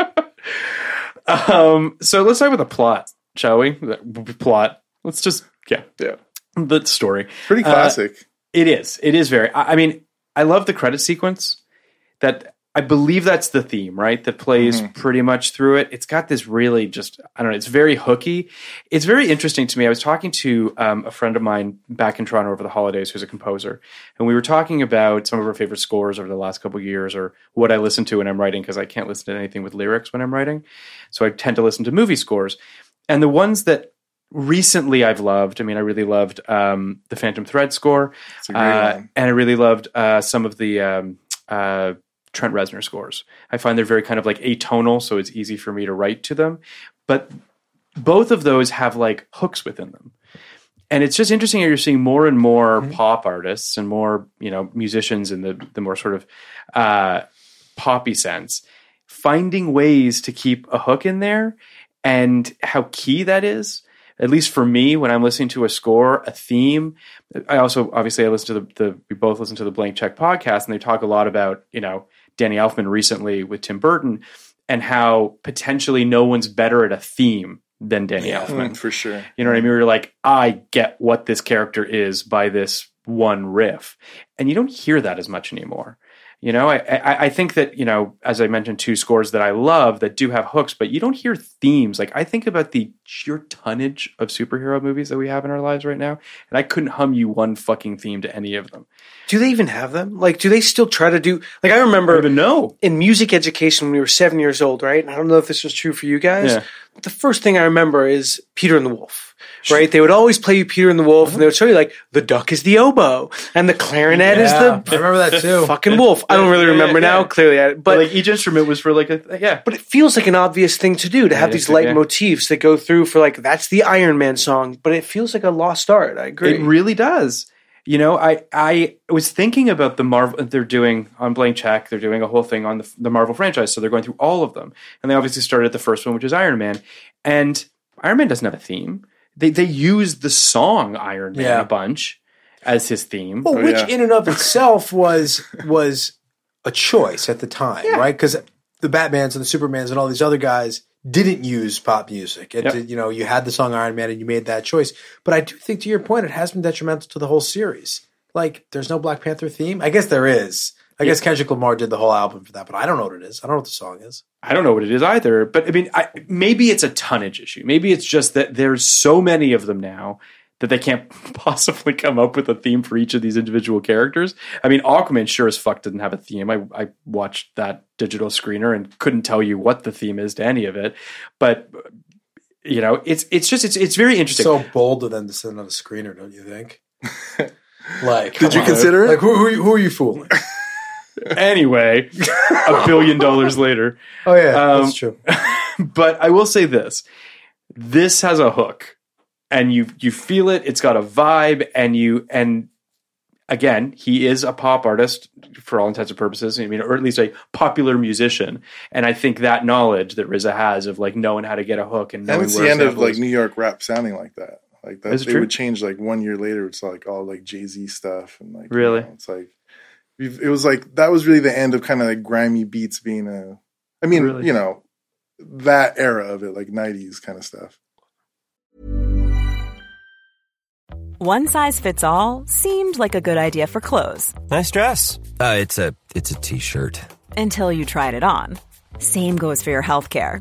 Speaker 3: Um, so let's start with the plot, shall we? The plot. Let's just yeah, yeah. The story.
Speaker 5: Pretty
Speaker 3: Uh,
Speaker 5: classic.
Speaker 3: It is. It is very. I, I mean, I love the credit sequence. That I believe that's the theme, right? That plays pretty much through it. It's got this really just. I don't know. It's very hooky. It's very interesting to me. I was talking to um, a friend of mine back in Toronto over the holidays, who's a composer, and we were talking about some of our favorite scores over the last couple of years, or what I listen to when I'm writing, because I can't listen to anything with lyrics when I'm writing. So I tend to listen to movie scores, and the ones that recently I've loved. I mean, I really loved um, the Phantom Thread score,
Speaker 5: It's a great
Speaker 3: uh, and I really loved uh, some of the um, uh, Trent Reznor scores. I find they're very kind of like atonal, so it's easy for me to write to them. But both of those have like hooks within them. And it's just interesting how you're seeing more and more pop artists and more, you know, musicians in the the more sort of uh, poppy sense, finding ways to keep a hook in there and how key that is. At least for me, when I'm listening to a score, a theme, I also obviously I listen to the, the we both listen to the Blank Check podcast, and they talk a lot about you know Danny Elfman recently with Tim Burton and how potentially no one's better at a theme than Danny Elfman.
Speaker 5: Mm, for sure.
Speaker 3: You know what I mean? You're like, I get what this character is by this one riff, and you don't hear that as much anymore. You know, I, I I think that you know, as I mentioned, two scores that I love that do have hooks, but you don't hear themes. Like I think about the sheer tonnage of superhero movies that we have in our lives right now, and I couldn't hum you one fucking theme to any of them.
Speaker 4: Do they even have them? Like, do they still try to do? Like, I remember
Speaker 3: don't know.
Speaker 4: in music education when we were seven years old, right? And I don't know if this was true for you guys.
Speaker 3: Yeah.
Speaker 4: The first thing I remember is Peter and the Wolf, right? They would always play you Peter and the Wolf, and they would show you like the duck is the oboe and the clarinet
Speaker 2: Yeah,
Speaker 4: is
Speaker 2: I remember that too. (laughs)
Speaker 4: fucking wolf. I don't really
Speaker 3: Yeah, yeah,
Speaker 4: remember now clearly, I-
Speaker 3: But
Speaker 4: but
Speaker 3: like each instrument was for like a yeah.
Speaker 4: but it feels like an obvious thing to do to have
Speaker 3: Yeah,
Speaker 4: these
Speaker 3: yeah.
Speaker 4: leitmotifs that go through for like that's the Iron Man song, but it feels like a lost art. I agree.
Speaker 3: It really does. You know, I I was thinking about the Marvel. They're doing on Blank Check. They're doing a whole thing on the, the Marvel franchise, so they're going through all of them. And they obviously started at the first one, which is Iron Man. And Iron Man doesn't have a theme. They they use the song Iron Man
Speaker 2: Yeah.
Speaker 3: a bunch as his theme.
Speaker 2: Well,
Speaker 5: Oh,
Speaker 2: which
Speaker 5: yeah.
Speaker 2: in and of itself was (laughs) was a choice at the time, right? Because the Batmans and the Supermans and all these other guys didn't use pop music. It,
Speaker 3: Yep.
Speaker 2: You know, you had the song Iron Man and you made that choice. But I do think, to your point, it has been detrimental to the whole series. Like, there's no Black Panther theme. I guess there is. I guess Kendrick Lamar did the whole album for that, but I don't know what it is. I don't know what the song is.
Speaker 3: I don't know what it is either, but I mean, I, maybe it's a tonnage issue. Maybe it's just that there's so many of them now that they can't (laughs) possibly come up with a theme for each of these individual characters. I mean, Aquaman sure as fuck didn't have a theme. I, I watched that digital screener and couldn't tell you what the theme is to any of it, but you know, it's it's just it's it's very interesting.
Speaker 2: So bold of them to send on a screener, don't you think? (laughs) like,
Speaker 5: Did you
Speaker 2: on.
Speaker 5: consider it?
Speaker 2: Like, who, who, are you- who are you fooling? (laughs)
Speaker 3: anyway, a billion dollars later. (laughs)
Speaker 2: Oh yeah,
Speaker 3: Um,
Speaker 2: that's true. (laughs)
Speaker 3: but I will say this: this has a hook, and you you feel it. It's got a vibe, and you and again, he is a pop artist for all intents and purposes. I mean, or at least a popular musician. And I think that knowledge that RZA has of like knowing how to get a hook and knowing
Speaker 5: And it's
Speaker 3: where
Speaker 5: the end of
Speaker 3: sample
Speaker 5: like New York rap sounding like that. Like that,
Speaker 3: Is it
Speaker 5: they
Speaker 3: true?
Speaker 5: would change like one year later. It's like all like Jay Z stuff and like you
Speaker 3: Really?
Speaker 5: know, it's like we've- it was like that was really the end of kind of like grimy beats being a. I mean,
Speaker 3: Really?
Speaker 5: you know, that era of it, like '90s kind of stuff.
Speaker 6: One size fits all seemed like a good idea for clothes
Speaker 7: Nice dress. Uh, it's a it's a t-shirt.
Speaker 6: until you tried it on. Same goes for your healthcare.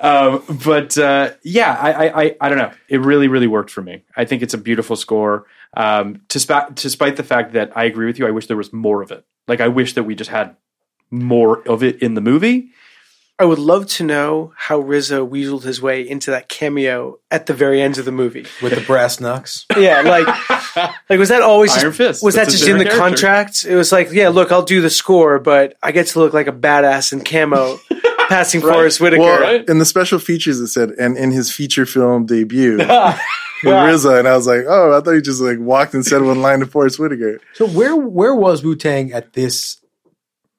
Speaker 3: Um, but uh, yeah, I, I, I, I don't know. It really, really worked for me. I think it's a beautiful score. Um, to spa- despite the fact that I agree with you, I wish there was more of it. Like I wish that we just had more of it in the movie.
Speaker 4: I would love to know how RZA weaseled his way into that cameo at the very end of the movie.
Speaker 2: With the brass knucks.
Speaker 4: Yeah, like, (laughs) like was that always
Speaker 3: Iron
Speaker 4: just,
Speaker 3: Fist.
Speaker 4: Was
Speaker 3: That's
Speaker 4: that just in the
Speaker 3: different character.
Speaker 4: contract? It was like, yeah, look, I'll do the score, but I get to look like a badass in camo, passing Forest Whitaker.
Speaker 5: Well,
Speaker 3: right?
Speaker 5: in the special features, it said, and in his feature film debut. (laughs) with RZA, and I was like, oh, I thought he just like walked and said one line to Forest Whitaker.
Speaker 2: So where where was Wu Tang at this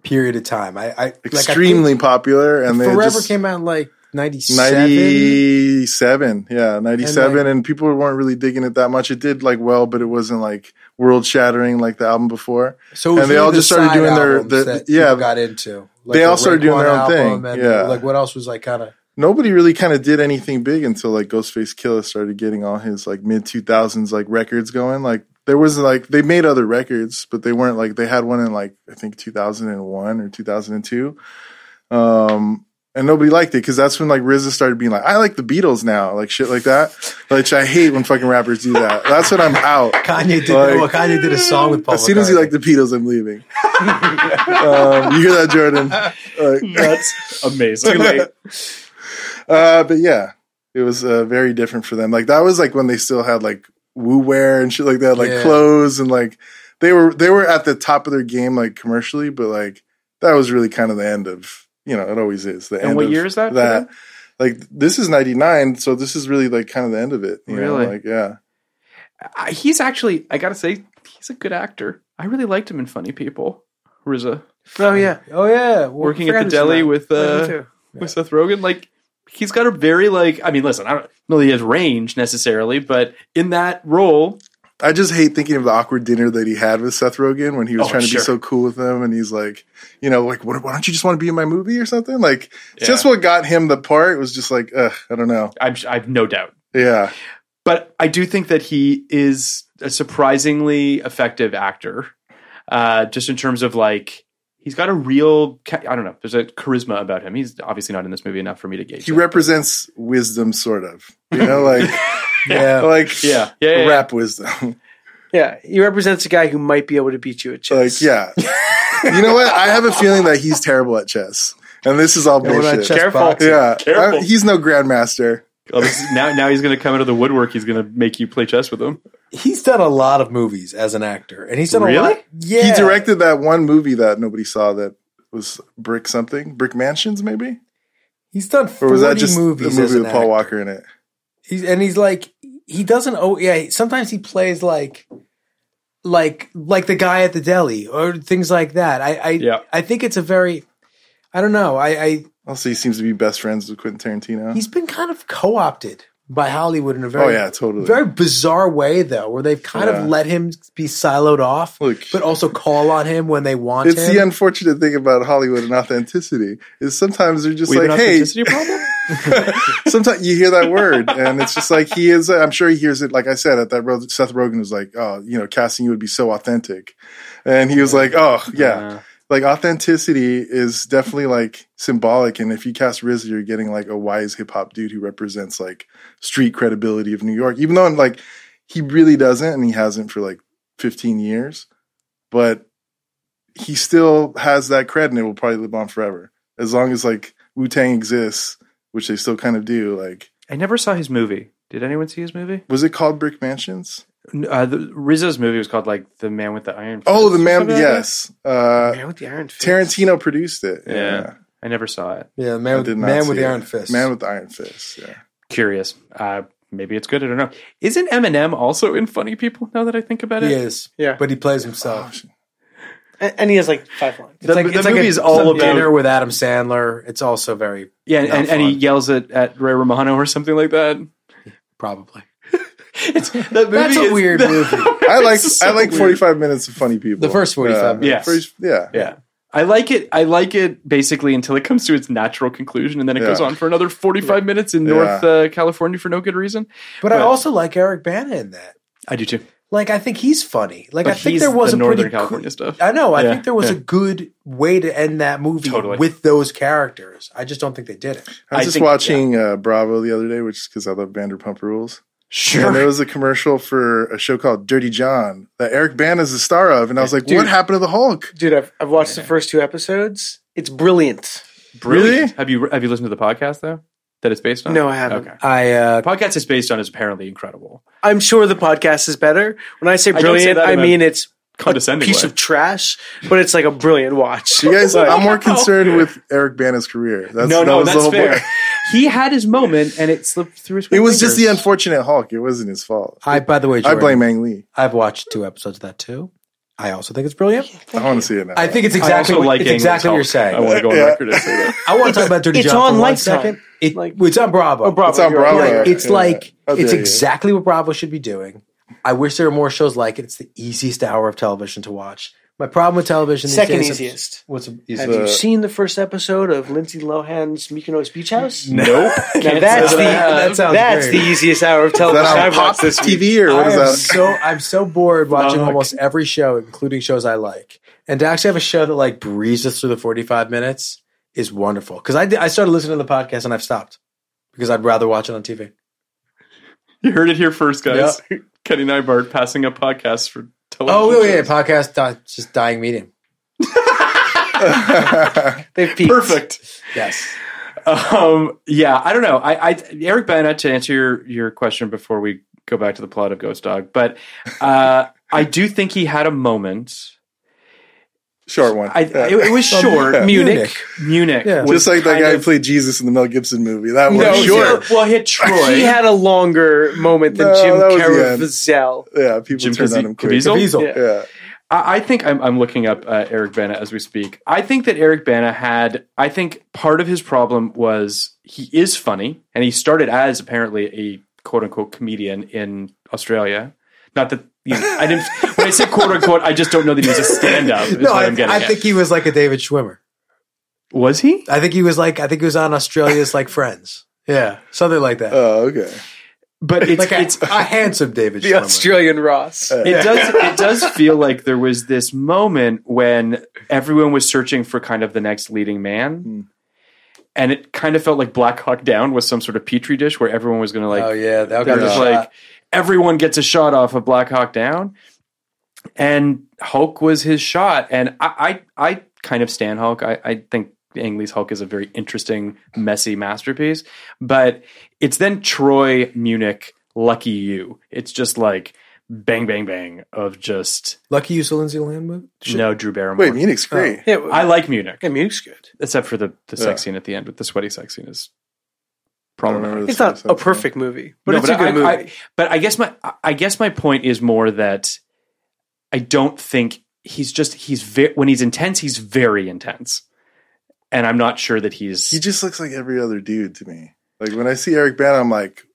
Speaker 2: period of time? I, I
Speaker 5: Extremely popular, and
Speaker 2: like, I
Speaker 5: they
Speaker 2: Forever
Speaker 5: just
Speaker 2: came out like ninety seven.
Speaker 5: 97 yeah 97 and,
Speaker 2: like-
Speaker 5: people weren't really digging it that much. It did like well but it wasn't like world shattering like the album before.
Speaker 2: So
Speaker 5: and they all
Speaker 2: the
Speaker 5: just started doing their
Speaker 2: albums
Speaker 5: the,
Speaker 2: that
Speaker 5: yeah.
Speaker 2: got into. Like
Speaker 5: they all
Speaker 2: the
Speaker 5: started doing their own thing
Speaker 2: and,
Speaker 5: yeah.
Speaker 2: like what else was like kind of
Speaker 5: nobody really kind of did anything big until like Ghostface Killah started getting all his like mid 2000s like records going. Like there was like they made other records but they weren't like they had one in like I think 2001 or 2002 um and nobody liked it because that's when like RZA started being like I like the Beatles now like shit like that which I hate when fucking rappers do that that's when I'm out
Speaker 2: Kanye did.
Speaker 5: Like-
Speaker 2: well, Kanye did a song with Paul.
Speaker 5: as soon as you
Speaker 2: McCartney.
Speaker 5: like the Beatles I'm leaving um, you hear that Jordan like, (laughs)
Speaker 3: That's amazing.
Speaker 5: too late. Uh, but yeah, it was uh, very different for them. Like that was like when they still had like Wu Wear and shit like that, like
Speaker 2: Yeah.
Speaker 5: clothes and like they were they were at the top of their game like commercially, but like that was really kind of the end of you know it always is the
Speaker 3: And
Speaker 5: end.
Speaker 3: what
Speaker 5: of
Speaker 3: year is that
Speaker 5: That
Speaker 3: them?
Speaker 5: like this is ninety nine, so this is really like kind of the end of it. You
Speaker 3: Really?
Speaker 5: know? like yeah.
Speaker 3: I- he's actually, I gotta say, he's a good actor. I really liked him in Funny People. RZA
Speaker 4: Oh yeah.
Speaker 2: oh yeah, Well,
Speaker 3: working at the deli
Speaker 4: name.
Speaker 3: with uh,
Speaker 4: too.
Speaker 3: with Seth Rogen. Like he's got a very like. I mean, listen, I don't know that he has range necessarily, but in that role,
Speaker 5: I just hate thinking of the awkward dinner that he had with Seth Rogen when he was
Speaker 3: Oh,
Speaker 5: trying to
Speaker 3: sure.
Speaker 5: be so cool with him, and he's like, you know, like, why don't you just want to be in my movie or something? Like,
Speaker 3: Yeah.
Speaker 5: just what got him the part was just like, ugh, I don't know.
Speaker 3: I'm, I've no doubt.
Speaker 5: Yeah,
Speaker 3: But I do think that he is a surprisingly effective actor, uh, just in terms of like. He's got a real i don't know. There's a charisma about him. He's obviously not in this movie enough for me to gauge.
Speaker 5: he
Speaker 3: that.
Speaker 5: represents wisdom, sort of. You know, like, (laughs)
Speaker 2: yeah. (laughs)
Speaker 5: like
Speaker 3: Yeah, yeah, yeah, yeah.
Speaker 5: rap wisdom.
Speaker 4: Yeah, he represents a guy who might be able to beat you at chess.
Speaker 5: like, yeah. you know what? I have a feeling that he's terrible at chess, and this is all
Speaker 2: Yeah, what
Speaker 5: bullshit.
Speaker 2: chess
Speaker 3: Careful.
Speaker 5: Yeah,
Speaker 3: Careful.
Speaker 5: I- he's no grandmaster.
Speaker 3: Oh, this now, now he's going to come out of the woodwork. He's going to make you play chess with him.
Speaker 2: He's done a lot of movies as an actor, and he's done
Speaker 3: Really?
Speaker 2: a lot. Yeah,
Speaker 5: He directed that one movie that nobody saw that was Brick something, Brick Mansions, maybe,
Speaker 2: He's done
Speaker 5: or
Speaker 2: forty
Speaker 5: was that just
Speaker 2: movies
Speaker 5: a
Speaker 2: as
Speaker 5: movie
Speaker 2: an
Speaker 5: with Paul
Speaker 2: actor.
Speaker 5: Walker in it?
Speaker 2: He's and he's like he doesn't. Oh yeah, sometimes he plays like like like the guy at the deli or things like that. I I
Speaker 3: Yeah.
Speaker 2: I think it's a very I don't know. I, I
Speaker 5: Also, he seems to be best friends with Quentin Tarantino.
Speaker 2: he's been kind of co opted by Hollywood in a very
Speaker 5: oh yeah, totally.
Speaker 2: very bizarre way though, where they've kind
Speaker 5: Yeah.
Speaker 2: of let him be siloed off,
Speaker 5: Look,
Speaker 2: but also call on him when they want
Speaker 5: it's
Speaker 2: him.
Speaker 5: the unfortunate thing about Hollywood and authenticity is sometimes they're just
Speaker 3: We have
Speaker 5: like,
Speaker 3: an
Speaker 5: hey,
Speaker 3: authenticity problem? (laughs) (laughs)
Speaker 5: sometimes you hear that word and it's just like he is. I'm sure he hears it. Like I said, at that Ro- Seth Rogen was like, oh, you know, casting you would be so authentic, and he was like, oh yeah. Like authenticity is definitely like symbolic and if you cast RZA you're getting like a wise hip hop dude who represents like street credibility of New York even though like he really doesn't and he hasn't for like 15 years but he still has that cred and it will probably live on forever as long as like Wu-Tang exists which they still kind of do like
Speaker 3: I never saw his movie. Did anyone see his movie?
Speaker 5: was it called Brick Mansions
Speaker 3: Uh, the, RZA's movie was called like The Man with the Iron.
Speaker 5: oh the man
Speaker 3: something like that?
Speaker 5: yes uh
Speaker 4: Man with the Iron Fist.
Speaker 5: Tarantino produced it
Speaker 3: Yeah. I never saw it.
Speaker 2: yeah,
Speaker 5: I
Speaker 2: man, with, man with the
Speaker 5: it.
Speaker 2: iron fist.
Speaker 5: man with the iron fist yeah
Speaker 3: Curious. Uh, maybe it's good. I don't know. Isn't Eminem also in Funny People? Now that I think about it, he
Speaker 2: is.
Speaker 4: Yeah.
Speaker 2: but he plays himself.
Speaker 4: and, and he has like five lines.
Speaker 2: It's like,
Speaker 3: The-
Speaker 2: it's
Speaker 3: the
Speaker 2: like
Speaker 3: movie
Speaker 2: a,
Speaker 3: is all
Speaker 2: some
Speaker 3: about-
Speaker 2: dinner with Adam Sandler. It's also very
Speaker 3: yeah, and, and, and he yells at, at Ray Romano or something like that.
Speaker 2: probably.
Speaker 3: It's, that movie
Speaker 2: That's a
Speaker 3: is-
Speaker 2: weird (laughs) movie. (laughs)
Speaker 5: I like
Speaker 3: so
Speaker 5: I like
Speaker 3: weird.
Speaker 5: 45 minutes of funny people.
Speaker 2: The first 45
Speaker 5: Yeah.
Speaker 2: minutes.
Speaker 3: Yes.
Speaker 5: First- yeah.
Speaker 3: Yeah. I like it. I like it basically until it comes to its natural conclusion, and then it goes on for another forty-five minutes in
Speaker 5: Yeah.
Speaker 3: North uh, California for no good reason.
Speaker 2: But I also like Eric Bana in that.
Speaker 3: I do too.
Speaker 2: Like I think he's funny. Like
Speaker 3: But
Speaker 2: I think
Speaker 3: he's
Speaker 2: there was
Speaker 3: the
Speaker 2: a
Speaker 3: Northern
Speaker 2: pretty
Speaker 3: California
Speaker 2: cool-
Speaker 3: stuff.
Speaker 2: I know. I
Speaker 3: Yeah,
Speaker 2: think there was
Speaker 3: yeah.
Speaker 2: a good way to end that movie
Speaker 3: Totally.
Speaker 2: with those characters. I just don't think they did it.
Speaker 5: I was
Speaker 3: I
Speaker 5: just
Speaker 3: think-
Speaker 5: watching uh, Bravo the other day, which is because I love Vanderpump Rules.
Speaker 3: Sure.
Speaker 5: And there was a commercial for a show called Dirty John that Eric Bana is the star of, and I was like,
Speaker 4: Dude.
Speaker 5: "What happened to the Hulk?"
Speaker 4: Dude, I've, I've watched the first two episodes. It's brilliant.
Speaker 3: Brilliant.
Speaker 5: Really?
Speaker 3: Have you have you listened to the podcast though? That it's based on?
Speaker 4: No, I haven't.
Speaker 3: Okay.
Speaker 2: I uh,
Speaker 3: The podcast it's based on is apparently incredible.
Speaker 4: I'm sure the podcast is better. When I say
Speaker 3: I say
Speaker 4: brilliant, I
Speaker 3: in a
Speaker 4: mean it's a
Speaker 3: condescending
Speaker 4: piece
Speaker 3: way.
Speaker 4: of trash, but it's like a brilliant watch.
Speaker 5: You guys, (laughs)
Speaker 4: Like-
Speaker 5: I'm more (laughs) concerned with Eric Bana's career. That's,
Speaker 3: no,
Speaker 5: that
Speaker 3: no,
Speaker 5: was the
Speaker 3: that's
Speaker 5: whole
Speaker 3: fair. (laughs)
Speaker 5: point.
Speaker 3: he had his moment, and it slipped through his.
Speaker 5: It was just the unfortunate Hulk. It wasn't his fault.
Speaker 2: I, by the way,
Speaker 5: I
Speaker 2: Jordan,
Speaker 5: blame Ang Lee.
Speaker 2: I've watched two episodes of that too. I also think it's brilliant.
Speaker 5: I want to see it now.
Speaker 2: I think it's exactly what,
Speaker 3: like
Speaker 2: it's exactly what you're saying.
Speaker 3: I want to go on
Speaker 5: Yeah.
Speaker 3: record and say that.
Speaker 2: I want to talk about Dirty
Speaker 4: It's
Speaker 2: John
Speaker 4: on
Speaker 2: for one
Speaker 4: Lifetime.
Speaker 2: second. It,
Speaker 4: Like-
Speaker 2: it's on Bravo.
Speaker 4: Oh, Bravo.
Speaker 5: It's on
Speaker 4: you're right.
Speaker 5: Bravo.
Speaker 2: Like, it's
Speaker 5: Yeah.
Speaker 2: like oh,
Speaker 5: How
Speaker 2: it's
Speaker 5: dare you.
Speaker 2: exactly what Bravo should be doing. I wish there were more shows like it. It's the easiest hour of television to watch. My problem with television these
Speaker 4: Second
Speaker 2: days is-
Speaker 4: easiest.
Speaker 2: What's the
Speaker 4: Have
Speaker 2: easiest?
Speaker 5: The-
Speaker 4: you seen the first episode of Lindsay Lohan's Mykonos Beach House? (laughs)
Speaker 3: Nope. (laughs)
Speaker 4: Now that's the
Speaker 2: That sounds
Speaker 4: that's
Speaker 2: great.
Speaker 4: the easiest hour of
Speaker 5: Is that
Speaker 4: television
Speaker 5: on
Speaker 4: I've
Speaker 5: Pop
Speaker 4: watched this week.
Speaker 5: TV or what
Speaker 2: I
Speaker 5: is
Speaker 2: am
Speaker 5: that?
Speaker 2: so I'm so bored watching
Speaker 3: Fuck.
Speaker 2: almost every show, including shows I like. And to actually have a show that like breezes through the 45 minutes is wonderful. Because I did- I started listening to the podcast and I've stopped because I'd rather watch it on TV.
Speaker 3: You heard it here first, guys. (laughs) Kenny Nybart passing up podcasts for television.
Speaker 2: Oh, yeah, yeah,
Speaker 3: shows.
Speaker 2: podcast di- just dying medium. (laughs)
Speaker 4: They've peaked.
Speaker 3: Perfect.
Speaker 2: Yes.
Speaker 3: Um, yeah, I don't know. I, I Eric Bana to answer your your question before we go back to the plot of Ghost Dog, but uh, I do think he had a moment.
Speaker 5: Short one.
Speaker 3: I,
Speaker 5: Yeah.
Speaker 3: it, it was (laughs) short.
Speaker 5: Yeah.
Speaker 3: Munich, Munich.
Speaker 2: Yeah.
Speaker 5: Just like that guy
Speaker 3: of-
Speaker 5: who played Jesus in the Mel Gibson movie. That
Speaker 4: No,
Speaker 5: was short.
Speaker 3: Well, hit (laughs) Troy.
Speaker 4: He had a longer moment than
Speaker 5: No,
Speaker 4: Jim
Speaker 5: that was the end. Yeah, people
Speaker 3: Jim
Speaker 5: turned on him quick.
Speaker 3: Caviezel?
Speaker 2: Caviezel.
Speaker 4: Yeah.
Speaker 5: Yeah.
Speaker 3: I I think I'm, I'm looking up uh, Eric Bana as we speak. I think that Eric Bana had. I think part of his problem was he is funny, and he started as apparently a quote unquote comedian in Australia. Not that you know, I didn't. when I say quote unquote, I just don't know that he was a stand up.
Speaker 2: No, I,
Speaker 3: I'm getting
Speaker 2: I
Speaker 3: at.
Speaker 2: think he was like a David Schwimmer.
Speaker 3: was he.
Speaker 2: I think he was like I think he was on Australia's like Friends. Yeah, something like that.
Speaker 5: Oh, okay.
Speaker 3: But it's
Speaker 2: like a,
Speaker 3: it's
Speaker 2: a handsome David
Speaker 4: The
Speaker 2: Schwimmer.
Speaker 4: Australian Ross.
Speaker 3: it does it does feel like there was this moment when everyone was searching for kind of the next leading man. Hmm. And it kind of felt like Black Hawk Down was some sort of petri dish where everyone was going to like
Speaker 2: oh yeah, that
Speaker 3: They're
Speaker 2: got
Speaker 3: just
Speaker 2: a
Speaker 3: like
Speaker 2: shot.
Speaker 3: Everyone gets a shot off of Black Hawk Down, and Hulk was his shot. And I, I, I kind of stand Hulk. I, I think Ang Lee's Hulk is a very interesting, messy masterpiece. But it's then Troy Munich, Lucky You. It's just like bang, bang, bang of just
Speaker 2: Lucky you, saw Lindsay Lohan movie.
Speaker 3: no Drew Barrymore.
Speaker 5: Wait, Munich's great. Oh.
Speaker 4: Yeah,
Speaker 3: I like Munich,
Speaker 4: yeah, Munich's good.
Speaker 3: except for the the sex
Speaker 5: Yeah.
Speaker 3: scene at the end with the sweaty sex scene is
Speaker 5: I don't
Speaker 3: problematic.
Speaker 4: It's not a
Speaker 5: episode.
Speaker 4: perfect movie, but
Speaker 3: No,
Speaker 4: it's a good
Speaker 3: I,
Speaker 4: movie.
Speaker 3: I- but I guess my I guess my point is more that I don't think he's just he's ve- when he's intense he's very intense, and I'm not sure that he's
Speaker 5: He just looks like every other dude to me. Like when I see Eric Bana, I'm like,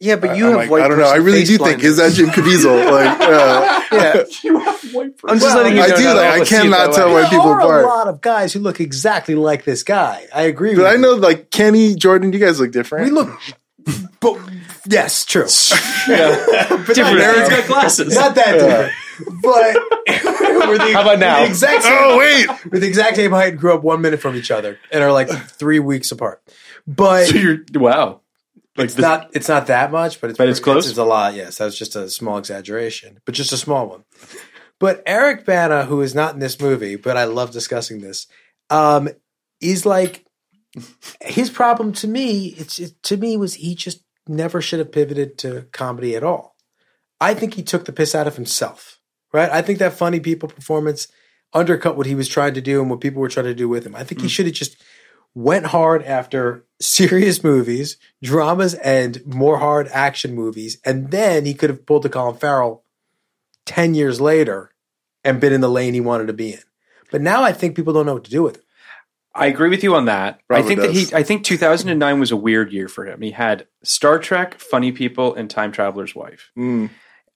Speaker 4: yeah, but you
Speaker 5: I'm
Speaker 4: have
Speaker 5: like,
Speaker 4: white.
Speaker 5: I don't know. I really
Speaker 4: face
Speaker 5: do think
Speaker 4: blindness.
Speaker 5: is that Jim Caviezel? like, uh, (laughs)
Speaker 4: Yeah, (laughs)
Speaker 3: you have white
Speaker 4: I'm just letting you
Speaker 5: I
Speaker 4: know.
Speaker 5: I do,
Speaker 4: not
Speaker 5: like, I
Speaker 4: of us see it
Speaker 5: cannot
Speaker 4: that
Speaker 5: tell
Speaker 4: way.
Speaker 5: why
Speaker 2: There
Speaker 5: people
Speaker 2: are
Speaker 5: apart.
Speaker 2: a lot of guys who look exactly like this guy. I agree.
Speaker 5: but
Speaker 2: with
Speaker 5: I
Speaker 2: you.
Speaker 5: know like Kenny, Jordan, you guys look different.
Speaker 2: we look. (laughs) But yes, true.
Speaker 3: yeah.
Speaker 2: But
Speaker 3: different.
Speaker 2: not
Speaker 3: Aaron's got glasses.
Speaker 2: Not that different. But we're the,
Speaker 4: How about now?
Speaker 2: we're the exact same,
Speaker 5: oh wait,
Speaker 2: we're the exact same height and grew up one minute from each other and are like three weeks apart. But
Speaker 3: So you're wow. Like
Speaker 2: it's
Speaker 3: this-
Speaker 2: not it's not that much, but it's
Speaker 3: But it's close?
Speaker 2: It's, a lot. Yes, that was just a small exaggeration, but just a small one. But Eric Bana, who is not in this movie, but I love discussing this, um, is like his problem to me. It's it, to me was he just never should have pivoted to comedy at all. I think he took the piss out of himself. Right? I think that funny people performance undercut what he was trying to do and what people were trying to do with him. I think he should have just went hard after serious movies, dramas, and more hard action movies, and then he could have pulled the Colin Farrell ten years later and been in the lane he wanted to be in. But now I think people don't know what to do with him.
Speaker 3: I agree with you on that. I
Speaker 5: Robert
Speaker 3: think that he I think 2009 was a weird year for him. He had Star Trek, Funny People, and Time Traveler's Wife,
Speaker 5: Mm.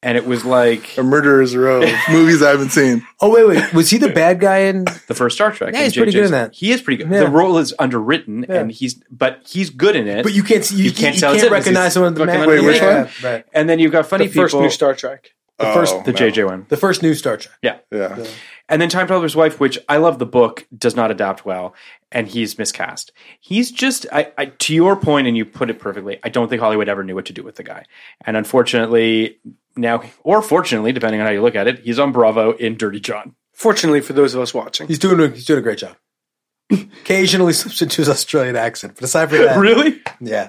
Speaker 3: And it was like
Speaker 5: a murderer's row of (laughs) movies I haven't seen.
Speaker 2: Oh wait, wait, was he the bad guy in?
Speaker 3: the first Star Trek.
Speaker 2: Yeah,
Speaker 3: and
Speaker 2: he's pretty good in that.
Speaker 3: He is pretty good.
Speaker 2: Yeah.
Speaker 3: The role is underwritten,
Speaker 2: Yeah.
Speaker 3: and he's but he's good in it.
Speaker 2: But you can't see, you,
Speaker 3: You can't
Speaker 2: you
Speaker 3: tell it's
Speaker 2: can't recognize
Speaker 3: he's
Speaker 2: him on the
Speaker 3: looking
Speaker 2: map.
Speaker 5: Wait, which
Speaker 2: Yeah,
Speaker 5: one?
Speaker 2: Right.
Speaker 3: and then you've got funny
Speaker 4: the first new Star Trek.
Speaker 2: The first,
Speaker 5: Oh,
Speaker 3: the
Speaker 5: no.
Speaker 3: JJ one.
Speaker 2: the first new Star Trek.
Speaker 3: Yeah.
Speaker 5: Yeah.
Speaker 3: And then Time Traveler's Wife, which I love the book, does not adapt well, and he's miscast. He's just, I, I, to your point, and you put it perfectly, I don't think Hollywood ever knew what to do with the guy. And unfortunately, now, or fortunately, depending on how you look at it, he's on Bravo in Dirty John.
Speaker 4: Fortunately for those of us watching,
Speaker 2: He's doing a, he's doing a great job. (laughs) Occasionally slips into his Australian accent, but aside from (laughs) that,
Speaker 3: really?
Speaker 2: yeah,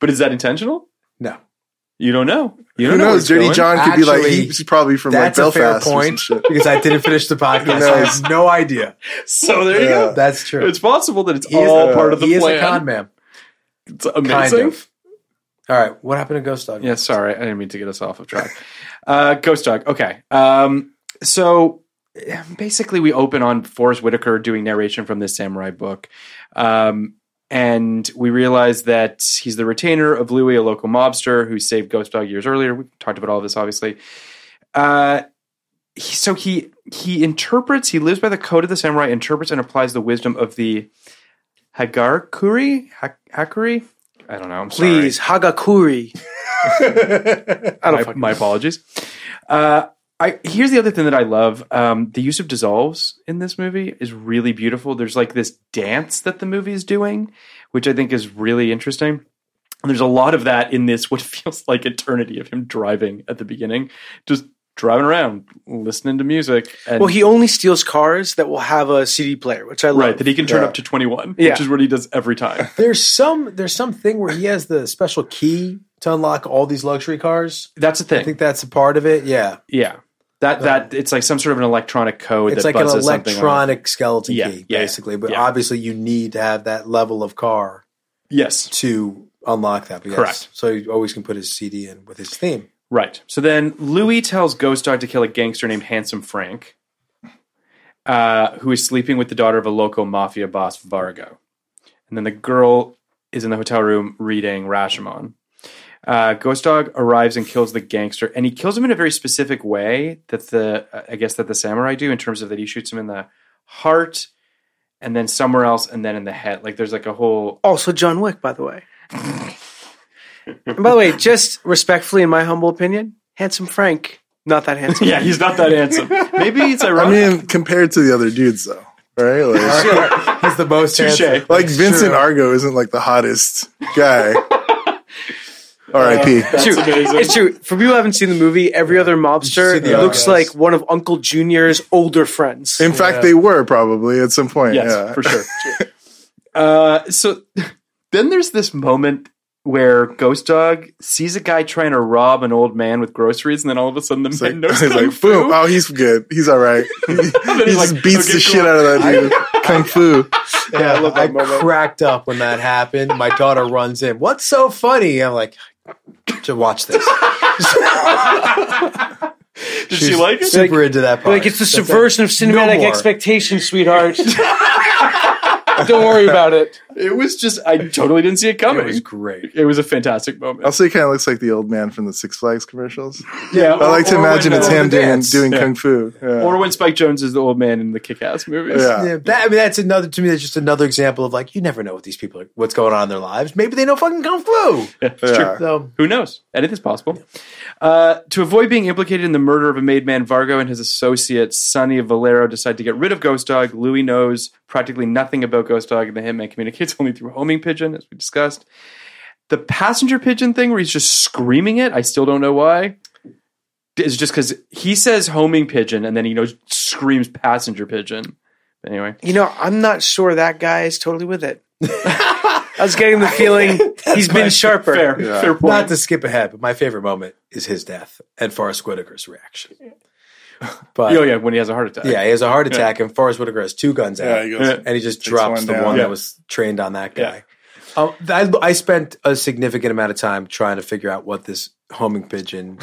Speaker 3: But is that intentional?
Speaker 2: no.
Speaker 3: You don't know. You
Speaker 5: Who
Speaker 3: don't know.
Speaker 5: knows?
Speaker 3: it's
Speaker 5: Dirty
Speaker 3: going.
Speaker 5: John could be like
Speaker 2: Actually,
Speaker 5: he's probably from like
Speaker 2: That's a fair
Speaker 5: Belfast
Speaker 2: point because I didn't finish the (laughs) podcast. I have no idea.
Speaker 3: So there you
Speaker 5: Yeah.
Speaker 3: go.
Speaker 2: That's true.
Speaker 3: It's possible that it's
Speaker 2: He
Speaker 3: all
Speaker 2: a-
Speaker 3: part of the
Speaker 2: he
Speaker 3: plan.
Speaker 2: is a con man.
Speaker 3: It's amazing.
Speaker 2: Kind of. All right, what happened to Ghost Dog?
Speaker 3: Yeah, sorry, I didn't mean to get us off of track. (laughs) uh, Ghost Dog. Okay, um, so basically, we open on Forest Whitaker doing narration from this samurai book, um, and we realize that he's the retainer of Louis, a local mobster who saved Ghost Dog years earlier. We talked about all this, obviously. Uh, he, so he he interprets. He lives by the code of the samurai. Interprets and applies the wisdom of the Hagarkuri. Ha- Hakuri. I don't know. I'm sorry.
Speaker 4: Please, Hagakure. (laughs) I don't
Speaker 3: my, my apologies. Uh, I here's the other thing that I love. Um, the use of dissolves in this movie is really beautiful. There's like this dance that the movie is doing, which I think is really interesting. And there's a lot of that in this what (laughs) feels like eternity of him driving at the beginning, just driving around, listening to music. And,
Speaker 4: Well, he only steals cars that will have a CD player, which I love.
Speaker 3: right that he can turn
Speaker 5: Yeah.
Speaker 3: up to 21,
Speaker 4: Yeah.
Speaker 3: which is what he does every time. (laughs)
Speaker 2: There's some there's some thing where he has the special key to unlock all these luxury cars.
Speaker 3: That's the thing.
Speaker 2: I think that's a part of it. Yeah,
Speaker 3: yeah, that that it's like some sort of an electronic code.
Speaker 2: it's
Speaker 3: that
Speaker 2: like an
Speaker 3: buzzes something off.
Speaker 2: electronic skeleton
Speaker 3: Yeah,
Speaker 2: key,
Speaker 3: yeah,
Speaker 2: basically. But
Speaker 3: yeah.
Speaker 2: obviously, you need to have that level of car
Speaker 3: Yes,
Speaker 2: to unlock that. But yes,
Speaker 3: Correct.
Speaker 2: So he always can put his CD in with his theme.
Speaker 3: Right. So then Louis tells Ghost Dog to kill a gangster named Handsome Frank, uh, who is sleeping with the daughter of a local mafia boss, Vargo. And then the girl is in the hotel room reading Rashomon. Uh, Ghost Dog arrives and kills the gangster, and he kills him in a very specific way that the I guess that the samurai do in terms of that he shoots him in the heart, and then somewhere else, and then in the head. Like there's like a whole
Speaker 4: Also, John Wick, by the way. and by the way, just respectfully, in my humble opinion, handsome Frank, not that handsome. (laughs)
Speaker 3: yeah. He's not that handsome. Maybe it's ironic.
Speaker 5: I mean, compared to the other dudes, though, right? Like,
Speaker 2: He's the most
Speaker 3: Touche.
Speaker 2: handsome.
Speaker 5: like Vincent Argo isn't like the hottest guy. R.I.P.
Speaker 4: It's true. It's true. For people who haven't seen the movie, every other mobster
Speaker 2: see
Speaker 4: looks
Speaker 2: guys.
Speaker 4: like one of Uncle Junior's older friends.
Speaker 5: In fact, they were probably at some point.
Speaker 3: Yes,
Speaker 5: yeah,
Speaker 3: for sure. (laughs) uh, so (laughs) then there's this moment where Ghost Dog sees a guy trying to rob an old man with groceries, and then all of a sudden the
Speaker 5: It's
Speaker 3: man
Speaker 5: like,
Speaker 3: knows (laughs)
Speaker 5: he's
Speaker 3: kung
Speaker 5: like,
Speaker 3: fu.
Speaker 5: boom! Oh, he's good. He's all right. he
Speaker 3: he's
Speaker 5: just
Speaker 3: like,
Speaker 5: beats
Speaker 3: okay,
Speaker 5: the shit out of that dude. Kung fu.
Speaker 2: Yeah,
Speaker 4: I love that
Speaker 2: I cracked up when that happened. My daughter runs in. What's so funny? I'm like, to watch this. (laughs)
Speaker 3: Did she like it?
Speaker 2: Super into that part.
Speaker 4: like it's the subversion of cinematic
Speaker 2: more.
Speaker 4: expectation, sweetheart. (laughs) Don't worry about it.
Speaker 3: It was just I totally didn't see it
Speaker 2: it.
Speaker 3: coming.
Speaker 2: It was great.
Speaker 3: It was a fantastic moment.
Speaker 5: Also, he kind of looks like the old man from the Six Flags commercials.
Speaker 3: yeah,
Speaker 5: I like to imagine
Speaker 3: when,
Speaker 5: it's
Speaker 3: uh,
Speaker 5: him doing, doing
Speaker 3: Yeah.
Speaker 5: kung fu. Yeah.
Speaker 3: Or when Spike Jonze is the old man in the Kick-Ass movies.
Speaker 5: Yeah.
Speaker 2: Yeah, that, I mean, that's another to me. That's just another example of like you never know what these people are, what's going on in their lives. Maybe they know fucking kung fu.
Speaker 3: Yeah, it's
Speaker 5: Yeah.
Speaker 3: true.
Speaker 2: So
Speaker 3: Who knows? Anything's possible. Uh, to avoid being implicated in the murder of a made man, Vargo and his associate Sonny Valerio decide to get rid of Ghost Dog. Louis knows practically nothing about Ghost Dog, and the hitman communicates only through homing pigeon, as we discussed. The passenger pigeon thing, where he's just screaming it, I still don't know why. Is just because he says homing pigeon, and then he knows screams passenger pigeon. Anyway,
Speaker 4: You know, I'm not sure that guy is totally with it. I was getting the feeling (laughs) he's been sharper.
Speaker 3: fair,
Speaker 5: Yeah.
Speaker 3: fair point.
Speaker 2: not to skip ahead, but my favorite moment is his death and Forest Whitaker's reaction. (laughs) But
Speaker 3: oh yeah, when he has a heart attack.
Speaker 2: yeah, he has a heart attack, and Forest Whitaker has two guns out.
Speaker 5: Yeah, he goes,
Speaker 2: and he just drops
Speaker 5: one
Speaker 2: the
Speaker 5: down.
Speaker 2: one
Speaker 3: Yeah.
Speaker 2: that was trained on that guy. Um, I, I spent a significant amount of time trying to figure out what this homing pigeon,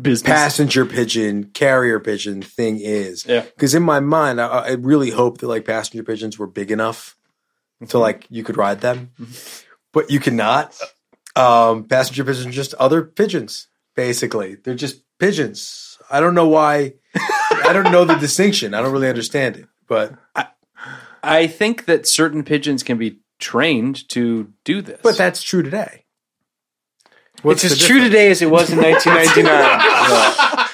Speaker 3: business.
Speaker 2: passenger pigeon, carrier pigeon thing is.
Speaker 3: Yeah.
Speaker 2: Because in my mind, I, I really hoped that like passenger pigeons were big enough to like you could ride them, but you cannot. Um, passenger pigeons are just other pigeons, basically. They're just pigeons. I don't know why. I don't know the distinction. I don't really understand it, but
Speaker 3: I think that certain pigeons can be trained to do this.
Speaker 2: but that's true today.
Speaker 4: it's as true today as it was in (laughs) 1999.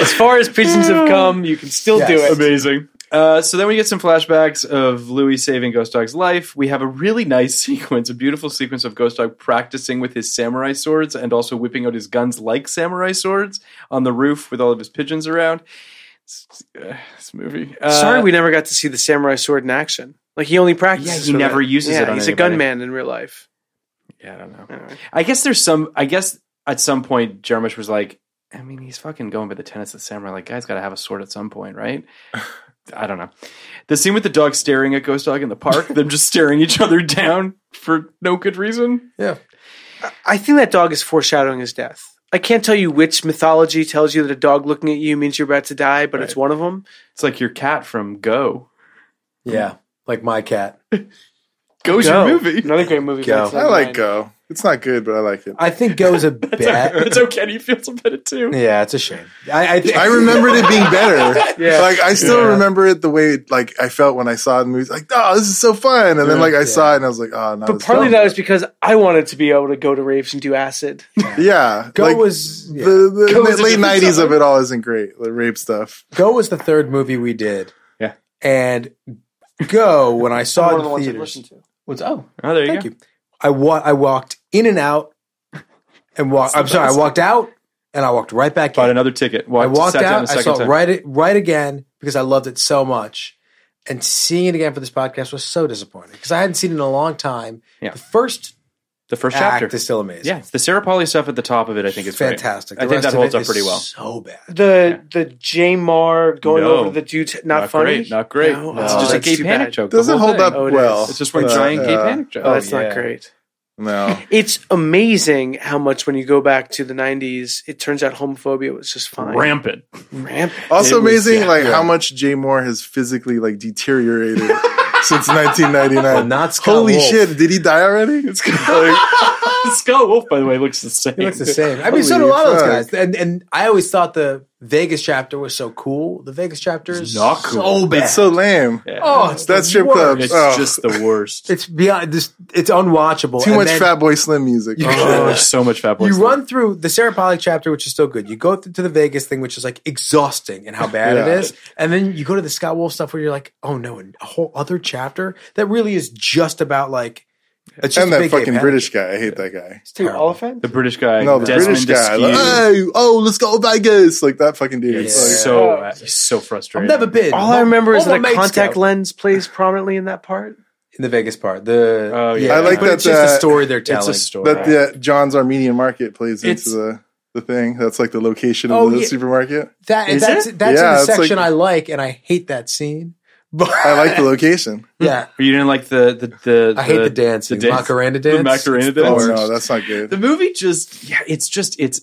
Speaker 4: as far as pigeons have come, you can still do it.
Speaker 3: amazing. Uh, so then we get some flashbacks of Louis saving Ghost Dog's life. We have a really nice (laughs) sequence, a beautiful sequence of Ghost Dog practicing with his samurai swords and also whipping out his guns like samurai swords on the roof with all of his pigeons around. It's- uh, this movie. Uh,
Speaker 4: Sorry, we never got to see the samurai sword in action. Like he only practices.
Speaker 3: Yeah, he never
Speaker 4: it.
Speaker 3: uses
Speaker 4: yeah,
Speaker 3: it on
Speaker 4: He's
Speaker 3: anybody.
Speaker 4: a gunman in real life.
Speaker 3: Yeah, I don't know.
Speaker 4: Anyway.
Speaker 3: I guess there's some. I guess at some point, Jarmusch was like, I mean, he's fucking going by the tenets of samurai. Like, guy's got to have a sword at some point, right? (laughs) I don't know. The scene with the dog staring at Ghost Dog in the park, them just staring each other down for no good reason.
Speaker 2: Yeah.
Speaker 4: I think that dog is foreshadowing his death. I can't tell you which mythology tells you that a dog looking at you means you're about to die, but it's one of them.
Speaker 3: It's like your cat from Go.
Speaker 2: Yeah. Like my cat.
Speaker 3: Go's
Speaker 4: Go.
Speaker 3: your movie.
Speaker 4: Another great movie.
Speaker 2: Go.
Speaker 5: I like Go. It's not good, but I like it.
Speaker 2: I think Go's a bad. (laughs)
Speaker 3: It's okay. He feels about it too.
Speaker 2: Yeah, it's a shame. I, I,
Speaker 5: I remembered it being better. (laughs)
Speaker 4: Yeah.
Speaker 5: Like I still remember it the way like I felt when I saw the movie. Like, oh, this is so fun. And then like I saw it and I was like, oh no.
Speaker 4: But partly that was because I wanted to be able to go to raves and do acid.
Speaker 5: Yeah. (laughs)
Speaker 2: Go
Speaker 5: like,
Speaker 2: was yeah.
Speaker 5: the, the
Speaker 3: Go was
Speaker 5: late
Speaker 3: different
Speaker 5: nineties of it all isn't great. The rape stuff.
Speaker 2: Go was the third movie we did.
Speaker 3: Yeah.
Speaker 2: And Go when I saw it
Speaker 4: of the
Speaker 2: in theaters.
Speaker 4: listened to.
Speaker 2: What's oh
Speaker 3: Oh, there you
Speaker 2: thank
Speaker 3: go.
Speaker 2: you. I wa- I walked in and out and walked. I'm sorry, I walked out and I walked right back in.
Speaker 3: Bought
Speaker 2: in.
Speaker 3: another ticket.
Speaker 2: I
Speaker 3: Walked,
Speaker 2: walked
Speaker 3: sat down a
Speaker 2: out. I
Speaker 3: second
Speaker 2: saw it
Speaker 3: time.
Speaker 2: right right again because I loved it so much. And seeing it again for this podcast was so disappointing because I hadn't seen it in a long time.
Speaker 3: Yeah.
Speaker 2: The first
Speaker 3: The first
Speaker 2: act
Speaker 3: chapter.
Speaker 2: is still amazing.
Speaker 3: Yeah, the Sarah Polley stuff at the top of it, I think is great.
Speaker 2: fantastic.
Speaker 3: I think that holds up pretty well.
Speaker 2: So bad.
Speaker 4: The the Jay Mohr going
Speaker 3: No.
Speaker 4: over the dude's not,
Speaker 3: Not
Speaker 4: funny.
Speaker 3: great. Not great.
Speaker 4: No,
Speaker 3: No,
Speaker 4: it's
Speaker 3: it's just a gay panic
Speaker 4: bad.
Speaker 3: joke.
Speaker 5: Doesn't
Speaker 3: whole
Speaker 5: hold
Speaker 3: thing.
Speaker 5: up
Speaker 4: Oh, it
Speaker 5: well.
Speaker 4: is.
Speaker 3: It's just one
Speaker 5: Uh,
Speaker 3: giant gay
Speaker 5: yeah.
Speaker 3: panic joke.
Speaker 4: Oh, that's
Speaker 2: yeah.
Speaker 4: not great.
Speaker 5: No.
Speaker 4: It's amazing how much when you go back to the '90s, it turns out homophobia was just fine.
Speaker 3: Rampant.
Speaker 4: Rampant.
Speaker 5: Also
Speaker 3: It was-
Speaker 5: amazing,
Speaker 3: yeah,
Speaker 5: like
Speaker 2: yeah.
Speaker 5: how much Jay Mohr has physically like deteriorated (laughs) since 1999.
Speaker 2: Well, not Scott
Speaker 5: Holy
Speaker 2: Wolf.
Speaker 5: shit! Did he die already? It's like, (laughs)
Speaker 3: Scott Wolf, by the way, looks the same.
Speaker 2: He looks the same. I mean, so do a
Speaker 5: Holy
Speaker 2: lot of those guys. And and I always thought the Vegas chapter was so cool. The Vegas chapter is
Speaker 3: not cool.
Speaker 2: so bad.
Speaker 5: it's so lame.
Speaker 2: oh, it's
Speaker 5: That's
Speaker 2: the
Speaker 5: strip
Speaker 2: worst.
Speaker 5: clubs.
Speaker 3: It's
Speaker 5: Oh.
Speaker 3: just the worst. (laughs)
Speaker 2: It's beyond this. It's unwatchable.
Speaker 5: Too
Speaker 2: And
Speaker 5: much
Speaker 2: then
Speaker 5: Fatboy Slim music.
Speaker 3: oh, so much Fatboy
Speaker 2: You
Speaker 3: Slim.
Speaker 2: run through the Sarah Pollock chapter, which is still good. You go th- to the Vegas thing, which is like exhausting and how bad it
Speaker 5: Yeah.
Speaker 2: is, and then you go to the Scott Wolf stuff where you're like, oh no, a whole other chapter that really is just about like. It's just
Speaker 5: and that fucking
Speaker 2: panic.
Speaker 5: British guy. I hate that guy.
Speaker 2: It's
Speaker 4: Dude,
Speaker 2: terrible.
Speaker 4: Olyphant?
Speaker 3: the British guy.
Speaker 5: No, the
Speaker 3: Desmond
Speaker 5: British guy. Like, hey, oh, let's go Vegas. Like that fucking dude.
Speaker 3: He's
Speaker 5: like-
Speaker 3: so
Speaker 4: Oh.
Speaker 3: uh, he's so
Speaker 2: I've
Speaker 3: frustrating.
Speaker 2: never been.
Speaker 4: All I remember is that a contact
Speaker 2: go.
Speaker 4: lens plays prominently in that part.
Speaker 2: in the Vegas part. The
Speaker 3: Oh, yeah.
Speaker 5: I like
Speaker 2: but
Speaker 5: that,
Speaker 2: It's just a
Speaker 5: uh,
Speaker 2: story they're telling.
Speaker 3: It's
Speaker 2: telling.
Speaker 3: a story.
Speaker 5: that the John's Armenian Market plays
Speaker 3: It's-
Speaker 5: into the the thing. That's like the location of
Speaker 2: Oh,
Speaker 5: the
Speaker 2: yeah.
Speaker 5: supermarket.
Speaker 2: That
Speaker 3: Is
Speaker 2: that's
Speaker 3: it?
Speaker 2: that's
Speaker 5: Yeah,
Speaker 2: in the
Speaker 5: it's like-
Speaker 2: section I like, and I hate that scene. But
Speaker 5: I like the location. (laughs)
Speaker 2: yeah,
Speaker 3: You didn't like the the the.
Speaker 2: I hate the dance. Macarena
Speaker 3: The
Speaker 2: dance.
Speaker 3: Macarena
Speaker 2: It's the
Speaker 5: Oh
Speaker 3: dance.
Speaker 2: worst.
Speaker 5: no, that's not good.
Speaker 3: The movie just yeah, it's just it's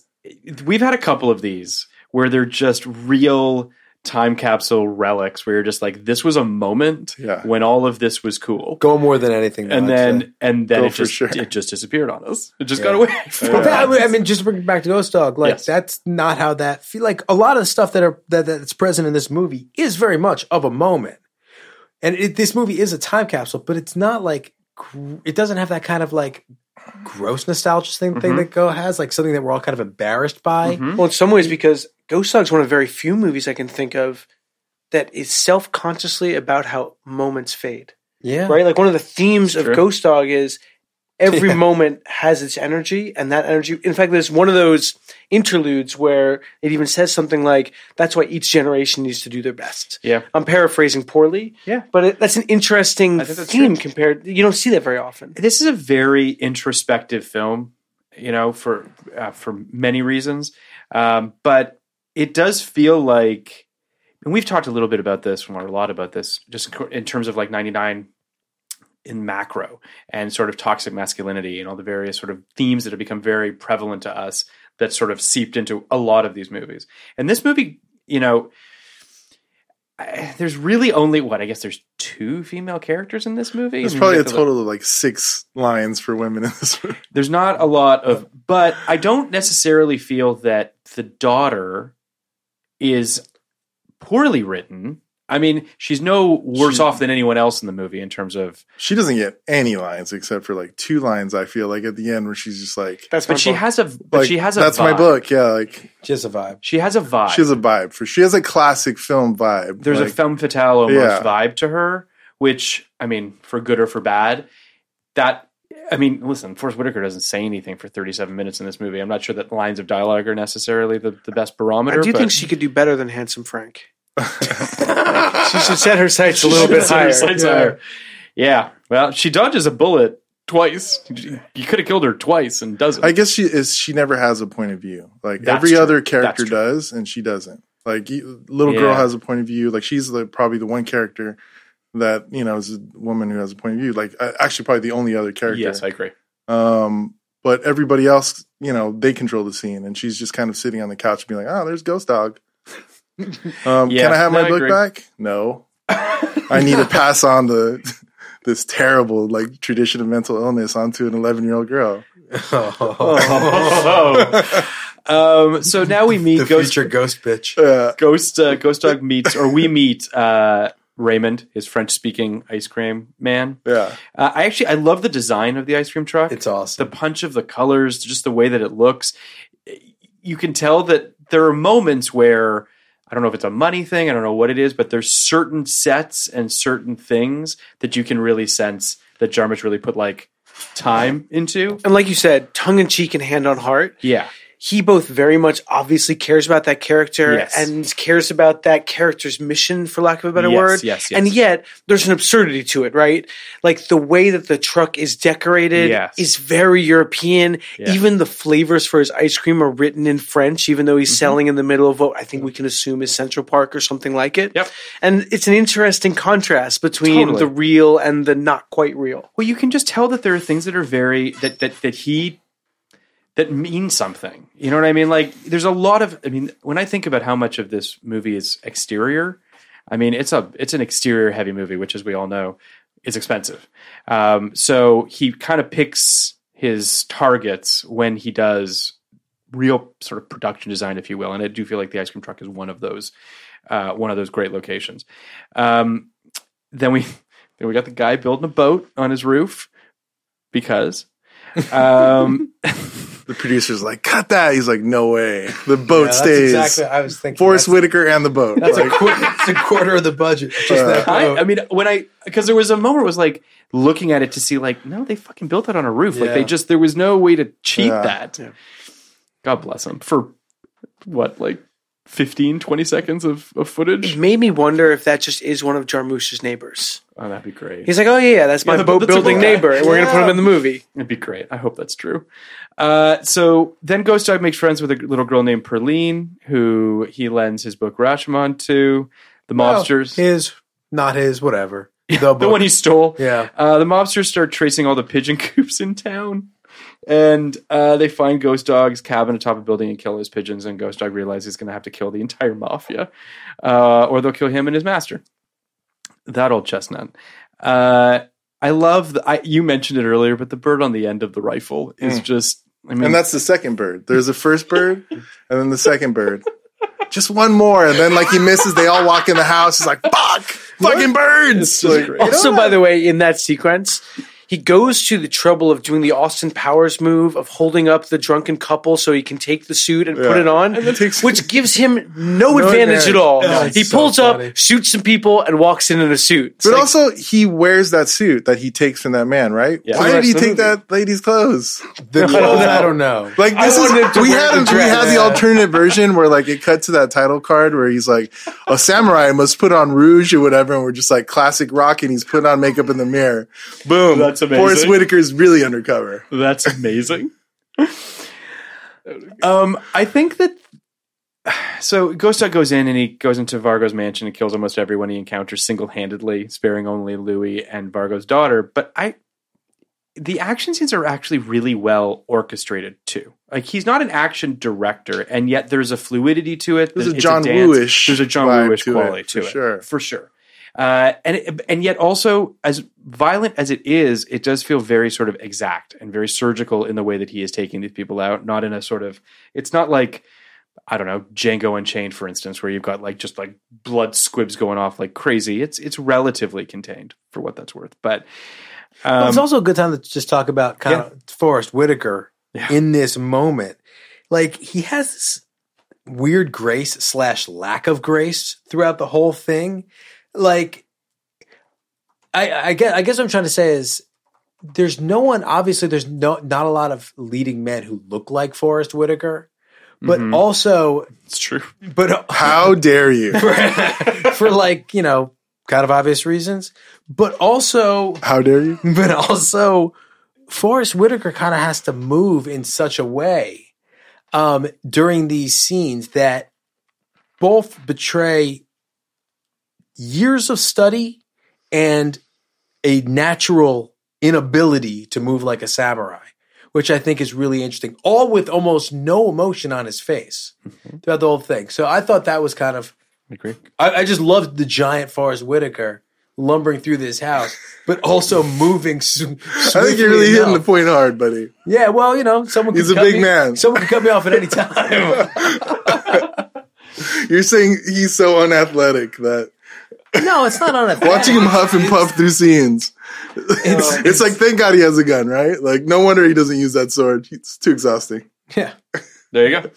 Speaker 3: we've had a couple of these where they're just real time capsule relics where you're just like this was a moment
Speaker 5: Yeah.
Speaker 3: when all of this was cool.
Speaker 2: Go more than anything. though,
Speaker 3: and then
Speaker 2: say.
Speaker 3: and then
Speaker 5: Go
Speaker 3: it
Speaker 5: for
Speaker 3: just
Speaker 5: sure.
Speaker 3: it just disappeared on us. It just
Speaker 2: Yeah.
Speaker 3: got away.
Speaker 2: But that, I mean, just bring it back to Ghost Dog, like
Speaker 3: Yes.
Speaker 2: that's not how that feel. Like a lot of the stuff that are that that's present in this movie is very much of a moment, and it, this movie is a time capsule, but it's not like it doesn't have that kind of like gross nostalgia thing, thing
Speaker 3: Mhm.
Speaker 2: that Go has, like something that we're all kind of embarrassed by.
Speaker 3: Mhm.
Speaker 4: Well, in some ways, because Ghost Dog's one of the very few movies I can think of that is self consciously about how moments fade.
Speaker 2: Yeah,
Speaker 4: Right? Like one of the themes of
Speaker 3: True.
Speaker 4: Ghost Dog is every
Speaker 2: Yeah.
Speaker 4: moment has its energy, and that energy. In fact, there's one of those interludes where it even says something like, "That's why each generation needs to do their best."
Speaker 3: Yeah.
Speaker 4: I'm paraphrasing poorly.
Speaker 3: Yeah.
Speaker 4: but it, that's an interesting
Speaker 3: that's
Speaker 4: theme
Speaker 3: true.
Speaker 4: compared. You don't see that very often.
Speaker 3: this is a very introspective film, you know, for uh, for many reasons. Um, but it does feel like, and we've talked a little bit about this, or a lot about this, just in terms of like '99 in macro and sort of toxic masculinity and all the various sort of themes that have become very prevalent to us that sort of seeped into a lot of these movies. And this movie, you know. I- There's really only what I guess there's two female characters in this movie.
Speaker 5: There's probably a total of like six lines for women in this movie.
Speaker 3: there's not a lot of but i don't necessarily feel that the daughter is poorly written i mean she's no worse
Speaker 5: She-
Speaker 3: off than anyone else in the movie in terms of
Speaker 5: She doesn't get any lines except for like two lines. I feel like at the end where she's just like,
Speaker 4: That's
Speaker 3: but
Speaker 4: my
Speaker 3: she
Speaker 4: book.
Speaker 3: has a but
Speaker 5: like,
Speaker 3: she has a
Speaker 5: that's my book. Yeah, like
Speaker 2: just a vibe.
Speaker 3: she has a vibe
Speaker 5: she has a vibe for. She has a classic film vibe.
Speaker 3: there's a
Speaker 5: like,
Speaker 3: femme fatale almost
Speaker 5: Yeah.
Speaker 3: vibe to her which i mean for good or for bad that I mean, listen, Forest Whitaker doesn't say anything for 37 minutes in this movie. I'm not sure that lines of dialogue are necessarily the, the best barometer.
Speaker 4: I do
Speaker 3: but-
Speaker 4: think she could do better than Handsome Frank. She should set her sights a little bit higher.
Speaker 3: sights higher. Yeah. Well, she dodges a bullet twice. You could have killed her twice and doesn't.
Speaker 5: I guess she is. She never has a point of view. Like
Speaker 3: That's
Speaker 5: every
Speaker 3: true.
Speaker 5: other character does, and she doesn't. Like you- little girl has a point of view. Like she's the probably the one character that you know is a woman who has a point of view. Like uh, actually, probably the only other character.
Speaker 3: Yes, I agree.
Speaker 5: Um, but everybody else, you know, they control the scene, and she's just kind of sitting on the couch, being like, "Oh, there's Ghost Dog." (laughs) Um,
Speaker 3: Yeah,
Speaker 5: can I have
Speaker 3: no,
Speaker 5: my
Speaker 3: I
Speaker 5: book back? No, I need to pass on the this terrible like tradition of mental illness onto an 11 year old girl. (laughs)
Speaker 3: um, so now we meet
Speaker 2: the
Speaker 3: Ghost
Speaker 2: future ghost bitch.
Speaker 5: Uh,
Speaker 3: Ghost uh, Ghost Dog meets, or we meet uh, Raymond, his French speaking ice cream man.
Speaker 5: yeah,
Speaker 3: Uh, I actually I love the design of the ice cream truck.
Speaker 2: It's awesome.
Speaker 3: the punch of the colors, just the way that it looks. You can tell that there are moments where I don't know if it's a money thing, I don't know what it is, but there's certain sets and certain things that you can really sense that Jarmusch really put like time into.
Speaker 4: And like you said, tongue in cheek and hand on heart.
Speaker 3: Yeah.
Speaker 4: He both very much obviously cares about that character
Speaker 3: Yes.
Speaker 4: and cares about that character's mission, for lack of a better
Speaker 3: Yes,
Speaker 4: word.
Speaker 3: yes, yes.
Speaker 4: And yet there's an absurdity to it, right? Like the way that the truck is decorated
Speaker 3: Yes.
Speaker 4: is very European.
Speaker 3: Yeah.
Speaker 4: Even the flavors for his ice cream are written in French, even though he's
Speaker 3: Mm-hmm.
Speaker 4: selling in the middle of what I think we can assume is Central Park or something like it.
Speaker 3: Yep.
Speaker 4: And it's an interesting contrast between
Speaker 3: Totally.
Speaker 4: the real and the not quite real.
Speaker 3: Well, you can just tell that there are things that are very that that that he that mean something. You know what I mean? Like there's a lot of I mean, when I think about how much of this movie is exterior, I mean, it's a it's an exterior heavy movie, which as we all know, is expensive. Um, so he kind of picks his targets when he does real sort of production design, if you will. And I do feel like the ice cream truck is one of those uh, one of those great locations. Um, then we (laughs) then we got the guy building a boat on his roof because um, (laughs)
Speaker 5: the producer's like, "Cut that." He's like, "No way." The boat
Speaker 2: Yeah, that's
Speaker 5: stays.
Speaker 2: exactly. I was thinking. Forest
Speaker 5: Whitaker and the boat.
Speaker 2: that's
Speaker 5: Like,
Speaker 2: a, qu- it's a quarter of the budget. Just
Speaker 5: Uh,
Speaker 2: that
Speaker 3: I,
Speaker 2: boat.
Speaker 3: I mean, when I because there was a moment where it was like looking at it to see like no, they fucking built that on a roof. Like they just there was no way to cheat
Speaker 5: Yeah.
Speaker 3: that. God bless them for what like 15, 20 seconds of, of
Speaker 4: It
Speaker 3: footage.
Speaker 4: made me wonder if that just is one of Jarmusch's neighbors.
Speaker 3: Oh, that'd be great.
Speaker 4: He's like, oh yeah, yeah, that's my
Speaker 3: Yeah,
Speaker 4: boat
Speaker 3: the
Speaker 4: building neighbor, and we're gonna put him in the movie.
Speaker 3: It'd be great. I hope that's true. Uh, so then Ghost Dog makes friends with a little girl named Pearline, who he lends his book Rashomon to. The
Speaker 2: Well,
Speaker 3: mobsters,
Speaker 2: his, not his, whatever. The,
Speaker 3: the one he stole.
Speaker 2: Yeah.
Speaker 3: Uh, the mobsters start tracing all the pigeon (laughs) coops in town. And uh, they find Ghost Dog's cabin atop a building and kill his pigeons. And Ghost Dog realizes he's going to have to kill the entire mafia, uh, or they'll kill him and his master. That old chestnut. Uh, I love. The, I, you mentioned it earlier, but the bird on the end of the rifle is just. I mean,
Speaker 5: and that's the second bird. There's the first bird, and then the second bird. Just one more, and then like he misses. They all walk in the house. He's like, "Fuck, fucking birds!"
Speaker 3: It's
Speaker 5: Like.
Speaker 4: Also, by the way, in that sequence, he goes to the trouble of doing the Austin Powers move of holding up the drunken couple so he can take the suit and put it on,
Speaker 5: takes-
Speaker 4: which gives him no,
Speaker 5: No
Speaker 4: advantage
Speaker 5: advantage.
Speaker 4: at all.
Speaker 2: No, it's
Speaker 4: he pulls
Speaker 2: funny.
Speaker 4: up, shoots some people, and walks in in a suit. It's
Speaker 5: But
Speaker 4: like-
Speaker 5: also, he wears that suit that he takes from that man, right?
Speaker 3: Yeah.
Speaker 5: Why did he take
Speaker 4: the
Speaker 5: that lady's clothes?
Speaker 2: The
Speaker 4: I don't
Speaker 2: clothes,
Speaker 4: know.
Speaker 2: I don't know.
Speaker 5: Like this is
Speaker 4: to
Speaker 5: we had
Speaker 4: the
Speaker 5: we had the alternate version where like it cut to that title card where he's like a samurai must put on rouge or whatever, and we're just like classic rock, and he's putting on makeup in the mirror. Boom,
Speaker 3: That's amazing.
Speaker 5: Forest Whitaker's really undercover.
Speaker 3: That's amazing. (laughs) um, I think that so Ghost Dog goes in and he goes into Vargo's mansion and kills almost everyone he encounters single handedly, sparing only Louis and Vargo's daughter. But I, the action scenes are actually really well orchestrated too. Like he's not an action director, and yet there's a fluidity to it.
Speaker 5: There's a John. Woo-ish
Speaker 3: There's a John Woo-ish quality
Speaker 5: to it, for
Speaker 3: to it,
Speaker 5: sure.
Speaker 3: for sure. Uh, and it, and yet also as violent as it is, it does feel very sort of exact and very surgical in the way that he is taking these people out. Not in a sort of, it's not like I don't know Django Unchained, for instance, where you've got like just like blood squibs going off like crazy. It's it's relatively contained for what that's worth. But
Speaker 2: Well, it's
Speaker 3: um,
Speaker 2: also a good time to just talk about kind of Forest Whitaker in this moment. Like he has this weird grace slash lack of grace throughout the whole thing. Like I, I guess I guess what I'm trying to say is there's no one obviously there's no not a lot of leading men who look like Forest Whitaker. But
Speaker 3: Mhm.
Speaker 2: also
Speaker 3: it's true.
Speaker 2: but (laughs)
Speaker 5: How dare you? (laughs)
Speaker 2: for like, you know, kind of obvious reasons. But also
Speaker 5: How dare you? (laughs)
Speaker 2: but also Forest Whitaker kind of has to move in such a way um, during these scenes that both betray years of study and a natural inability to move like a samurai, which I think is really interesting. All with almost no emotion on his face mm-hmm. throughout the whole thing. So I thought that was kind of.
Speaker 3: I agree.
Speaker 2: I, I just loved the giant Forest Whitaker lumbering through this house, but also (laughs) moving.
Speaker 5: I think you're really hitting the point hard, buddy.
Speaker 2: Yeah, well, you know, someone.
Speaker 5: He's
Speaker 2: can
Speaker 5: a big
Speaker 2: me-
Speaker 5: man.
Speaker 2: Someone can cut me off at any (laughs) time.
Speaker 5: You're saying he's so unathletic that
Speaker 2: no, it's not unathletic. (laughs)
Speaker 5: watching him huff and puff through scenes. (laughs) It's, it's like thank God he has a gun, right? Like no wonder he doesn't use that sword. It's too exhausting.
Speaker 2: Yeah.
Speaker 3: There you go.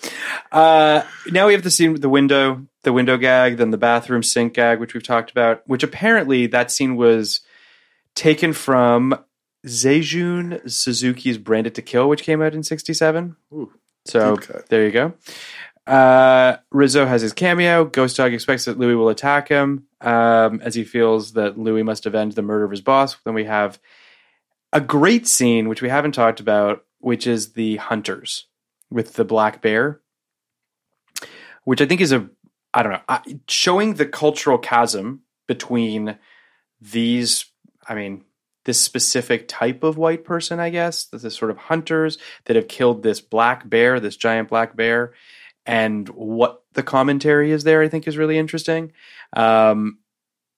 Speaker 3: Uh, now we have the scene with the window, the window gag, then the bathroom sink gag, which we've talked about. Which apparently that scene was taken from Seijun Suzuki's "Branded to Kill," which came out in '67.
Speaker 5: Ooh,
Speaker 3: So
Speaker 5: deep
Speaker 3: there you go. Uh, RZA has his cameo. Ghost Dog expects that Louis will attack him um, as he feels that Louis must avenge the murder of his boss. Then we have a great scene, which we haven't talked about, which is the hunters with the black bear, which I think is a, I don't know, showing the cultural chasm between these, I mean, this specific type of white person, I guess, this sort of hunters that have killed this black bear, this giant black bear, and what the commentary is there, I think is really interesting. Um,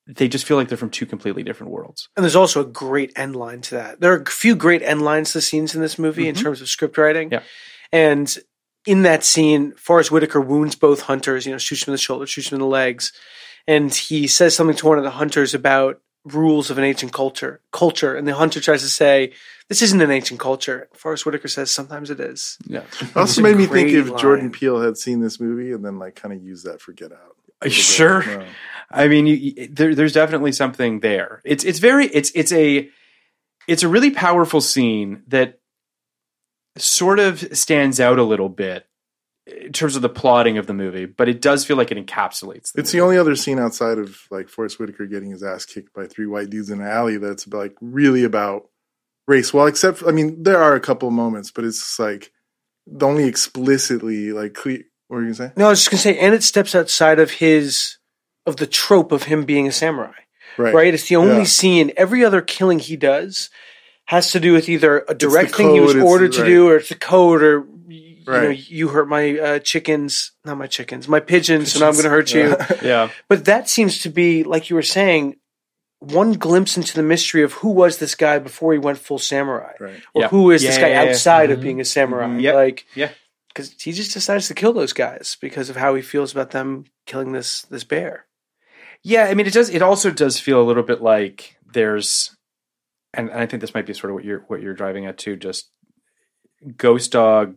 Speaker 3: they just feel like they're from two completely different worlds.
Speaker 4: And there's also a great end line to that. There are a few great end lines to scenes in this movie in terms of script writing.
Speaker 3: Yeah.
Speaker 4: And in that scene, Forest Whitaker wounds both hunters, you know, shoots him in the shoulder, shoots him in the legs. And he says something to one of the hunters about rules of an ancient culture culture. And the hunter tries to say, This isn't an ancient culture. Forest Whitaker says, Sometimes it is.
Speaker 3: Yeah.
Speaker 5: It also made me think
Speaker 4: great
Speaker 5: if Jordan. Peele had seen this movie and then like kind of used that for Get Out.
Speaker 3: Are you sure?
Speaker 5: No.
Speaker 3: I mean, you, you- there, there's definitely something there. It's it's very it's it's a it's a really powerful scene that sort of stands out a little bit in terms of the plotting of the movie, but it does feel like it encapsulates. The
Speaker 5: It's the only other scene outside of like Forest Whitaker getting his ass kicked by three white dudes in an alley that's like really about race. Well, except I mean, there are a couple moments, but it's like the only explicitly like cle- what were you gonna say?
Speaker 4: No, I was just gonna say, and it steps outside of his of the trope of him being a samurai.
Speaker 5: Right.
Speaker 4: Right? It's the only
Speaker 5: Yeah.
Speaker 4: scene. Every other killing he does has to do with either a direct thing he was ordered to
Speaker 5: right.
Speaker 4: do, or it's the code, or you know, you hurt my uh, chickens, not my chickens, my pigeons, so now I'm going to hurt you. (laughs)
Speaker 3: yeah.
Speaker 4: But that seems to be, like you were saying, one glimpse into the mystery of who was this guy before he went full samurai,
Speaker 5: Right.
Speaker 4: or
Speaker 3: Yeah.
Speaker 4: who is
Speaker 3: Yeah,
Speaker 4: this guy
Speaker 3: yeah, yeah.
Speaker 4: outside of being a samurai.
Speaker 3: Mhm. Yep.
Speaker 4: Like,
Speaker 3: Yeah.
Speaker 4: because he just decides to kill those guys because of how he feels about them killing this this bear.
Speaker 3: Yeah, I mean, it does. It also does feel a little bit like there's, and, and I think this might be sort of what you're what you're driving at too. Just Ghost Dog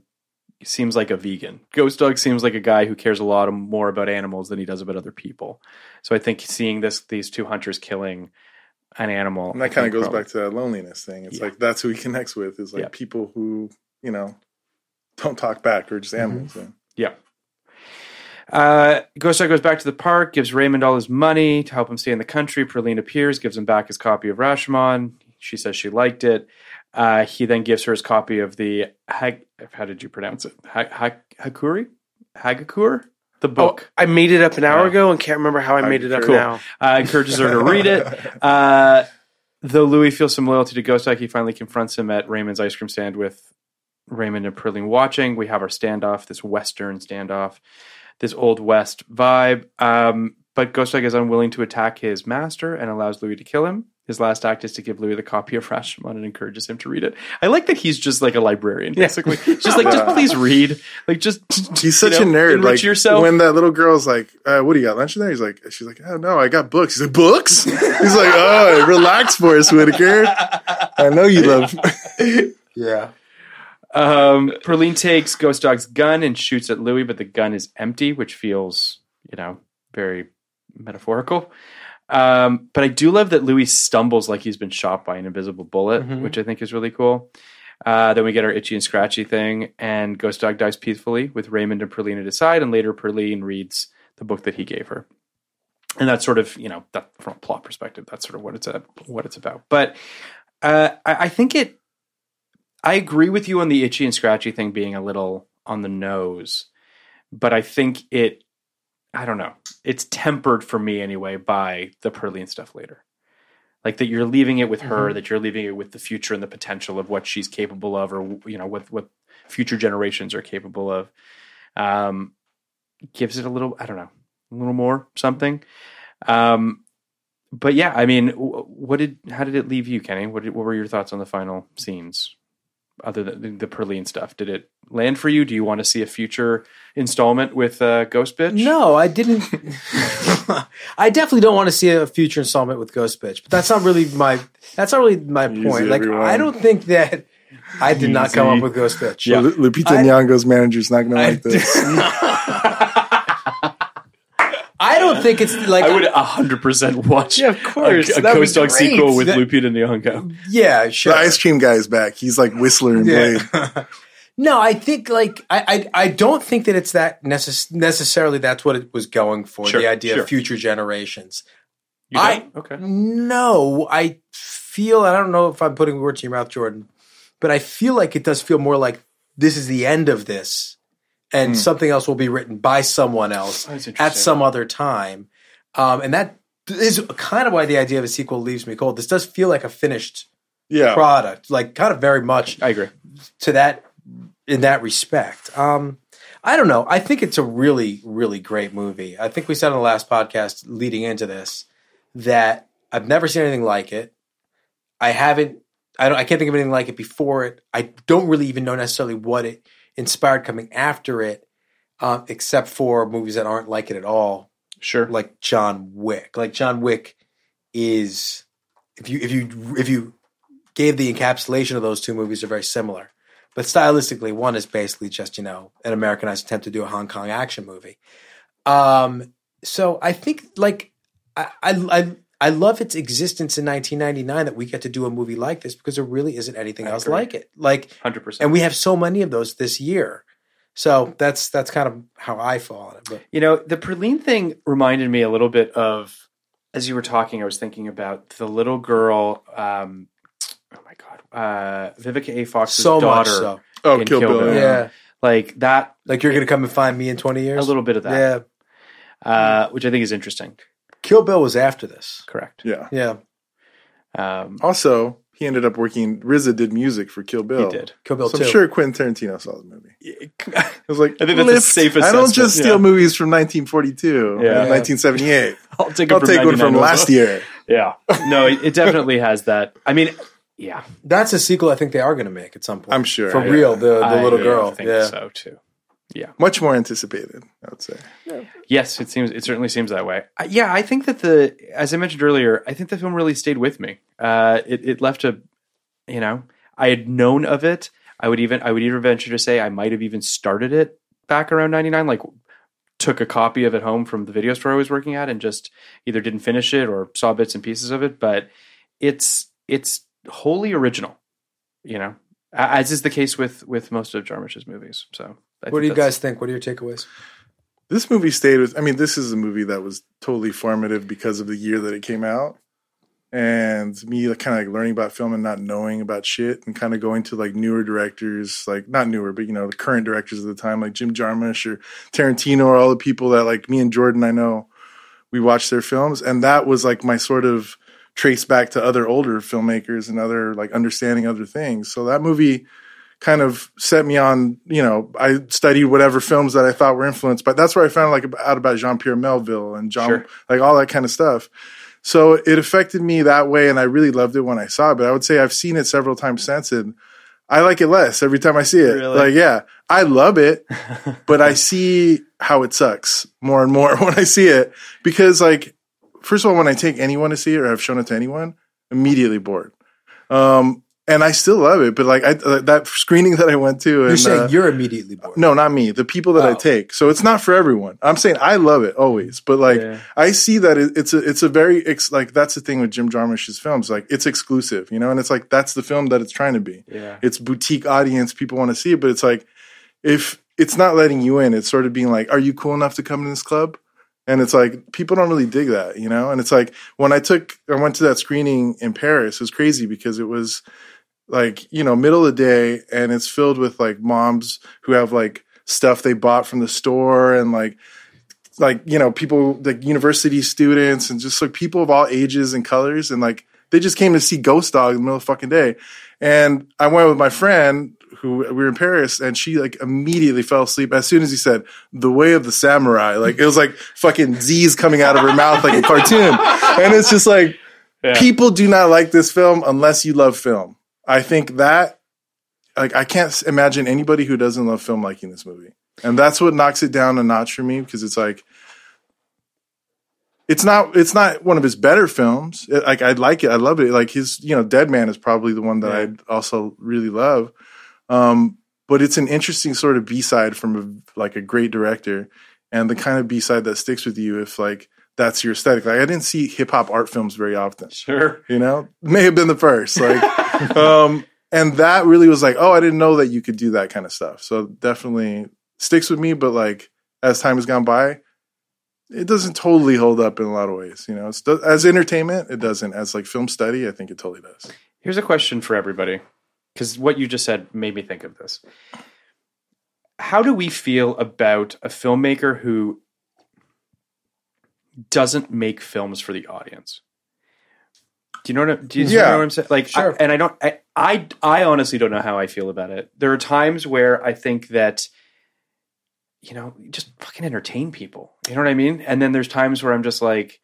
Speaker 3: seems like a vegan. Ghost Dog seems like a guy who cares a lot more about animals than he does about other people. So I think seeing this these two hunters killing an animal,
Speaker 5: And that kind of goes
Speaker 3: probably-
Speaker 5: back to that loneliness thing. It's
Speaker 3: Yeah.
Speaker 5: like that's who he connects with is like
Speaker 3: Yeah.
Speaker 5: people who you know don't talk back or just animals. yeah.
Speaker 3: Yeah. Uh, Ghost Dog goes back to the park, gives Raymond all his money to help him stay in the country. Pearline appears, gives him back his copy of Rashomon. She says she liked it. Uh, he then gives her his copy of the Hag- how did you pronounce it? Ha- ha- Hakuri, Hagakur, the book.
Speaker 4: I made it up an hour
Speaker 3: Yeah.
Speaker 4: ago and can't remember how I made it up
Speaker 3: Cool.
Speaker 4: now.
Speaker 3: Uh, encourages her to read it. (laughs) Uh, though Louis feels some loyalty to Ghost Dog, he finally confronts him at Raymond's ice cream stand with Raymond and Pearline watching. We have our standoff, this Western standoff, this Old West vibe. Um, but Ghost Dog is unwilling to attack his master and allows Louis to kill him. His last act is to give Louis the copy of Rashomon and encourages him to read it. I like that he's just like a librarian, basically. just like, just please read. Like, just
Speaker 5: He's (laughs) such
Speaker 3: know,
Speaker 5: a nerd.
Speaker 3: Enrich
Speaker 5: Like
Speaker 3: yourself.
Speaker 5: when that little girl's like, uh, "What do you got lunch in there?" He's like, "She's like, oh no, I got books." He's like, "Books?" (laughs) He's like, "Oh, relax, Forest Whitaker. I know you love." (laughs)
Speaker 2: Yeah.
Speaker 3: Um, Pearline takes Ghost Dog's gun and shoots at Louis, but the gun is empty, which feels, you know, very metaphorical. Um, but I do love that Louis stumbles like he's been shot by an invisible bullet,
Speaker 2: Mhm.
Speaker 3: which I think is really cool. Uh, then we get our itchy and scratchy thing, and Ghost Dog dies peacefully with Raymond and Pearline at his side, and later Pearline reads the book that he gave her. And that's sort of, you know, that from a plot perspective, that's sort of what it's a, what it's about. But uh, I, I think it I agree with you on the itchy and scratchy thing being a little on the nose, but I think it I don't know. It's tempered for me anyway by the Pearline stuff later. Like that you're leaving it with her,
Speaker 4: Mhm.
Speaker 3: that you're leaving it with the future and the potential of what she's capable of, or you know what what future generations are capable of. Um, gives it a little, I don't know, a little more something. Um, but yeah, I mean, what did how did it leave you, Kenny? What did, what were your thoughts on the final scenes? Other than the, the Pearline stuff, did it land for you? Do you want to see a future installment with uh, Ghost Bitch?
Speaker 2: No, I didn't. (laughs) I definitely don't want to see a future installment with Ghost Bitch, but that's not really my. That's not really my point. Like,
Speaker 5: everyone.
Speaker 2: I don't think that I did not come up with Ghost Bitch.
Speaker 5: Well, Lupita
Speaker 2: I-
Speaker 5: Nyong'o's manager's not going to like this. (laughs)
Speaker 2: I don't think it's like
Speaker 3: I would hundred percent watch.
Speaker 4: Yeah, of course.
Speaker 3: a, a
Speaker 4: That would
Speaker 3: Ghost Dog
Speaker 4: great.
Speaker 3: sequel with
Speaker 2: That-
Speaker 3: Lupita Nyong'o.
Speaker 2: Yeah, sure.
Speaker 5: The ice cream guy is back. He's like Whistler and
Speaker 2: Yeah.
Speaker 5: Blade. (laughs)
Speaker 2: No, I think like I I, I don't think that it's that necess- necessarily that's what it was going for.
Speaker 3: Sure,
Speaker 2: the idea
Speaker 3: sure.
Speaker 2: of future generations.
Speaker 3: You
Speaker 2: I
Speaker 3: don't? okay.
Speaker 2: no, I feel I don't know if I'm putting words in your mouth, Jordan, but I feel like it does feel more like this is the end of this, and something else will be written by someone else. At some other time, um, and that is kind of why the idea of a sequel leaves me cold. This does feel like a finished
Speaker 5: Yeah.
Speaker 2: product, like kind of very much
Speaker 3: I agree.
Speaker 2: to that in that respect. Um, I don't know. I think it's a really, really great movie. I think we said on the last podcast leading into this that I've never seen anything like it. I haven't. I don't. I can't think of anything like it before it. I don't really even know necessarily what it inspired coming after it, um, except for movies that aren't like it at all,
Speaker 3: Sure.
Speaker 2: like John Wick. Like John Wick is if you if you if you gave the encapsulation of those two movies are very similar. But stylistically, one is basically just, you know, an Americanized attempt to do a Hong Kong action movie. Um, so I think like I, I I I love its existence in 1999 that we get to do a movie like this because there really isn't anything
Speaker 3: I
Speaker 2: else
Speaker 3: agree.
Speaker 2: like it. Like
Speaker 3: Hundred percent.
Speaker 2: and we have so many of those this year. So that's that's kind of how I fall on it. But
Speaker 3: You know, the Pearline thing reminded me a little bit of, as you were talking, I was thinking about the little girl. Um, oh my god, uh, Vivica A. Fox's
Speaker 2: so much
Speaker 3: daughter.
Speaker 2: so.
Speaker 5: Oh,
Speaker 3: in
Speaker 5: Kill, Bill.
Speaker 2: Yeah.
Speaker 3: like that.
Speaker 2: Like you're gonna come and find me in 20 years?
Speaker 3: A little bit of that,
Speaker 2: Yeah.
Speaker 3: uh, which I think is interesting.
Speaker 2: Kill Bill was after this.
Speaker 3: Correct.
Speaker 5: Yeah.
Speaker 2: Yeah.
Speaker 3: Um,
Speaker 5: Also, he ended up working. RZA did music for Kill Bill.
Speaker 3: he did.
Speaker 2: Kill Bill
Speaker 5: So
Speaker 2: 2.
Speaker 5: I'm sure Quentin Tarantino saw the movie.
Speaker 3: I (laughs)
Speaker 5: It was like, I
Speaker 3: think that's a
Speaker 5: lift.
Speaker 3: safe
Speaker 5: I don't
Speaker 3: assessment,
Speaker 5: just steal
Speaker 3: yeah.
Speaker 5: movies from 1942 and
Speaker 3: Yeah.
Speaker 5: 1978. (laughs)
Speaker 3: I'll take,
Speaker 5: I'll
Speaker 3: from
Speaker 5: take one from last year. (laughs)
Speaker 3: Yeah. No, it, it definitely has that. I mean, yeah.
Speaker 2: That's a sequel I think they are going to make at some point.
Speaker 5: I'm sure.
Speaker 2: For
Speaker 5: Yeah.
Speaker 2: real, the, the
Speaker 3: I
Speaker 2: little girl.
Speaker 3: think
Speaker 2: yeah.
Speaker 3: so too. Yeah.
Speaker 5: Much more anticipated, I would say.
Speaker 3: Yes, it seems it certainly seems that way. Uh, yeah, I think that the as I mentioned earlier, I think the film really stayed with me. Uh, it it left a, you know, I had known of it. I would even I would even venture to say I might have even started it back around ninety nine. Like took a copy of it home from the video store I was working at and just either didn't finish it or saw bits and pieces of it. But it's it's wholly original, you know, as is the case with with most of Jarmusch's movies. So I
Speaker 2: What do you guys think? What are your takeaways?
Speaker 5: This movie stayed with. I mean, this is a movie that was totally formative because of the year that it came out, and me like, kind of like learning about film and not knowing about shit, and kind of going to like newer directors, like not newer, but you know the current directors of the time, like Jim Jarmusch or Tarantino, or all the people that like me and Jordan I know, we watched their films, and that was like my sort of trace back to other older filmmakers and other like understanding other things. So that movie kind of set me on, you know, I studied whatever films that I thought were influenced, but that's where I found like out about Jean-Pierre Melville and John,
Speaker 3: Sure.
Speaker 5: like all that kind of stuff. So it affected me that way. And I really loved it when I saw it, but I would say I've seen it several times since and I like it less every time I see it.
Speaker 3: Really?
Speaker 5: Like, yeah, I love it, (laughs) but I see how it sucks more and more (laughs) when I see it because like, first of all, when I take anyone to see it or have shown it to anyone, immediately bored. Um, and I still love it, but like I, uh, that screening (laughs) that I went to,
Speaker 2: You're saying
Speaker 5: uh,
Speaker 2: you're immediately bored.
Speaker 5: no, not me. The people that I
Speaker 2: Oh.
Speaker 5: take. So it's not for everyone. I'm saying I love it always, but like
Speaker 3: Yeah.
Speaker 5: I see that it, it's a it's a very ex, like that's the thing with Jim Jarmusch's films. Like it's exclusive, you know, and it's like that's the film that it's trying to be.
Speaker 3: Yeah.
Speaker 5: It's boutique audience. People want to see it, but it's like if it's not letting you in, it's sort of being like, are you cool enough to come to this club? And it's like people don't really dig that, you know. And it's like when I took, I went to that screening in Paris. It was crazy because it was like you know middle of the day, and it's filled with like moms who have like stuff they bought from the store and like like you know people like university students and just like people of all ages and colors and like they just came to see Ghost Dog in the middle of the fucking day. And I went with my friend who we were in Paris and she like immediately fell asleep as soon as he said the way of the samurai. Like it was like fucking Z's coming out of her mouth like a cartoon. And it's just like people do not like this film unless you love film. I think that like I can't imagine anybody who doesn't love film liking this movie. And that's what knocks it down a notch for me because it's like it's not it's not one of his better films. It- like I like it, I love it. Like his you know Dead Man is probably the one that I also really love. Um, but it's an interesting sort of B side from a, like a great director, and the kind of B side that sticks with you if like that's your aesthetic. Like I didn't see hip hop art films very often.
Speaker 3: Sure,
Speaker 5: you know, may have been the first. Like, (laughs) um, and that really was like, oh, I didn't know that you could do that kind of stuff. So definitely sticks with me. But like as time has gone by, it doesn't totally hold up in a lot of ways. You know, it's, as entertainment, it doesn't. As like film study, I think it totally does.
Speaker 3: Here's a question for everybody, because what you just said made me think of this. How do we feel about a filmmaker who doesn't make films for the audience? Do you know what? I- Do you
Speaker 5: Yeah.
Speaker 3: know what I'm saying? Like, I- and I don't. I, I I honestly don't know how I feel about it. There are times where I think that, you know, just fucking entertain people. You know what I mean? And then there's times where I'm just like,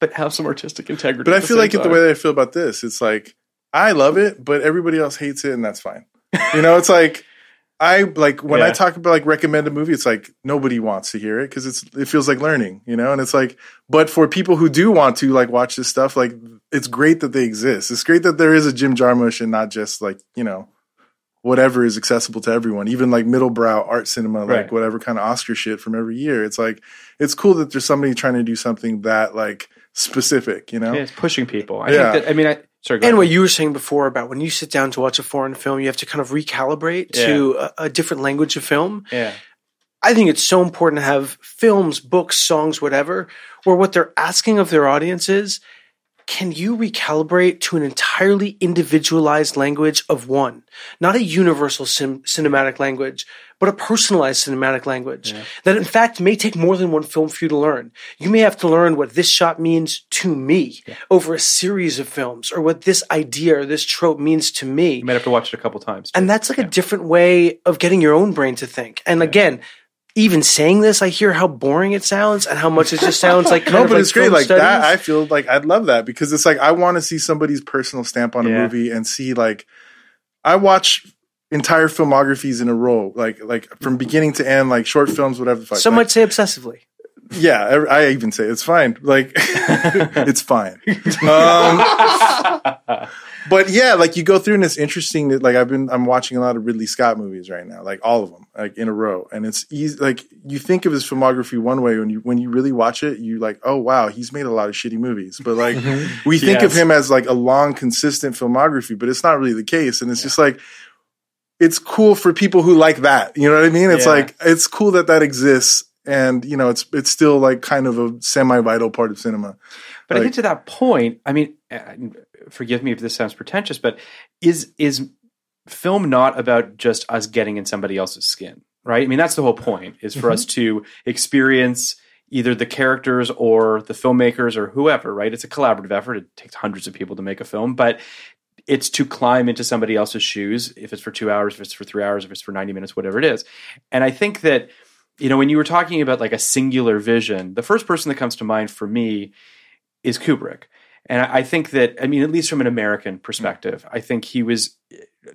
Speaker 3: but have some artistic integrity.
Speaker 5: But I feel like it the way that I feel about this. It's like I love it, but everybody else hates it, and that's fine. You know, it's like I like when I talk about like recommend a movie, it's like nobody wants to hear it because it's it feels like learning, you know. And it's like, but for people who do want to like watch this stuff, like it's great that they exist. It's great that there is a Jim Jarmusch and not just like you know whatever is accessible to everyone, even like middlebrow art cinema, like
Speaker 3: Right.
Speaker 5: whatever kind of Oscar shit from every year. It's like it's cool that there's somebody trying to do something that like specific, you know.
Speaker 3: Yeah, it's pushing people. I
Speaker 5: Yeah.
Speaker 3: think that. I mean, I sorry.
Speaker 4: And what you were saying before about when you sit down to watch a foreign film, you have to kind of recalibrate to a, a different language of film.
Speaker 3: Yeah.
Speaker 4: I think it's so important to have films, books, songs, whatever, where what they're asking of their audience is can you recalibrate to an entirely individualized language of one? Not a universal sim- cinematic language, but a personalized cinematic language that, in fact, may take more than one film for you to learn. You may have to learn what this shot means to me over a series of films, or what this idea or this trope means to me.
Speaker 3: You might have to watch it a couple times.
Speaker 4: And that's like a different way of getting your own brain to think. And again, even saying this, I hear how boring it sounds and how much it just sounds like (laughs)
Speaker 5: no, but
Speaker 4: like
Speaker 5: it's great. Like that. I feel like I'd love that because it's like I want to see somebody's personal stamp on a movie and see like I watch entire filmographies in a row, like like from beginning to end, like short films, whatever.
Speaker 4: Some
Speaker 5: Like,
Speaker 4: might say obsessively.
Speaker 5: Yeah, I, I even say it's fine. Like (laughs) it's fine. Um, but yeah, like you go through and it's interesting that like I've been I'm watching a lot of Ridley Scott movies right now, like all of them, like in a row, and it's easy. Like you think of his filmography one way when you when you really watch it, you like, oh wow, he's made a lot of shitty movies. But like we think of him as like a long, consistent filmography, but it's not really the case, and it's just like. It's cool for people who like that. You know what I mean? It's
Speaker 3: Yeah.
Speaker 5: like it's cool that that exists, and you know, it's it's still like kind of a semi vital part of cinema.
Speaker 3: But I
Speaker 5: Like-
Speaker 3: think to that point, I mean, uh, forgive me if this sounds pretentious, but is is film not about just us getting in somebody else's skin, right? I mean, that's the whole point is for us to experience either the characters or the filmmakers or whoever, right? It's a collaborative effort. It takes hundreds of people to make a film, but it's to climb into somebody else's shoes if it's for two hours, if it's for three hours, if it's for 90 minutes, whatever it is. And I think that, you know, when you were talking about like a singular vision, the first person that comes to mind for me is Kubrick. And I think that, I mean, at least from an American perspective, I think he was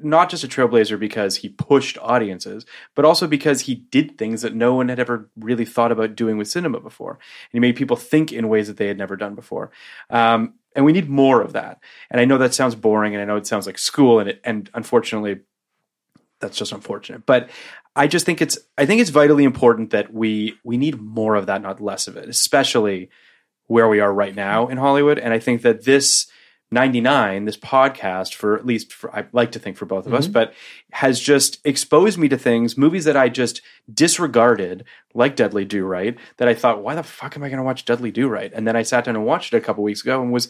Speaker 3: not just a trailblazer because he pushed audiences, but also because he did things that no one had ever really thought about doing with cinema before. And he made people think in ways that they had never done before. Um, and we need more of that. And I know that sounds boring and I know it sounds like school and it, and unfortunately that's just unfortunate. But I just think it's I think it's vitally important that we we need more of that, not less of it, especially where we are right now in Hollywood. And I think that this 99, this podcast, for at least for, I like to think for both of us, mm-hmm. but has just exposed me to things, movies that I just disregarded, like Dudley Do Right, that I thought, why the fuck am I going to watch Dudley Do Right? And then I sat down and watched it a couple weeks ago and was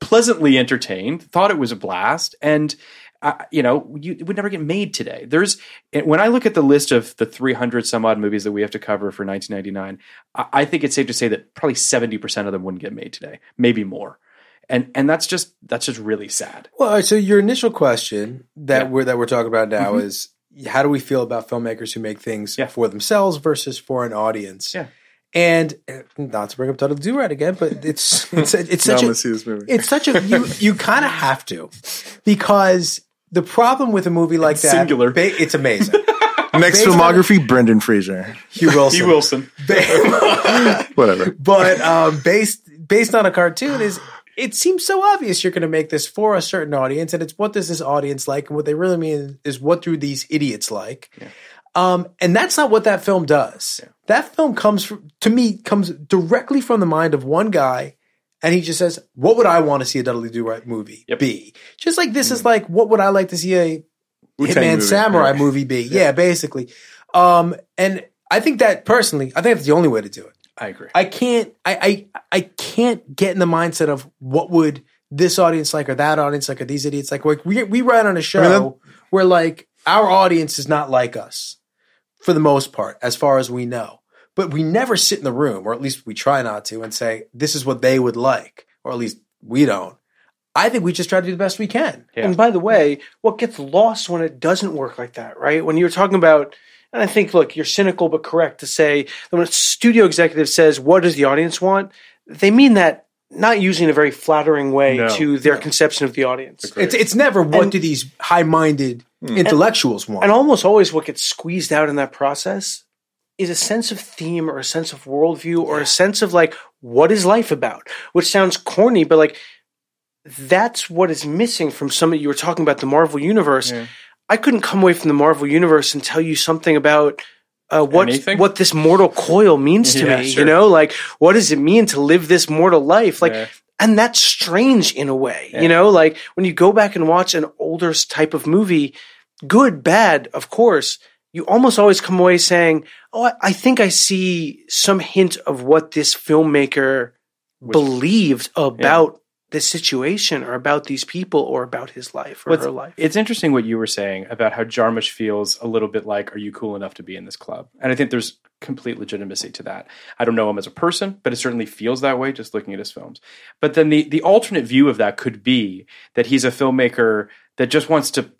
Speaker 3: pleasantly entertained, thought it was a blast, and I, you know, you, it would never get made today. There's when I look at the list of the 300 some odd movies that we have to cover for 1999, I, I think it's safe to say that probably 70 percent of them wouldn't get made today, maybe more. And and that's just that's just really sad.
Speaker 2: Well, so your initial question that
Speaker 3: Yeah.
Speaker 2: we're that we're talking about now
Speaker 3: Mhm.
Speaker 2: is how do we feel about filmmakers who make things
Speaker 3: Yeah.
Speaker 2: for themselves versus for an audience?
Speaker 3: Yeah.
Speaker 2: And not to bring up Tuttle Do Right again, but it's it's it's (laughs) such
Speaker 5: gonna
Speaker 2: a
Speaker 5: see this movie.
Speaker 2: it's such a you you kind of have to because the problem with a movie like that
Speaker 3: singular.
Speaker 2: ba- it's amazing. (laughs)
Speaker 5: Next
Speaker 2: based on-
Speaker 5: filmography, Brendan Fraser.
Speaker 2: Hugh Wilson.
Speaker 3: Hugh Wilson. (laughs) (laughs)
Speaker 5: Whatever.
Speaker 2: but um, based based on a cartoon is it seems so obvious you're going to make this for a certain audience and it's what does this audience like and what they really mean is what do these idiots like um, and that's not what that film does that film comes from, to me comes directly from the mind of one guy and he just says what would i want to see a dudley do right movie
Speaker 3: Yep.
Speaker 2: be? Just like this is like what would i like to see a
Speaker 5: Wu-Tang
Speaker 2: hitman
Speaker 5: movie.
Speaker 2: samurai
Speaker 5: Yeah.
Speaker 2: movie be? Yeah. Basically. Um, and i think that personally i think that's the only way to do it.
Speaker 3: I agree.
Speaker 2: I can't I, I I can't get in the mindset of what would this audience like or that audience like or these idiots like. Like we we write on a show where like our audience is not like us for the most part as far as we know but we never sit in the room or at least we try not to and say this is what they would like or at least we don't I think we just try to do the best we can
Speaker 3: Yeah.
Speaker 4: And by the way, what gets lost when it doesn't work like that, right? When you're talking about, and I think, look, you're cynical but correct to say that when a studio executive says, what does the audience want? They mean that not using a very flattering way
Speaker 3: No.
Speaker 4: to their conception of the audience.
Speaker 2: it's it's never what
Speaker 4: And-
Speaker 2: do these high-minded hmm. intellectuals want
Speaker 4: And almost always what gets squeezed out in that process is a sense of theme or a sense of worldview or a sense of like, what is life about? Which sounds corny, but like, that's what is missing from some of you were talking about the Marvel Universe. I couldn't come away from the Marvel Universe and tell you something about uh, what
Speaker 3: Anything?
Speaker 4: what this mortal coil means to
Speaker 3: Yeah,
Speaker 4: me.
Speaker 3: sure.
Speaker 4: You know, like what does it mean to live this mortal life? Like,
Speaker 3: Yeah.
Speaker 4: and that's strange in a way.
Speaker 3: Yeah.
Speaker 4: You know, like when you go back and watch an older type of movie, good, bad, of course, you almost always come away saying, "Oh, I, think I see some hint of what this filmmaker believed about." This situation, or about these people, or about his life or
Speaker 3: What's-
Speaker 4: her life.
Speaker 3: It's interesting what you were saying about how Jarmusch feels a little bit like, "Are you cool enough to be in this club?" And I think there's complete legitimacy to that. I don't know him as a person, but it certainly feels that way just looking at his films. But then the the alternate view of that could be that he's a filmmaker that just wants to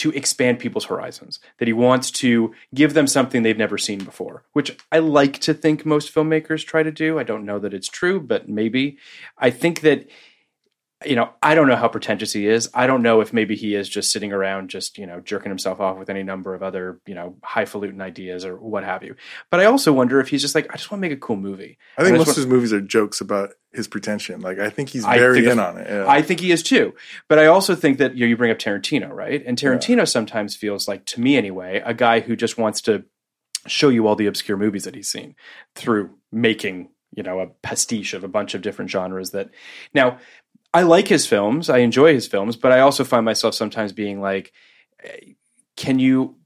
Speaker 3: to expand people's horizons, that he wants to give them something they've never seen before, which I like to think most filmmakers try to do. I don't know that it's true, but maybe. I think that you know, I don't know how pretentious he is. I don't know if maybe he is just sitting around, just you know, jerking himself off with any number of other you know highfalutin ideas or what have you. But I also wonder if he's just like, I just want to make a cool movie.
Speaker 5: I think
Speaker 3: And
Speaker 5: most
Speaker 3: just
Speaker 5: of his movies are jokes about his pretension. Like I think he's very
Speaker 3: think
Speaker 5: in on it. Yeah.
Speaker 3: I think he is too. But I also think that you, know, you bring up Tarantino, right? And Tarantino sometimes feels like, to me anyway, a guy who just wants to show you all the obscure movies that he's seen through making, you know, a pastiche of a bunch of different genres that now I like his films, I enjoy his films, but I also find myself sometimes being like, can you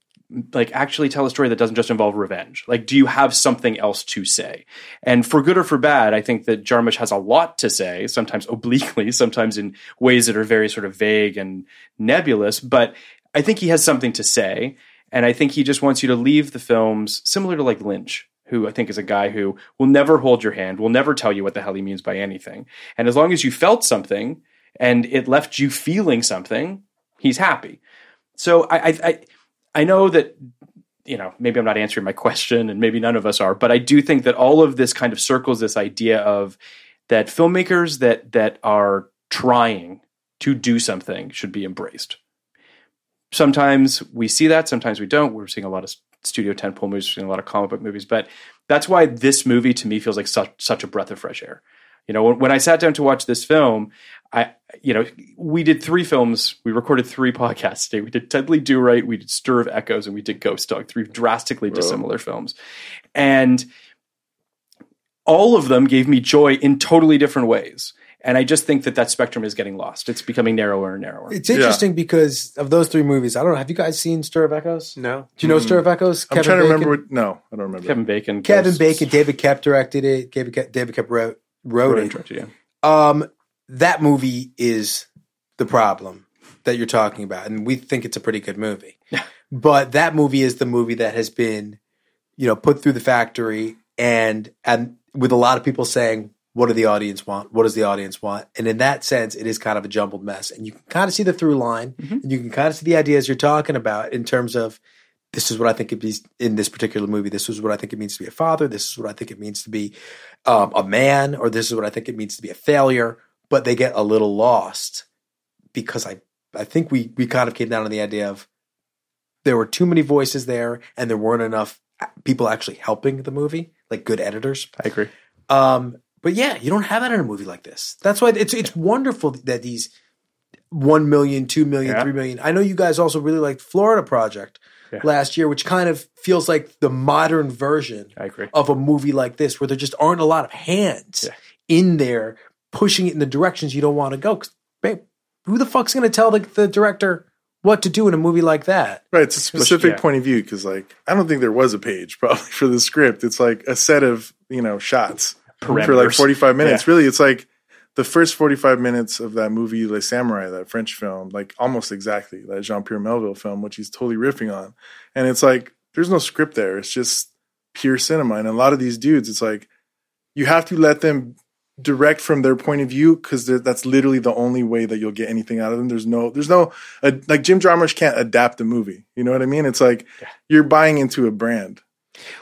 Speaker 3: like actually tell a story that doesn't just involve revenge? Like, do you have something else to say? And for good or for bad, I think that Jarmusch has a lot to say, sometimes obliquely, (laughs) sometimes in ways that are very sort of vague and nebulous, but I think he has something to say. And I think he just wants you to leave the films similar to like Lynch, who I think is a guy who will never hold your hand, will never tell you what the hell he means by anything. And as long as you felt something and it left you feeling something, he's happy. So I, I, I, I know that you know maybe I'm not answering my question, and maybe none of us are, but I do think that all of this kind of circles this idea of that filmmakers that that are trying to do something should be embraced. Sometimes we see that, sometimes we don't. We're seeing a lot of studio tentpole movies, a lot of comic book movies, but that's why this movie to me feels like such such a breath of fresh air. You know, when, when I sat down to watch this film, I, you know, we did three films. We recorded three (laughs) podcasts today. We did Dudley Do Right, we did Stir of Echoes, and we did Ghost Dog. Three drastically dissimilar films, and all of them gave me joy in totally different ways. And I just think that that spectrum is getting lost. It's becoming narrower and narrower.
Speaker 2: It's interesting because of those three movies. I don't know. Have you guys seen Stir of Echoes?
Speaker 4: No.
Speaker 2: Do you know Stir of Echoes?
Speaker 5: I'm trying to remember. What, no, I don't remember.
Speaker 3: Kevin Bacon,
Speaker 2: Kevin
Speaker 3: Ghosts,
Speaker 2: Bacon, David Koepp directed it. David Koepp, David Koepp wrote, wrote
Speaker 3: Road
Speaker 2: it.
Speaker 3: Tragedy, yeah.
Speaker 2: Um, that movie is the problem. that you're talking about, and we think it's a pretty good movie. but that movie is the movie that has been, you know, put through the factory, and and with a lot of people saying, "What do the audience want? What does the audience want?" And in that sense, it is kind of a jumbled mess, and you can kind of see the through line, and you can kind of see the ideas you're talking about in terms of. This is what I think it means in this particular movie. This is what I think it means to be a father. This is what I think it means to be um, a man, or this is what I think it means to be a failure. But they get a little lost because I I think we we kind of came down on the idea of there were too many voices there and there weren't enough people actually helping the movie, like good editors.
Speaker 3: I agree.
Speaker 2: Um, but yeah, you don't have that in a movie like this. That's why it's it's wonderful that these one million, two million,
Speaker 3: Yeah.
Speaker 2: three million. I know you guys also really liked Florida Project
Speaker 3: Yeah.
Speaker 2: last year, which kind of feels like the modern version
Speaker 3: I agree.
Speaker 2: of a movie like this, where there just aren't a lot of hands
Speaker 3: Yeah.
Speaker 2: in there pushing it in the directions you don't want to go. 'Cause, babe, who the fuck's going to tell the, the director what to do in a movie like that?
Speaker 5: Right, it's a specific
Speaker 3: yeah.
Speaker 5: point of view because, like, I don't think there was a page (laughs) probably for the script. It's like a set of you know shots for like forty five minutes.
Speaker 3: Yeah.
Speaker 5: Really, it's like the first forty five minutes of that movie, Le Samouraï, that French film, like almost exactly that Jean Pierre Melville film, which he's totally riffing on. And it's like there's no script there. It's just pure cinema. And a lot of these dudes, it's like you have to let them direct from their point of view because that's literally the only way that you'll get anything out of them. There's no, there's no, uh, like Jim Jarmusch can't adapt a movie. You know what I mean? It's like you're buying into a brand.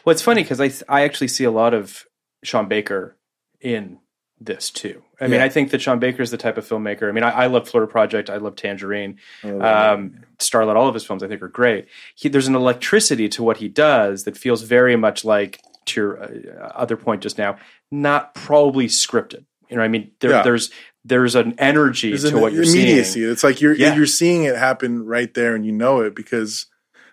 Speaker 3: Well, it's funny because I I actually see a lot of Sean Baker in this too. I mean, I think that Sean Baker is the type of filmmaker. I mean, I, I love Florida Project. I love Tangerine.
Speaker 5: Uh,
Speaker 3: Um, Starlet. All of his films I think are great. He, there's an electricity to what he does that feels very much like to your uh, other point just now, not probably scripted. You know, I mean, there,
Speaker 5: Yeah.
Speaker 3: there's there's an energy
Speaker 5: There's
Speaker 3: to
Speaker 5: an
Speaker 3: what you're
Speaker 5: immediacy.
Speaker 3: seeing.
Speaker 5: It's like you're
Speaker 3: Yeah.
Speaker 5: you're seeing it happen right there, and you know it because,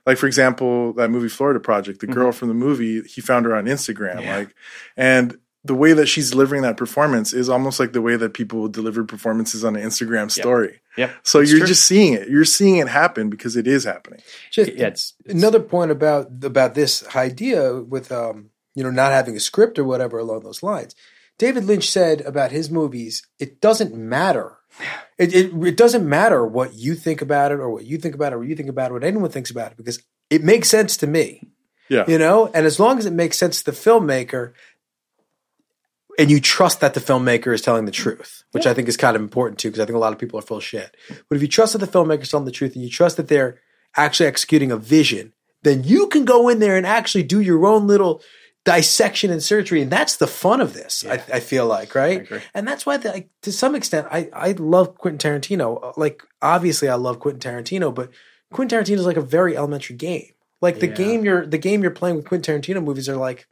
Speaker 5: like for example, that movie Florida Project, the girl from the movie, he found her on Instagram,
Speaker 3: Mm-hmm. Yeah.
Speaker 5: like, and the way that she's delivering that performance is almost like the way that people deliver performances on an Instagram story.
Speaker 3: Yep.
Speaker 5: So
Speaker 3: It's
Speaker 5: you're
Speaker 3: true.
Speaker 5: just seeing it. You're seeing it happen because it is happening.
Speaker 2: Just
Speaker 3: Yeah, it's- it's-
Speaker 2: another point about about this idea with um, you know not having a script or whatever along those lines. David Lynch said about his movies, it doesn't matter. It, it it doesn't matter what you think about it or what you think about it or what you think about it, what anyone thinks about it, because it makes sense to me.
Speaker 5: Yeah.
Speaker 2: You know, and as long as it makes sense to the filmmaker, and you trust that the filmmaker is telling the truth, which I think is kind of important too, because I think a lot of people are full of shit. But if you trust that the filmmaker is telling the truth and you trust that they're actually executing a vision, then you can go in there and actually do your own little dissection and surgery, and that's the fun of this. I, I feel like, right? And that's why, the, like, to some extent, I I love Quentin Tarantino. Like, obviously, I love Quentin Tarantino, but Quentin Tarantino is like a very elementary game. Like the
Speaker 3: Yeah.
Speaker 2: game you're the game you're playing with Quentin Tarantino movies are like,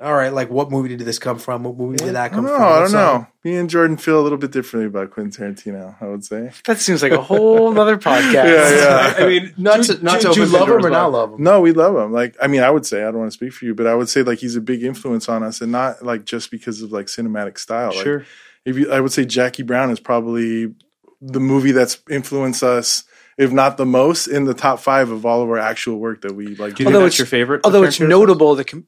Speaker 2: all right, like what movie did this come from? What movie did that come
Speaker 5: don't
Speaker 2: from?
Speaker 5: I don't know. Me and Jordan feel a little bit differently about Quentin Tarantino. I would say.
Speaker 4: That seems like a whole other (laughs) podcast.
Speaker 5: Yeah, yeah. (laughs)
Speaker 3: I mean, not
Speaker 2: Do,
Speaker 3: to, not
Speaker 2: do,
Speaker 3: to
Speaker 2: do you love him or not love him?
Speaker 5: No, we love him. Like, I mean, I would say I don't want to speak for you, but I would say like he's a big influence on us, and not like just because of like cinematic style. Like,
Speaker 3: Sure.
Speaker 5: if you, I would say Jackie Brown is probably the movie that's influenced us, if not the most, in the top five of all of our actual work that we like.
Speaker 3: Do you
Speaker 4: Although it's-
Speaker 3: your favorite?
Speaker 4: Although it's notable that com-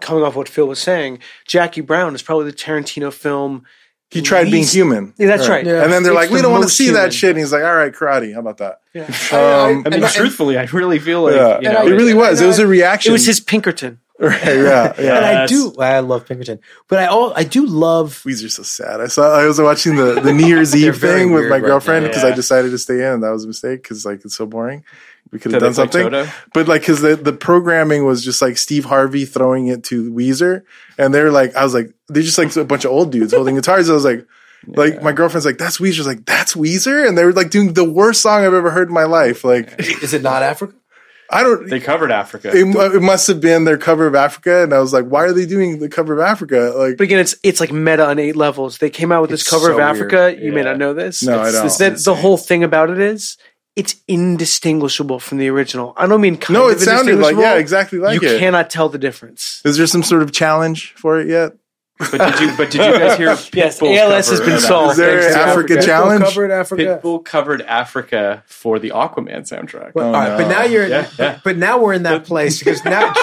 Speaker 4: coming off what Phil was saying, Jackie Brown is probably the Tarantino film.
Speaker 5: he tried being human.
Speaker 4: Yeah, that's right.
Speaker 2: Yeah.
Speaker 5: And then they're
Speaker 4: It's
Speaker 5: like, we don't want to see
Speaker 4: human.
Speaker 5: that shit. And he's like, all right, karate. How about that?
Speaker 4: Yeah.
Speaker 5: Um,
Speaker 3: I mean, truthfully, I really feel like
Speaker 5: yeah,
Speaker 3: you know,
Speaker 5: it really was. It was a reaction.
Speaker 4: It was his Pinkerton. (laughs)
Speaker 5: right, yeah, yeah.
Speaker 2: And I do. I love Pinkerton, but I all I do love.
Speaker 5: Weezer's so sad. I saw. I was watching the the New Year's (laughs) Eve thing with my
Speaker 2: right
Speaker 5: girlfriend
Speaker 2: now.
Speaker 5: because I
Speaker 3: Yeah.
Speaker 5: decided to stay in, and that was a mistake because like it's so boring. We could have done something,
Speaker 3: Toto?
Speaker 5: but like because the the programming was just like Steve Harvey throwing it to Weezer, and they're like, I was like, they're just like a bunch of old dudes holding guitars. I was like. Like my girlfriend's like that's Weezer's like that's Weezer and they were like doing the worst song I've ever heard in my life like (laughs)
Speaker 2: Is it not Africa?
Speaker 5: I don't
Speaker 3: They covered Africa.
Speaker 5: it, it must have been their cover of Africa and I was like why are they doing the cover of Africa like
Speaker 4: But again, it's it's like meta on eight levels. They came out with this cover
Speaker 2: so
Speaker 4: of
Speaker 2: weird.
Speaker 4: Africa. You may not know this.
Speaker 5: No, I don't.
Speaker 4: it's that- the whole thing about it is it's indistinguishable from the original. I don't mean kind
Speaker 5: no it sounded like yeah exactly like
Speaker 4: you
Speaker 5: it
Speaker 4: cannot tell the difference.
Speaker 5: Is there some sort of challenge for it yet?
Speaker 3: But did you? But did you guys hear? (laughs)
Speaker 4: Yes,
Speaker 3: Pitbull's
Speaker 4: ALS has been
Speaker 3: of
Speaker 4: solved.
Speaker 5: Is there an
Speaker 4: to
Speaker 5: Africa
Speaker 2: Pitbull
Speaker 5: challenge?
Speaker 2: covered Africa.
Speaker 3: Pitbull covered Africa for the Aquaman soundtrack.
Speaker 2: Well, oh, all right, but now you're,
Speaker 3: Yeah, yeah.
Speaker 2: but now we're in that place because now. (laughs)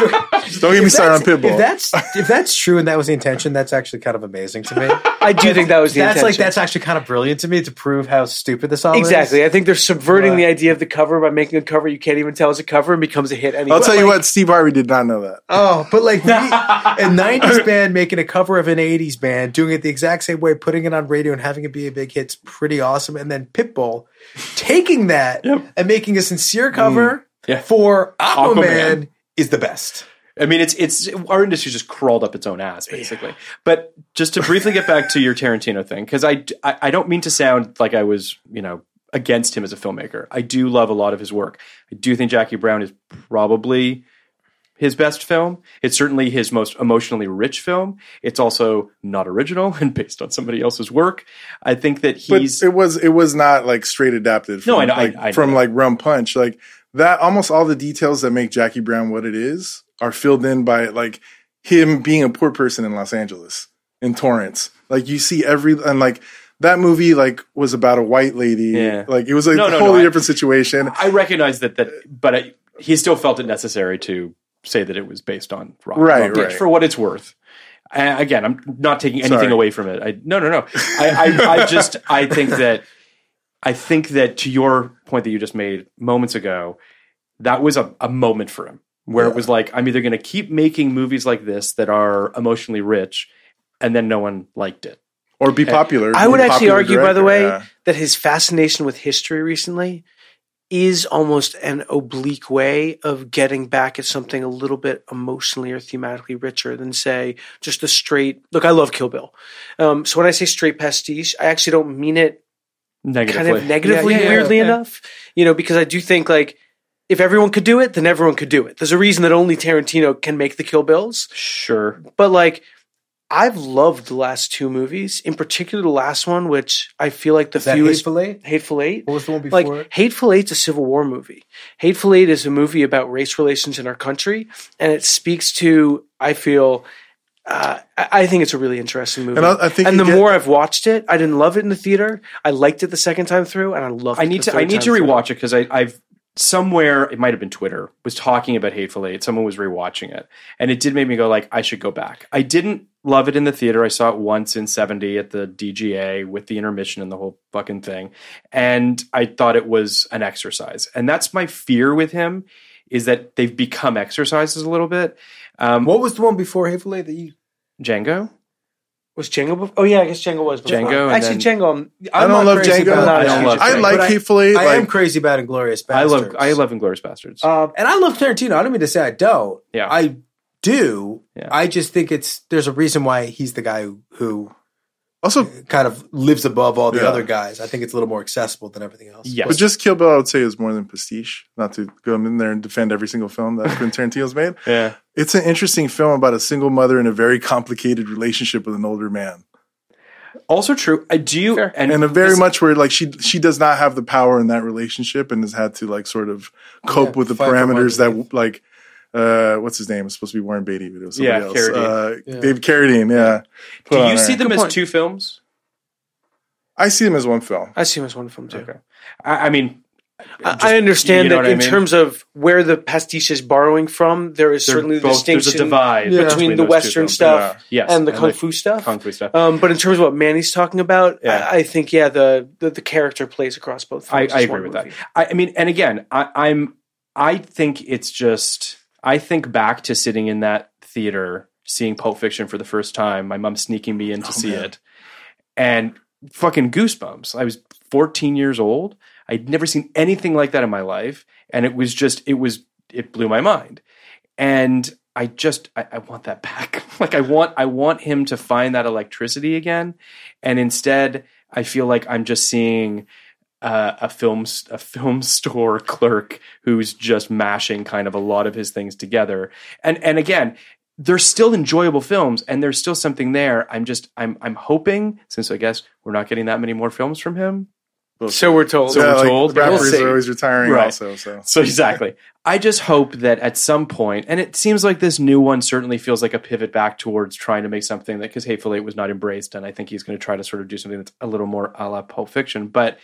Speaker 5: Don't get me
Speaker 2: If
Speaker 5: started on
Speaker 2: that's-
Speaker 5: Pitbull.
Speaker 2: If that's if that's true and that was the intention, that's actually kind of amazing to me. (laughs)
Speaker 4: I do think that was the
Speaker 2: that's
Speaker 4: intention.
Speaker 2: like that's actually kind of brilliant to me to prove how stupid this all is.
Speaker 4: Exactly. I think they're subverting
Speaker 2: But-
Speaker 4: the idea of the cover by making a cover you can't even tell is a cover and becomes a hit anyway.
Speaker 5: I'll tell you
Speaker 4: Like,
Speaker 5: what, Steve Harvey did not know that.
Speaker 2: Oh, but like we, a '90s band making a cover of an '80s band, doing it the exact same way, putting it on radio and having it be a big hit's pretty awesome. And then Pitbull taking that and making a sincere cover mm,
Speaker 3: Yeah.
Speaker 2: for Aquaman,
Speaker 3: Aquaman.
Speaker 2: is the best.
Speaker 3: I mean, it's it's our industry just crawled up its own ass, basically. But just to briefly get back to your Tarantino thing, because I, I I don't mean to sound like I was you know against him as a filmmaker. I do love a lot of his work. I do think Jackie Brown is probably his best film. It's certainly his most emotionally rich film. It's also not original (laughs) and based on somebody else's work. I think that
Speaker 5: But
Speaker 3: he's
Speaker 5: it was it was not like straight adapted. From,
Speaker 3: No, I know-
Speaker 5: like,
Speaker 3: I know
Speaker 5: from
Speaker 3: that.
Speaker 5: like Rum Punch, like that. Almost all the details that make Jackie Brown what it is are filled in by like him being a poor person in Los Angeles in Torrance. Like you see every and like that movie like was about a white lady.
Speaker 3: Yeah.
Speaker 5: Like it was like
Speaker 3: No,
Speaker 5: a
Speaker 3: no,
Speaker 5: totally
Speaker 3: I-
Speaker 5: different situation.
Speaker 3: I recognize that that, but I, he still felt it necessary to say that it was based on rock,
Speaker 5: Right,
Speaker 3: rock
Speaker 5: right.
Speaker 3: for what it's worth. Again, I'm not taking anything
Speaker 5: Sorry.
Speaker 3: away from it. I, no, no, no. I, I, I just I think that I think that to your point that you just made moments ago, that was a, a moment for him where it was like I'm either going to keep making movies like this that are emotionally rich, and then no one liked it.
Speaker 5: Or be popular.
Speaker 4: I would actually
Speaker 5: popular
Speaker 4: argue, by the way,
Speaker 5: yeah.
Speaker 4: that his fascination with history recently is almost an oblique way of getting back at something a little bit emotionally or thematically richer than, say, just a straight. Look, I love Kill Bill. Um, so when I say straight pastiche, I actually don't mean it
Speaker 3: Negatively,
Speaker 4: kind of negatively,
Speaker 3: Yeah, yeah,
Speaker 4: weirdly
Speaker 3: yeah.
Speaker 4: enough. You know, because I do think like if everyone could do it, then everyone could do it. There's a reason that only Tarantino can make the Kill Bills.
Speaker 3: Sure,
Speaker 4: But like, I've loved the last two movies, in particular the last one, which I feel like the
Speaker 2: Is that
Speaker 4: fewest
Speaker 2: Hateful Eight?
Speaker 4: Hateful Eight.
Speaker 2: What was the one before
Speaker 4: Like
Speaker 2: it?
Speaker 4: Hateful Eight's a Civil War movie. Hateful Eight is a movie about race relations in our country, and it speaks to I feel. Uh, I I think it's a really interesting movie,
Speaker 5: And I- I think
Speaker 4: and the
Speaker 5: get-
Speaker 4: more I've watched it, I didn't love it in the theater. I liked it the second time through, and I loved.
Speaker 3: I
Speaker 4: it
Speaker 3: need
Speaker 4: the
Speaker 3: to I need to
Speaker 4: time through.
Speaker 3: rewatch it because I've somewhere it might have been Twitter was talking about Hateful Eight. Someone was rewatching it, and it did make me go like I should go back. I didn't love it in the theater. I saw it once in '70 at the DGA with the intermission and the whole fucking thing, and I thought it was an exercise. And that's my fear with him is that they've become exercises a little bit. Um,
Speaker 2: What was the one before Hateful Eight that you?
Speaker 3: Django.
Speaker 4: Was Django? Before? Oh yeah, I guess Django was before.
Speaker 3: Django and
Speaker 4: Actually,
Speaker 3: then-
Speaker 4: Django. I'm,
Speaker 5: I
Speaker 2: I'm
Speaker 5: don't
Speaker 2: not
Speaker 5: love
Speaker 2: crazy
Speaker 5: Django.
Speaker 2: about
Speaker 3: I don't love
Speaker 5: I like
Speaker 2: But I-
Speaker 5: Hateful Eight.
Speaker 2: I
Speaker 5: like,
Speaker 2: am crazy about Inglorious Bastards.
Speaker 3: I
Speaker 2: Bastards.
Speaker 3: love I love Inglorious Bastards.
Speaker 2: Um, and I love Tarantino. I don't mean to say I don't.
Speaker 3: Yeah.
Speaker 2: I do.
Speaker 3: Yeah.
Speaker 2: I just think it's there's a reason why he's the guy who, who
Speaker 5: also,
Speaker 2: kind of lives above all the
Speaker 5: Yeah.
Speaker 2: other guys. I think it's a little more accessible than everything else.
Speaker 3: yes,
Speaker 5: but just Kill Bill, I would say is more than pastiche. Not to go in there and defend every single film that Quentin Tarantino's made. (laughs)
Speaker 3: yeah.
Speaker 5: It's an interesting film about a single mother in a very complicated relationship with an older man,
Speaker 3: Also true. I do and,
Speaker 5: and a very
Speaker 3: this-
Speaker 5: much where like she she does not have the power in that relationship and has had to like sort of cope
Speaker 2: Yeah,
Speaker 5: with the parameters that like uh what's his name? It's supposed to be Warren Beatty, but it was somebody
Speaker 3: Yeah,
Speaker 5: else.
Speaker 3: Carradine.
Speaker 5: Uh,
Speaker 2: Yeah.
Speaker 5: David Carradine. Yeah. Put
Speaker 3: Do
Speaker 5: on
Speaker 3: you
Speaker 5: there.
Speaker 3: see them
Speaker 4: Good
Speaker 3: as
Speaker 4: point.
Speaker 3: two films?
Speaker 5: I see them as one film.
Speaker 4: I see them as one film too.
Speaker 3: Okay. I, I mean,
Speaker 4: I-
Speaker 3: just-
Speaker 4: I understand
Speaker 3: you know
Speaker 4: that in
Speaker 3: mean?
Speaker 4: terms of where the pastiche is borrowing from, there is
Speaker 3: They're
Speaker 4: certainly the
Speaker 3: both- there's a
Speaker 4: distinction
Speaker 3: divide
Speaker 4: between,
Speaker 3: between
Speaker 4: the Western
Speaker 3: films.
Speaker 4: stuff
Speaker 3: Yes,
Speaker 4: and the
Speaker 3: and
Speaker 4: kung
Speaker 3: the
Speaker 4: fu stuff.
Speaker 3: kung fu stuff.
Speaker 4: Um, but in terms of what Manny's talking about,
Speaker 3: Yeah.
Speaker 4: I, I think yeah, the, the the character plays across both.
Speaker 3: I,
Speaker 4: Films
Speaker 3: I
Speaker 4: as
Speaker 3: agree with
Speaker 4: movie.
Speaker 3: that. I, I mean, and again, I, I'm I think it's just I think back to sitting in that theater seeing Pulp Fiction for the first time. My mom sneaking me in to oh, see
Speaker 5: man.
Speaker 3: it, and fucking goosebumps. I was 14 years old. I'd never seen anything like that in my life, and it was just it was it blew my mind, and I just I, I want that back. (laughs) like I want I want him to find that electricity again, and instead I feel like I'm just seeing uh, a film a film (laughs) store clerk who's just mashing kind of a lot of his things together. And and again, they're still enjoyable films, and there's still something there. I'm just I'm I'm hoping since I guess we're not getting that many more films from him
Speaker 4: So we're told.
Speaker 3: So
Speaker 5: yeah,
Speaker 3: we're
Speaker 5: like,
Speaker 3: told.
Speaker 5: rappers
Speaker 3: We'll
Speaker 5: are always retiring
Speaker 3: Right.
Speaker 5: also. So (laughs)
Speaker 3: So exactly. I just hope that at some point, and it seems like this new one certainly feels like a pivot back towards trying to make something that, because Hateful Eight was not embraced, and I think he's going to try to sort of do something that's a little more a la Pulp Fiction. But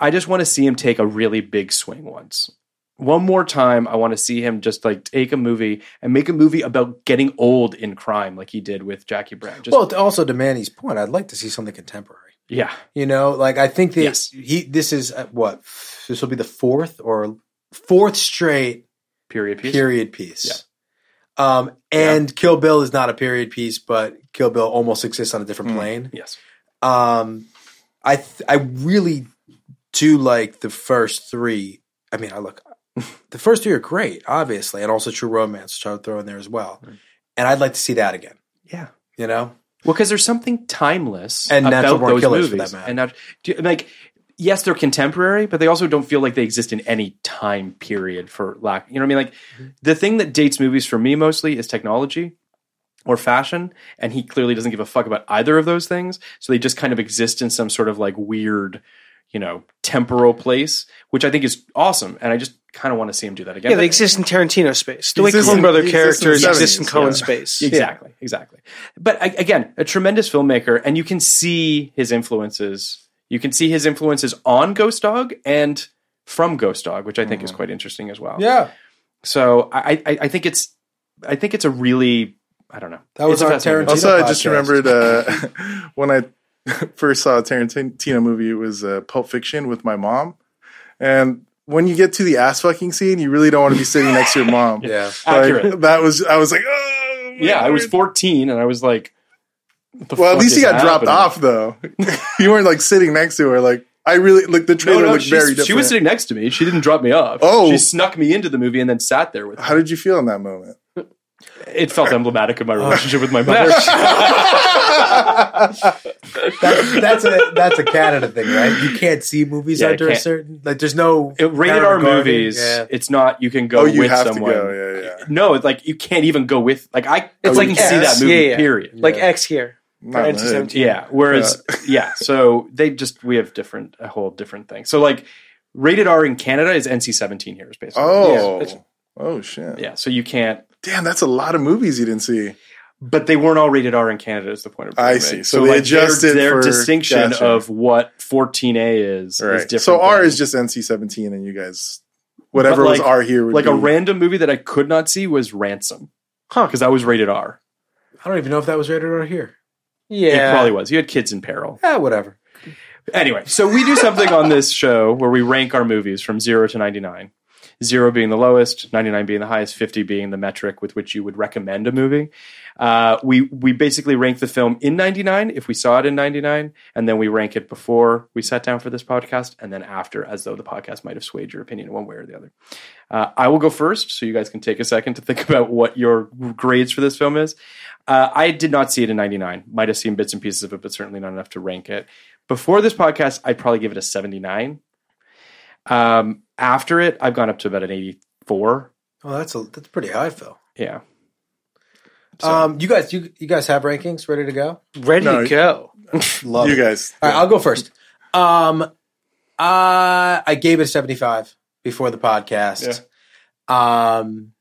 Speaker 3: I just want to see him take a really big swing once. One more time, I want to see him just like take a movie and make a movie about getting old in crime, like he did with Jackie Brown. Just,
Speaker 2: well, to- also to Manny's point, I'd like to see something contemporary.
Speaker 3: yeah,
Speaker 2: You know, like I think that
Speaker 3: Yes.
Speaker 2: he this is uh, what this will be the fourth or fourth straight
Speaker 3: period piece.
Speaker 2: period piece. Um, and Kill Bill is not a period piece, but Kill Bill almost exists on a different plane.
Speaker 3: Yes.
Speaker 2: Um, I th- I really do like the first three. I mean, I look, the first three are great, obviously, and also True Romance, which I would throw in there as well. And I'd like to see that again.
Speaker 3: Yeah.
Speaker 2: You know,
Speaker 3: Well, because there's something timeless
Speaker 2: And Natural
Speaker 3: about those movies, and not, do, like, yes, they're contemporary, but they also don't feel like they exist in any time period for lack. You know what I mean? Like,
Speaker 2: Mm-hmm.
Speaker 3: the thing that dates movies for me mostly is technology or fashion, and he clearly doesn't give a fuck about either of those things. So they just kind of exist in some sort of like weird, you know, temporal place, which I think is awesome, and I just kind of want to see him do that again.
Speaker 4: Yeah, they exist in Tarantino space. The way
Speaker 5: Exist
Speaker 4: Coen
Speaker 5: in-
Speaker 4: Brother
Speaker 5: exist in
Speaker 4: characters exist in
Speaker 5: 70s,
Speaker 4: Coen
Speaker 5: yeah.
Speaker 4: space. (laughs)
Speaker 3: Exactly, exactly. But again, a tremendous filmmaker, and you can see his influences. You can see his influences on Ghost Dog and from Ghost Dog, which I think is quite interesting as well.
Speaker 2: yeah,
Speaker 3: So I, I, I think it's, I think it's a really, I don't know.
Speaker 2: That was
Speaker 3: It's
Speaker 2: our Tarantino
Speaker 3: movie.
Speaker 5: Also, I just remembered uh, (laughs) when I (laughs) first saw a Tarantino movie, it was uh, Pulp Fiction with my mom. And when you get to the ass fucking scene, you really don't want to be sitting next to your mom. (laughs)
Speaker 2: yeah.
Speaker 5: Like,
Speaker 3: Accurate.
Speaker 5: that was, I was like, oh.
Speaker 3: Yeah, I was 14, and I was like, the
Speaker 5: Well, at least
Speaker 3: is
Speaker 5: you got dropped off, though. (laughs) you weren't like sitting next to her. Like, I really, like, the trailer
Speaker 3: no,
Speaker 5: looked very different.
Speaker 3: she was sitting next to me. She didn't drop me off.
Speaker 5: Oh.
Speaker 3: she snuck me into the movie and then sat there with me.
Speaker 5: How did you feel in that moment?
Speaker 3: It felt (laughs) emblematic of my uh. relationship with my mother. (laughs)
Speaker 2: That's that's a that's a Canada thing, right? You can't see movies
Speaker 3: Yeah, I
Speaker 2: after a certain like. There's no
Speaker 3: It- rated R movies.
Speaker 2: Yeah.
Speaker 3: It's not you can go
Speaker 5: Oh, you
Speaker 3: with
Speaker 5: have
Speaker 3: someone.
Speaker 5: to go. Yeah, yeah.
Speaker 3: No, it's like you can't even go with like I.
Speaker 4: It's
Speaker 3: I
Speaker 4: like
Speaker 3: can see that movie.
Speaker 4: Yeah, yeah.
Speaker 3: Period.
Speaker 4: Like X here.
Speaker 5: Not
Speaker 3: Yeah. Whereas, (laughs) yeah. So they just we have different a whole different thing. So like rated R in Canada is NC seventeen here is basically.
Speaker 5: Oh.
Speaker 4: it's-
Speaker 5: oh, shit.
Speaker 3: Yeah. So you can't.
Speaker 5: Damn, that's a lot of movies you didn't see.
Speaker 3: But they weren't all rated R in Canada. Is the point of
Speaker 5: I
Speaker 3: right?
Speaker 5: see. So they adjusted
Speaker 3: their, their
Speaker 5: for-
Speaker 3: distinction
Speaker 5: gotcha.
Speaker 3: of what fourteen A is.
Speaker 5: All
Speaker 3: is different.
Speaker 5: So R
Speaker 3: than-
Speaker 5: is just NC 17, and you guys, whatever
Speaker 3: But
Speaker 5: was
Speaker 3: like-
Speaker 5: R here would
Speaker 3: like
Speaker 5: be.
Speaker 3: a random movie that I could not see was Ransom.
Speaker 4: Huh.
Speaker 3: Because that was rated R.
Speaker 2: I don't even know if that was rated R here.
Speaker 4: Yeah.
Speaker 3: It probably was. You had kids in peril.
Speaker 2: Yeah, whatever.
Speaker 3: Anyway, so we do something on this show where we rank our movies from zero to 99. Zero being the lowest, 99 being the highest, 50 being the metric with which you would recommend a movie. Uh, we, we basically rank the film in 99 if we saw it in 99, and then we rank it before we sat down for this podcast, and then after, as though the podcast might have swayed your opinion one way or the other. Uh, I will go first, so you guys can take a second to think (laughs) about what your grades for this film is. Uh, I did not see it in 99. Might have seen bits and pieces of it, but certainly not enough to rank it. Before this podcast, I'd probably give it a 79. Um, after it, I've gone up to about an 84.
Speaker 2: Oh, that's a that's pretty high, Phil.
Speaker 3: Yeah.
Speaker 2: Um, you guys, you you guys have rankings ready to go?
Speaker 4: Ready
Speaker 5: No,
Speaker 4: to go. (laughs)
Speaker 2: Love
Speaker 5: you
Speaker 2: it.
Speaker 5: guys.
Speaker 2: All right, I'll go first. Um, uh, I gave it a 75 before the podcast. Um,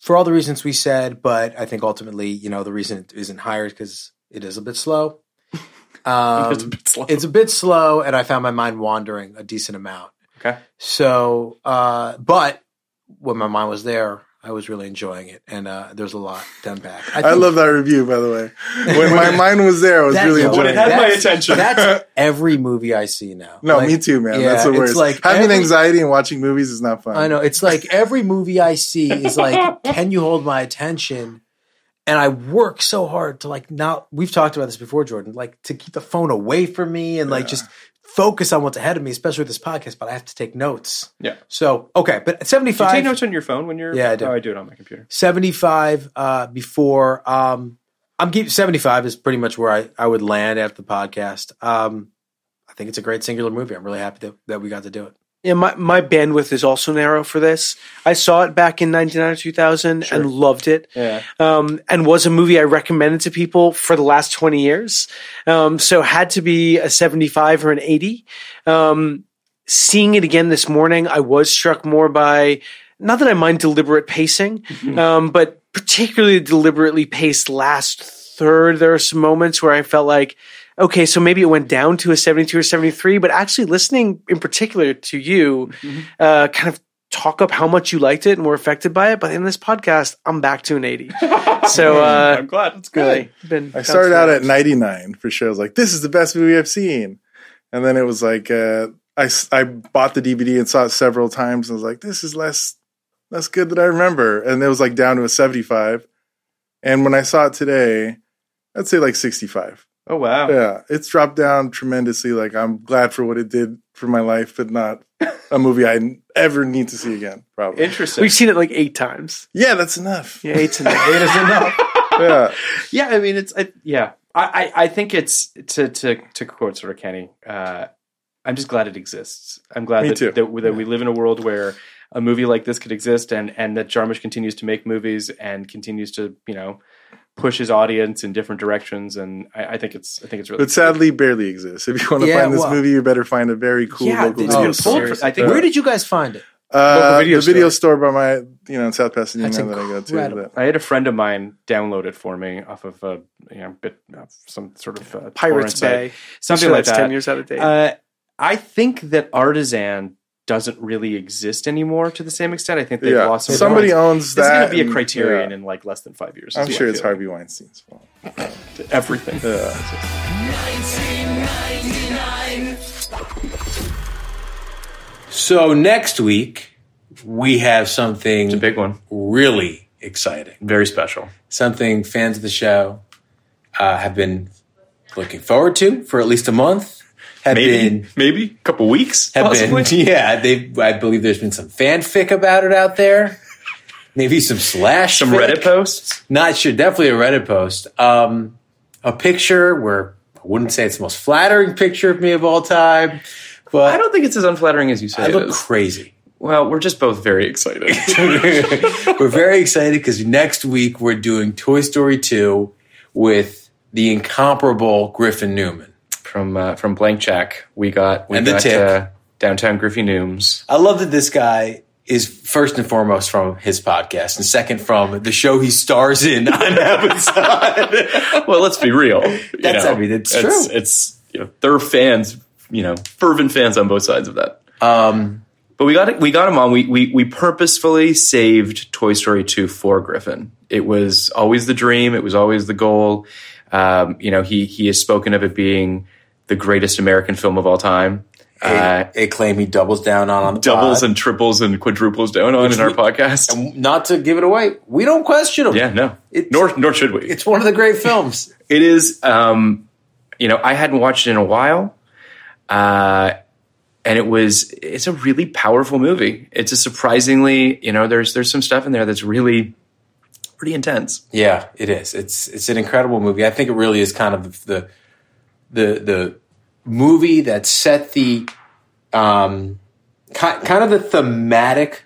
Speaker 2: for all the reasons we said, but I think ultimately, you know, the reason it isn't higher is because it is a bit slow. (laughs) Um,
Speaker 3: It's a bit slow.
Speaker 2: It's a bit slow, and I found my mind wandering a decent amount.
Speaker 3: Okay.
Speaker 2: So, uh, but when my mind was there, I was really enjoying it, and uh, there's a lot done back.
Speaker 5: I,
Speaker 2: think
Speaker 5: love that review, by the way. When my (laughs) mind was there, I was really enjoying
Speaker 3: it had
Speaker 5: it.
Speaker 3: my
Speaker 2: that's-
Speaker 3: attention.
Speaker 2: That's every movie I see now.
Speaker 5: No,
Speaker 2: Like,
Speaker 5: me too, man.
Speaker 2: yeah,
Speaker 5: That's the
Speaker 2: it's
Speaker 5: worst.
Speaker 2: like
Speaker 5: Having
Speaker 2: every-
Speaker 5: anxiety and watching movies is not fun.
Speaker 2: I know. It's like every movie I see is like, (laughs) can you hold my attention? And I work so hard to like not. We've talked about this before, Jordan. Like to keep the phone away from me and like just focus on what's ahead of me, especially with this podcast. But I have to take notes.
Speaker 3: Yeah.
Speaker 2: So okay, but 75.
Speaker 3: Do you take notes on your phone when you're?
Speaker 2: Yeah, I do.
Speaker 3: Oh, I do it on my computer.
Speaker 2: 75 uh, before um i'm keep 75 is pretty much where I, I would land after the podcast um i think it's a great singular movie i'm really happy that, that we got to do it
Speaker 4: Yeah, my, my bandwidth is also narrow for this. I saw it back in 99 or 2000 and loved it.
Speaker 3: Yeah.
Speaker 4: Um, and was a movie I recommended to people for the last 20 years. Um, so had to be a 75 or an 80. Um, seeing it again this morning, I was struck more by, not that I mind deliberate pacing, um, but particularly deliberately paced last third. There are some moments where I felt like, okay, so maybe it went down to a 72 or 73, but actually listening in particular to you, uh, kind of talk up how much you liked it and were affected by it. But in this podcast, I'm back to an 80. (laughs) So, uh,
Speaker 3: I'm glad. It's good.
Speaker 4: really been.
Speaker 5: I started out at 99 for sure. I was like, this is the best movie I've seen. And then it was like, uh, I, s- I bought the DVD and saw it several times and was like, this is less, less good than I remember. And it was like down to a 75. And when I saw it today, I'd say like 65.
Speaker 3: Oh wow.
Speaker 5: Yeah. It's dropped down tremendously. Like I'm glad for what it did for my life, but not a movie I ever need to see again, probably.
Speaker 3: Interesting.
Speaker 4: We've seen it like eight times.
Speaker 5: Yeah, that's enough.
Speaker 4: Yeah, eight's enough.
Speaker 3: Eight is enough. (laughs)
Speaker 5: Yeah.
Speaker 3: yeah, I mean, it's I, yeah. I, I I think it's to to to quote sort of Kenny. Uh, I'm just glad it exists. I'm glad
Speaker 5: Me
Speaker 3: that,
Speaker 5: too.
Speaker 3: that that we live in a world where a movie like this could exist, and and that Jarmusch continues to make movies and continues to you know push his audience in different directions. And I, I think it's I think it's really
Speaker 5: But sadly, barely exists. If you want to
Speaker 2: Yeah,
Speaker 5: find this
Speaker 2: well-
Speaker 5: movie, you better find a very cool
Speaker 3: Yeah,
Speaker 5: local video store.
Speaker 3: I think-
Speaker 2: Where did you guys find it?
Speaker 5: Uh,
Speaker 4: video
Speaker 5: the video store by my, you know, in South Pasadena
Speaker 2: That's
Speaker 5: that I go to. that-
Speaker 3: I had a friend of mine download it for me off of a you know bit uh, some sort of uh,
Speaker 4: Pirates
Speaker 3: torrent site.
Speaker 4: Bay.
Speaker 3: something
Speaker 4: Sure
Speaker 3: like that.
Speaker 4: 10 years out of date.
Speaker 3: Uh, I think that Artisan doesn't really exist anymore to the same extent. I think they've
Speaker 5: Yeah,
Speaker 3: lost some
Speaker 5: somebody
Speaker 3: rights.
Speaker 5: owns
Speaker 3: This is
Speaker 5: that.
Speaker 3: going to be a
Speaker 5: and-
Speaker 3: criterion
Speaker 5: yeah.
Speaker 3: in like less than five years.
Speaker 5: I'm sure it's
Speaker 3: feel.
Speaker 5: Harvey Weinstein's fault. (laughs)
Speaker 3: Everything.
Speaker 5: Yeah.
Speaker 2: So next week we have something
Speaker 3: It's a big one.
Speaker 2: really exciting.
Speaker 3: Very special.
Speaker 2: Something fans of the show uh, have been looking forward to for at least a month. Have been
Speaker 3: maybe a couple weeks.
Speaker 2: have
Speaker 3: possibly.
Speaker 2: been (laughs) yeah. They I believe there's been some fanfic about it out there. Maybe some slash
Speaker 3: Some
Speaker 2: fic.
Speaker 3: Reddit posts.
Speaker 2: Not sure. Definitely a Reddit post. Um, a picture where I wouldn't say it's the most flattering picture of me of all time, but
Speaker 3: I don't think it's as unflattering as you say
Speaker 2: I
Speaker 3: it
Speaker 2: look
Speaker 3: is.
Speaker 2: crazy.
Speaker 3: Well, we're just both very excited. (laughs) (laughs)
Speaker 2: we're very excited because next week we're doing Toy Story 2 with the incomparable Griffin Newman.
Speaker 3: From uh, from Blank Check, we got we
Speaker 2: And
Speaker 3: got uh, downtown Griffey Nooms.
Speaker 2: I love that this guy is first and foremost from his podcast and second from the show he stars in (laughs) on Amazon. (laughs)
Speaker 3: well, let's be real. you
Speaker 2: That's-
Speaker 3: know.
Speaker 2: I mean, it's
Speaker 3: it's
Speaker 2: true.
Speaker 3: It's you know they're fans, you know, fervent fans on both sides of that.
Speaker 2: um,
Speaker 3: But we got it. We got him on. We we we purposefully saved Toy Story two for Griffin. It was always the dream. It was always the goal. Um, you know, he he has spoken of it being the greatest American film of all time. Uh,
Speaker 2: a, a claim he doubles down on on the
Speaker 3: doubles
Speaker 2: pod.
Speaker 3: and triples and quadruples down on in our
Speaker 2: we-
Speaker 3: podcast.
Speaker 2: Not to give it away, we don't question him.
Speaker 3: yeah, no,
Speaker 2: It's-
Speaker 3: nor nor should we.
Speaker 2: It's one of the great films. (laughs)
Speaker 3: It is, um, you know, I hadn't watched it in a while, uh, and it was. It's a really powerful movie. It's a surprisingly, you know, there's there's some stuff in there that's really pretty intense.
Speaker 2: Yeah, it is. It's it's an incredible movie. I think it really is kind of the the the movie that set the um ki- kind of the thematic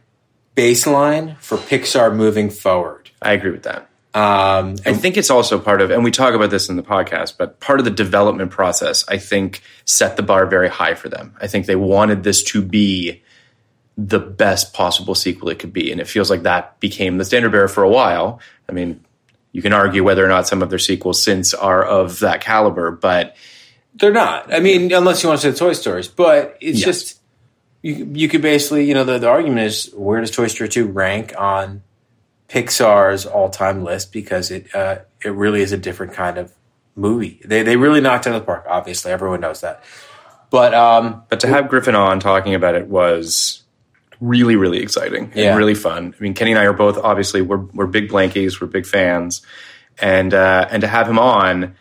Speaker 2: baseline for Pixar moving forward.
Speaker 3: I agree with that.
Speaker 2: Um,
Speaker 3: I think it's also part of, and we talk about this in the podcast, but part of the development process, I think, set the bar very high for them. I think they wanted this to be the best possible sequel it could be. And it feels like that became the standard bearer for a while. I mean, you can argue whether or not some of their sequels since are of that caliber, but
Speaker 2: they're not. I mean, unless you want to say Toy Stories, but it's
Speaker 3: Yes.
Speaker 2: just you. You could basically, you know, the, the argument is where does Toy Story two rank on Pixar's all time list because it uh, it really is a different kind of movie. They they really knocked it out of the park. Obviously, everyone knows that. But um,
Speaker 3: but to have Griffin on talking about it was really, really exciting and
Speaker 2: Yeah.
Speaker 3: really fun. I mean, Kenny and I are both obviously we're we're big blankies, we're big fans, and uh, and to have him on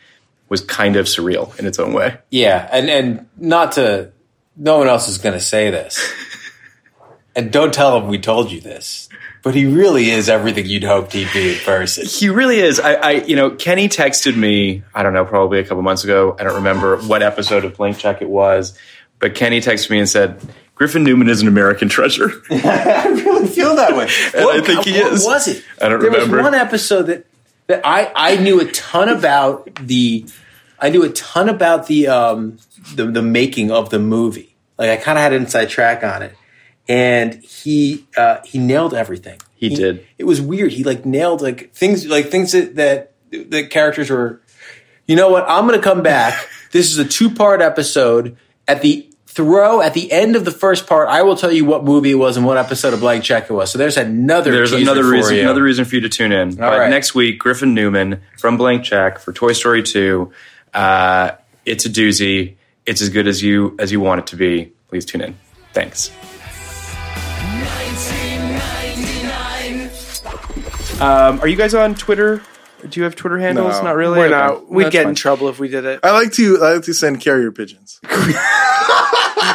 Speaker 3: was kind of surreal in its own way.
Speaker 2: yeah, and and not to no one else is going to say this, (laughs) and don't tell him we told you this. But he really is everything you'd hoped he'd be in person.
Speaker 3: He really is. I, I, you know, Kenny texted me. I don't know, probably a couple months ago. I don't remember what episode of Blank Check it was, but Kenny texted me and said, Griffin Newman is an American treasure. (laughs)
Speaker 2: I really feel that way. (laughs)
Speaker 3: And I think he
Speaker 2: what
Speaker 3: is.
Speaker 2: was it?
Speaker 3: I don't
Speaker 2: there
Speaker 3: remember.
Speaker 2: was one episode that that I I knew a ton about the I knew a ton about the um the the making of the movie. Like I kind of had an inside track on it, and he uh he nailed everything.
Speaker 3: He did.
Speaker 2: It was weird. He like nailed like things like things that that the characters were. You know what? I'm going to come back. (laughs) this is a two part episode. At the throw at the end of the first part, I will tell you what movie it was and what episode of Blank Check it was. So there's another.
Speaker 3: There's another
Speaker 2: for
Speaker 3: reason.
Speaker 2: you.
Speaker 3: Another reason for you to tune in. but
Speaker 2: right.
Speaker 3: next week, Griffin Newman from Blank Check for Toy Story Two. Uh, it's a doozy. It's as good as you as you want it to be. Please tune in. Thanks. Um, are you guys on Twitter? Do you have Twitter handles?
Speaker 5: No.
Speaker 3: not really.
Speaker 4: We're
Speaker 3: Okay.
Speaker 4: not. We'd
Speaker 3: That's
Speaker 4: get
Speaker 3: fine.
Speaker 4: in trouble if we did it.
Speaker 5: I like to I like to send carrier pigeons. (laughs)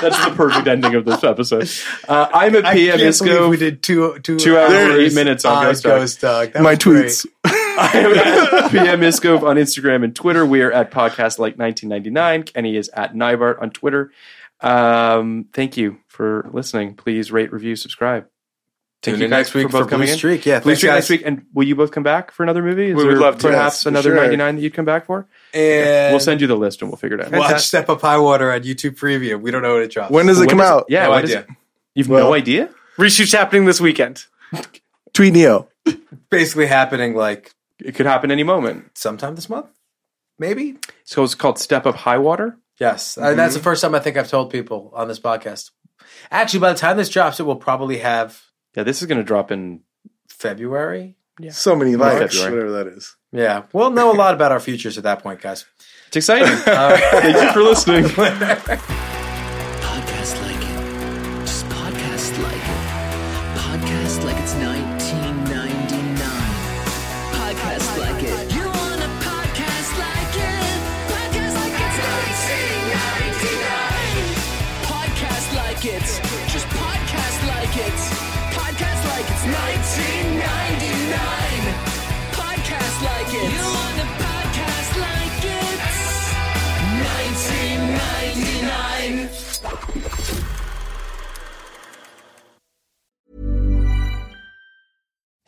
Speaker 3: That's the perfect ending of this episode. Uh, I'm a PM Isco.
Speaker 2: we did two two,
Speaker 3: Two hours
Speaker 5: and
Speaker 3: eight minutes on Ghost Dog.
Speaker 2: Ghost Dog.
Speaker 5: My tweets. (laughs)
Speaker 3: I am at PM on Instagram and Twitter. We are at Podcast Like 1999. Kenny is at Nybart on Twitter. Um, thank you for listening. Please rate, review, subscribe. Thank
Speaker 2: Tune
Speaker 3: you guys
Speaker 2: next week
Speaker 3: for both
Speaker 2: for Blue
Speaker 3: coming in.
Speaker 2: Streak. Yeah,
Speaker 3: Blue
Speaker 2: thanks,
Speaker 3: Streak
Speaker 2: guys.
Speaker 3: next week. And will you both come back for another movie? Is
Speaker 4: We would love to.
Speaker 3: Perhaps
Speaker 5: Yes,
Speaker 3: another
Speaker 5: sure.
Speaker 3: 99 that you'd come back for?
Speaker 2: And
Speaker 3: We'll send you the list and we'll figure it out.
Speaker 2: watch Step Up High Water on YouTube Preview. We don't know when it drops.
Speaker 5: When does it
Speaker 3: When
Speaker 5: come
Speaker 3: does-
Speaker 5: out?
Speaker 3: Yeah,
Speaker 2: No idea.
Speaker 3: it- You've
Speaker 5: Well-
Speaker 3: no idea?
Speaker 4: Reshoot's happening this weekend. (laughs)
Speaker 5: Tweet Neo.
Speaker 2: basically happening like
Speaker 3: It could happen any moment.
Speaker 2: sometime this month, maybe.
Speaker 3: So it's called Step Up High Water.
Speaker 2: Yes, Uh, that's the first time I think I've told people on this podcast. Actually, by the time this drops, it will probably have
Speaker 3: Yeah, this is going to drop in.
Speaker 2: February. Yeah.
Speaker 5: So many likes,
Speaker 3: February.
Speaker 5: whatever that is.
Speaker 2: Yeah, we'll know a lot about our futures at that point, guys.
Speaker 3: It's exciting. (laughs) Thank you for listening. (laughs)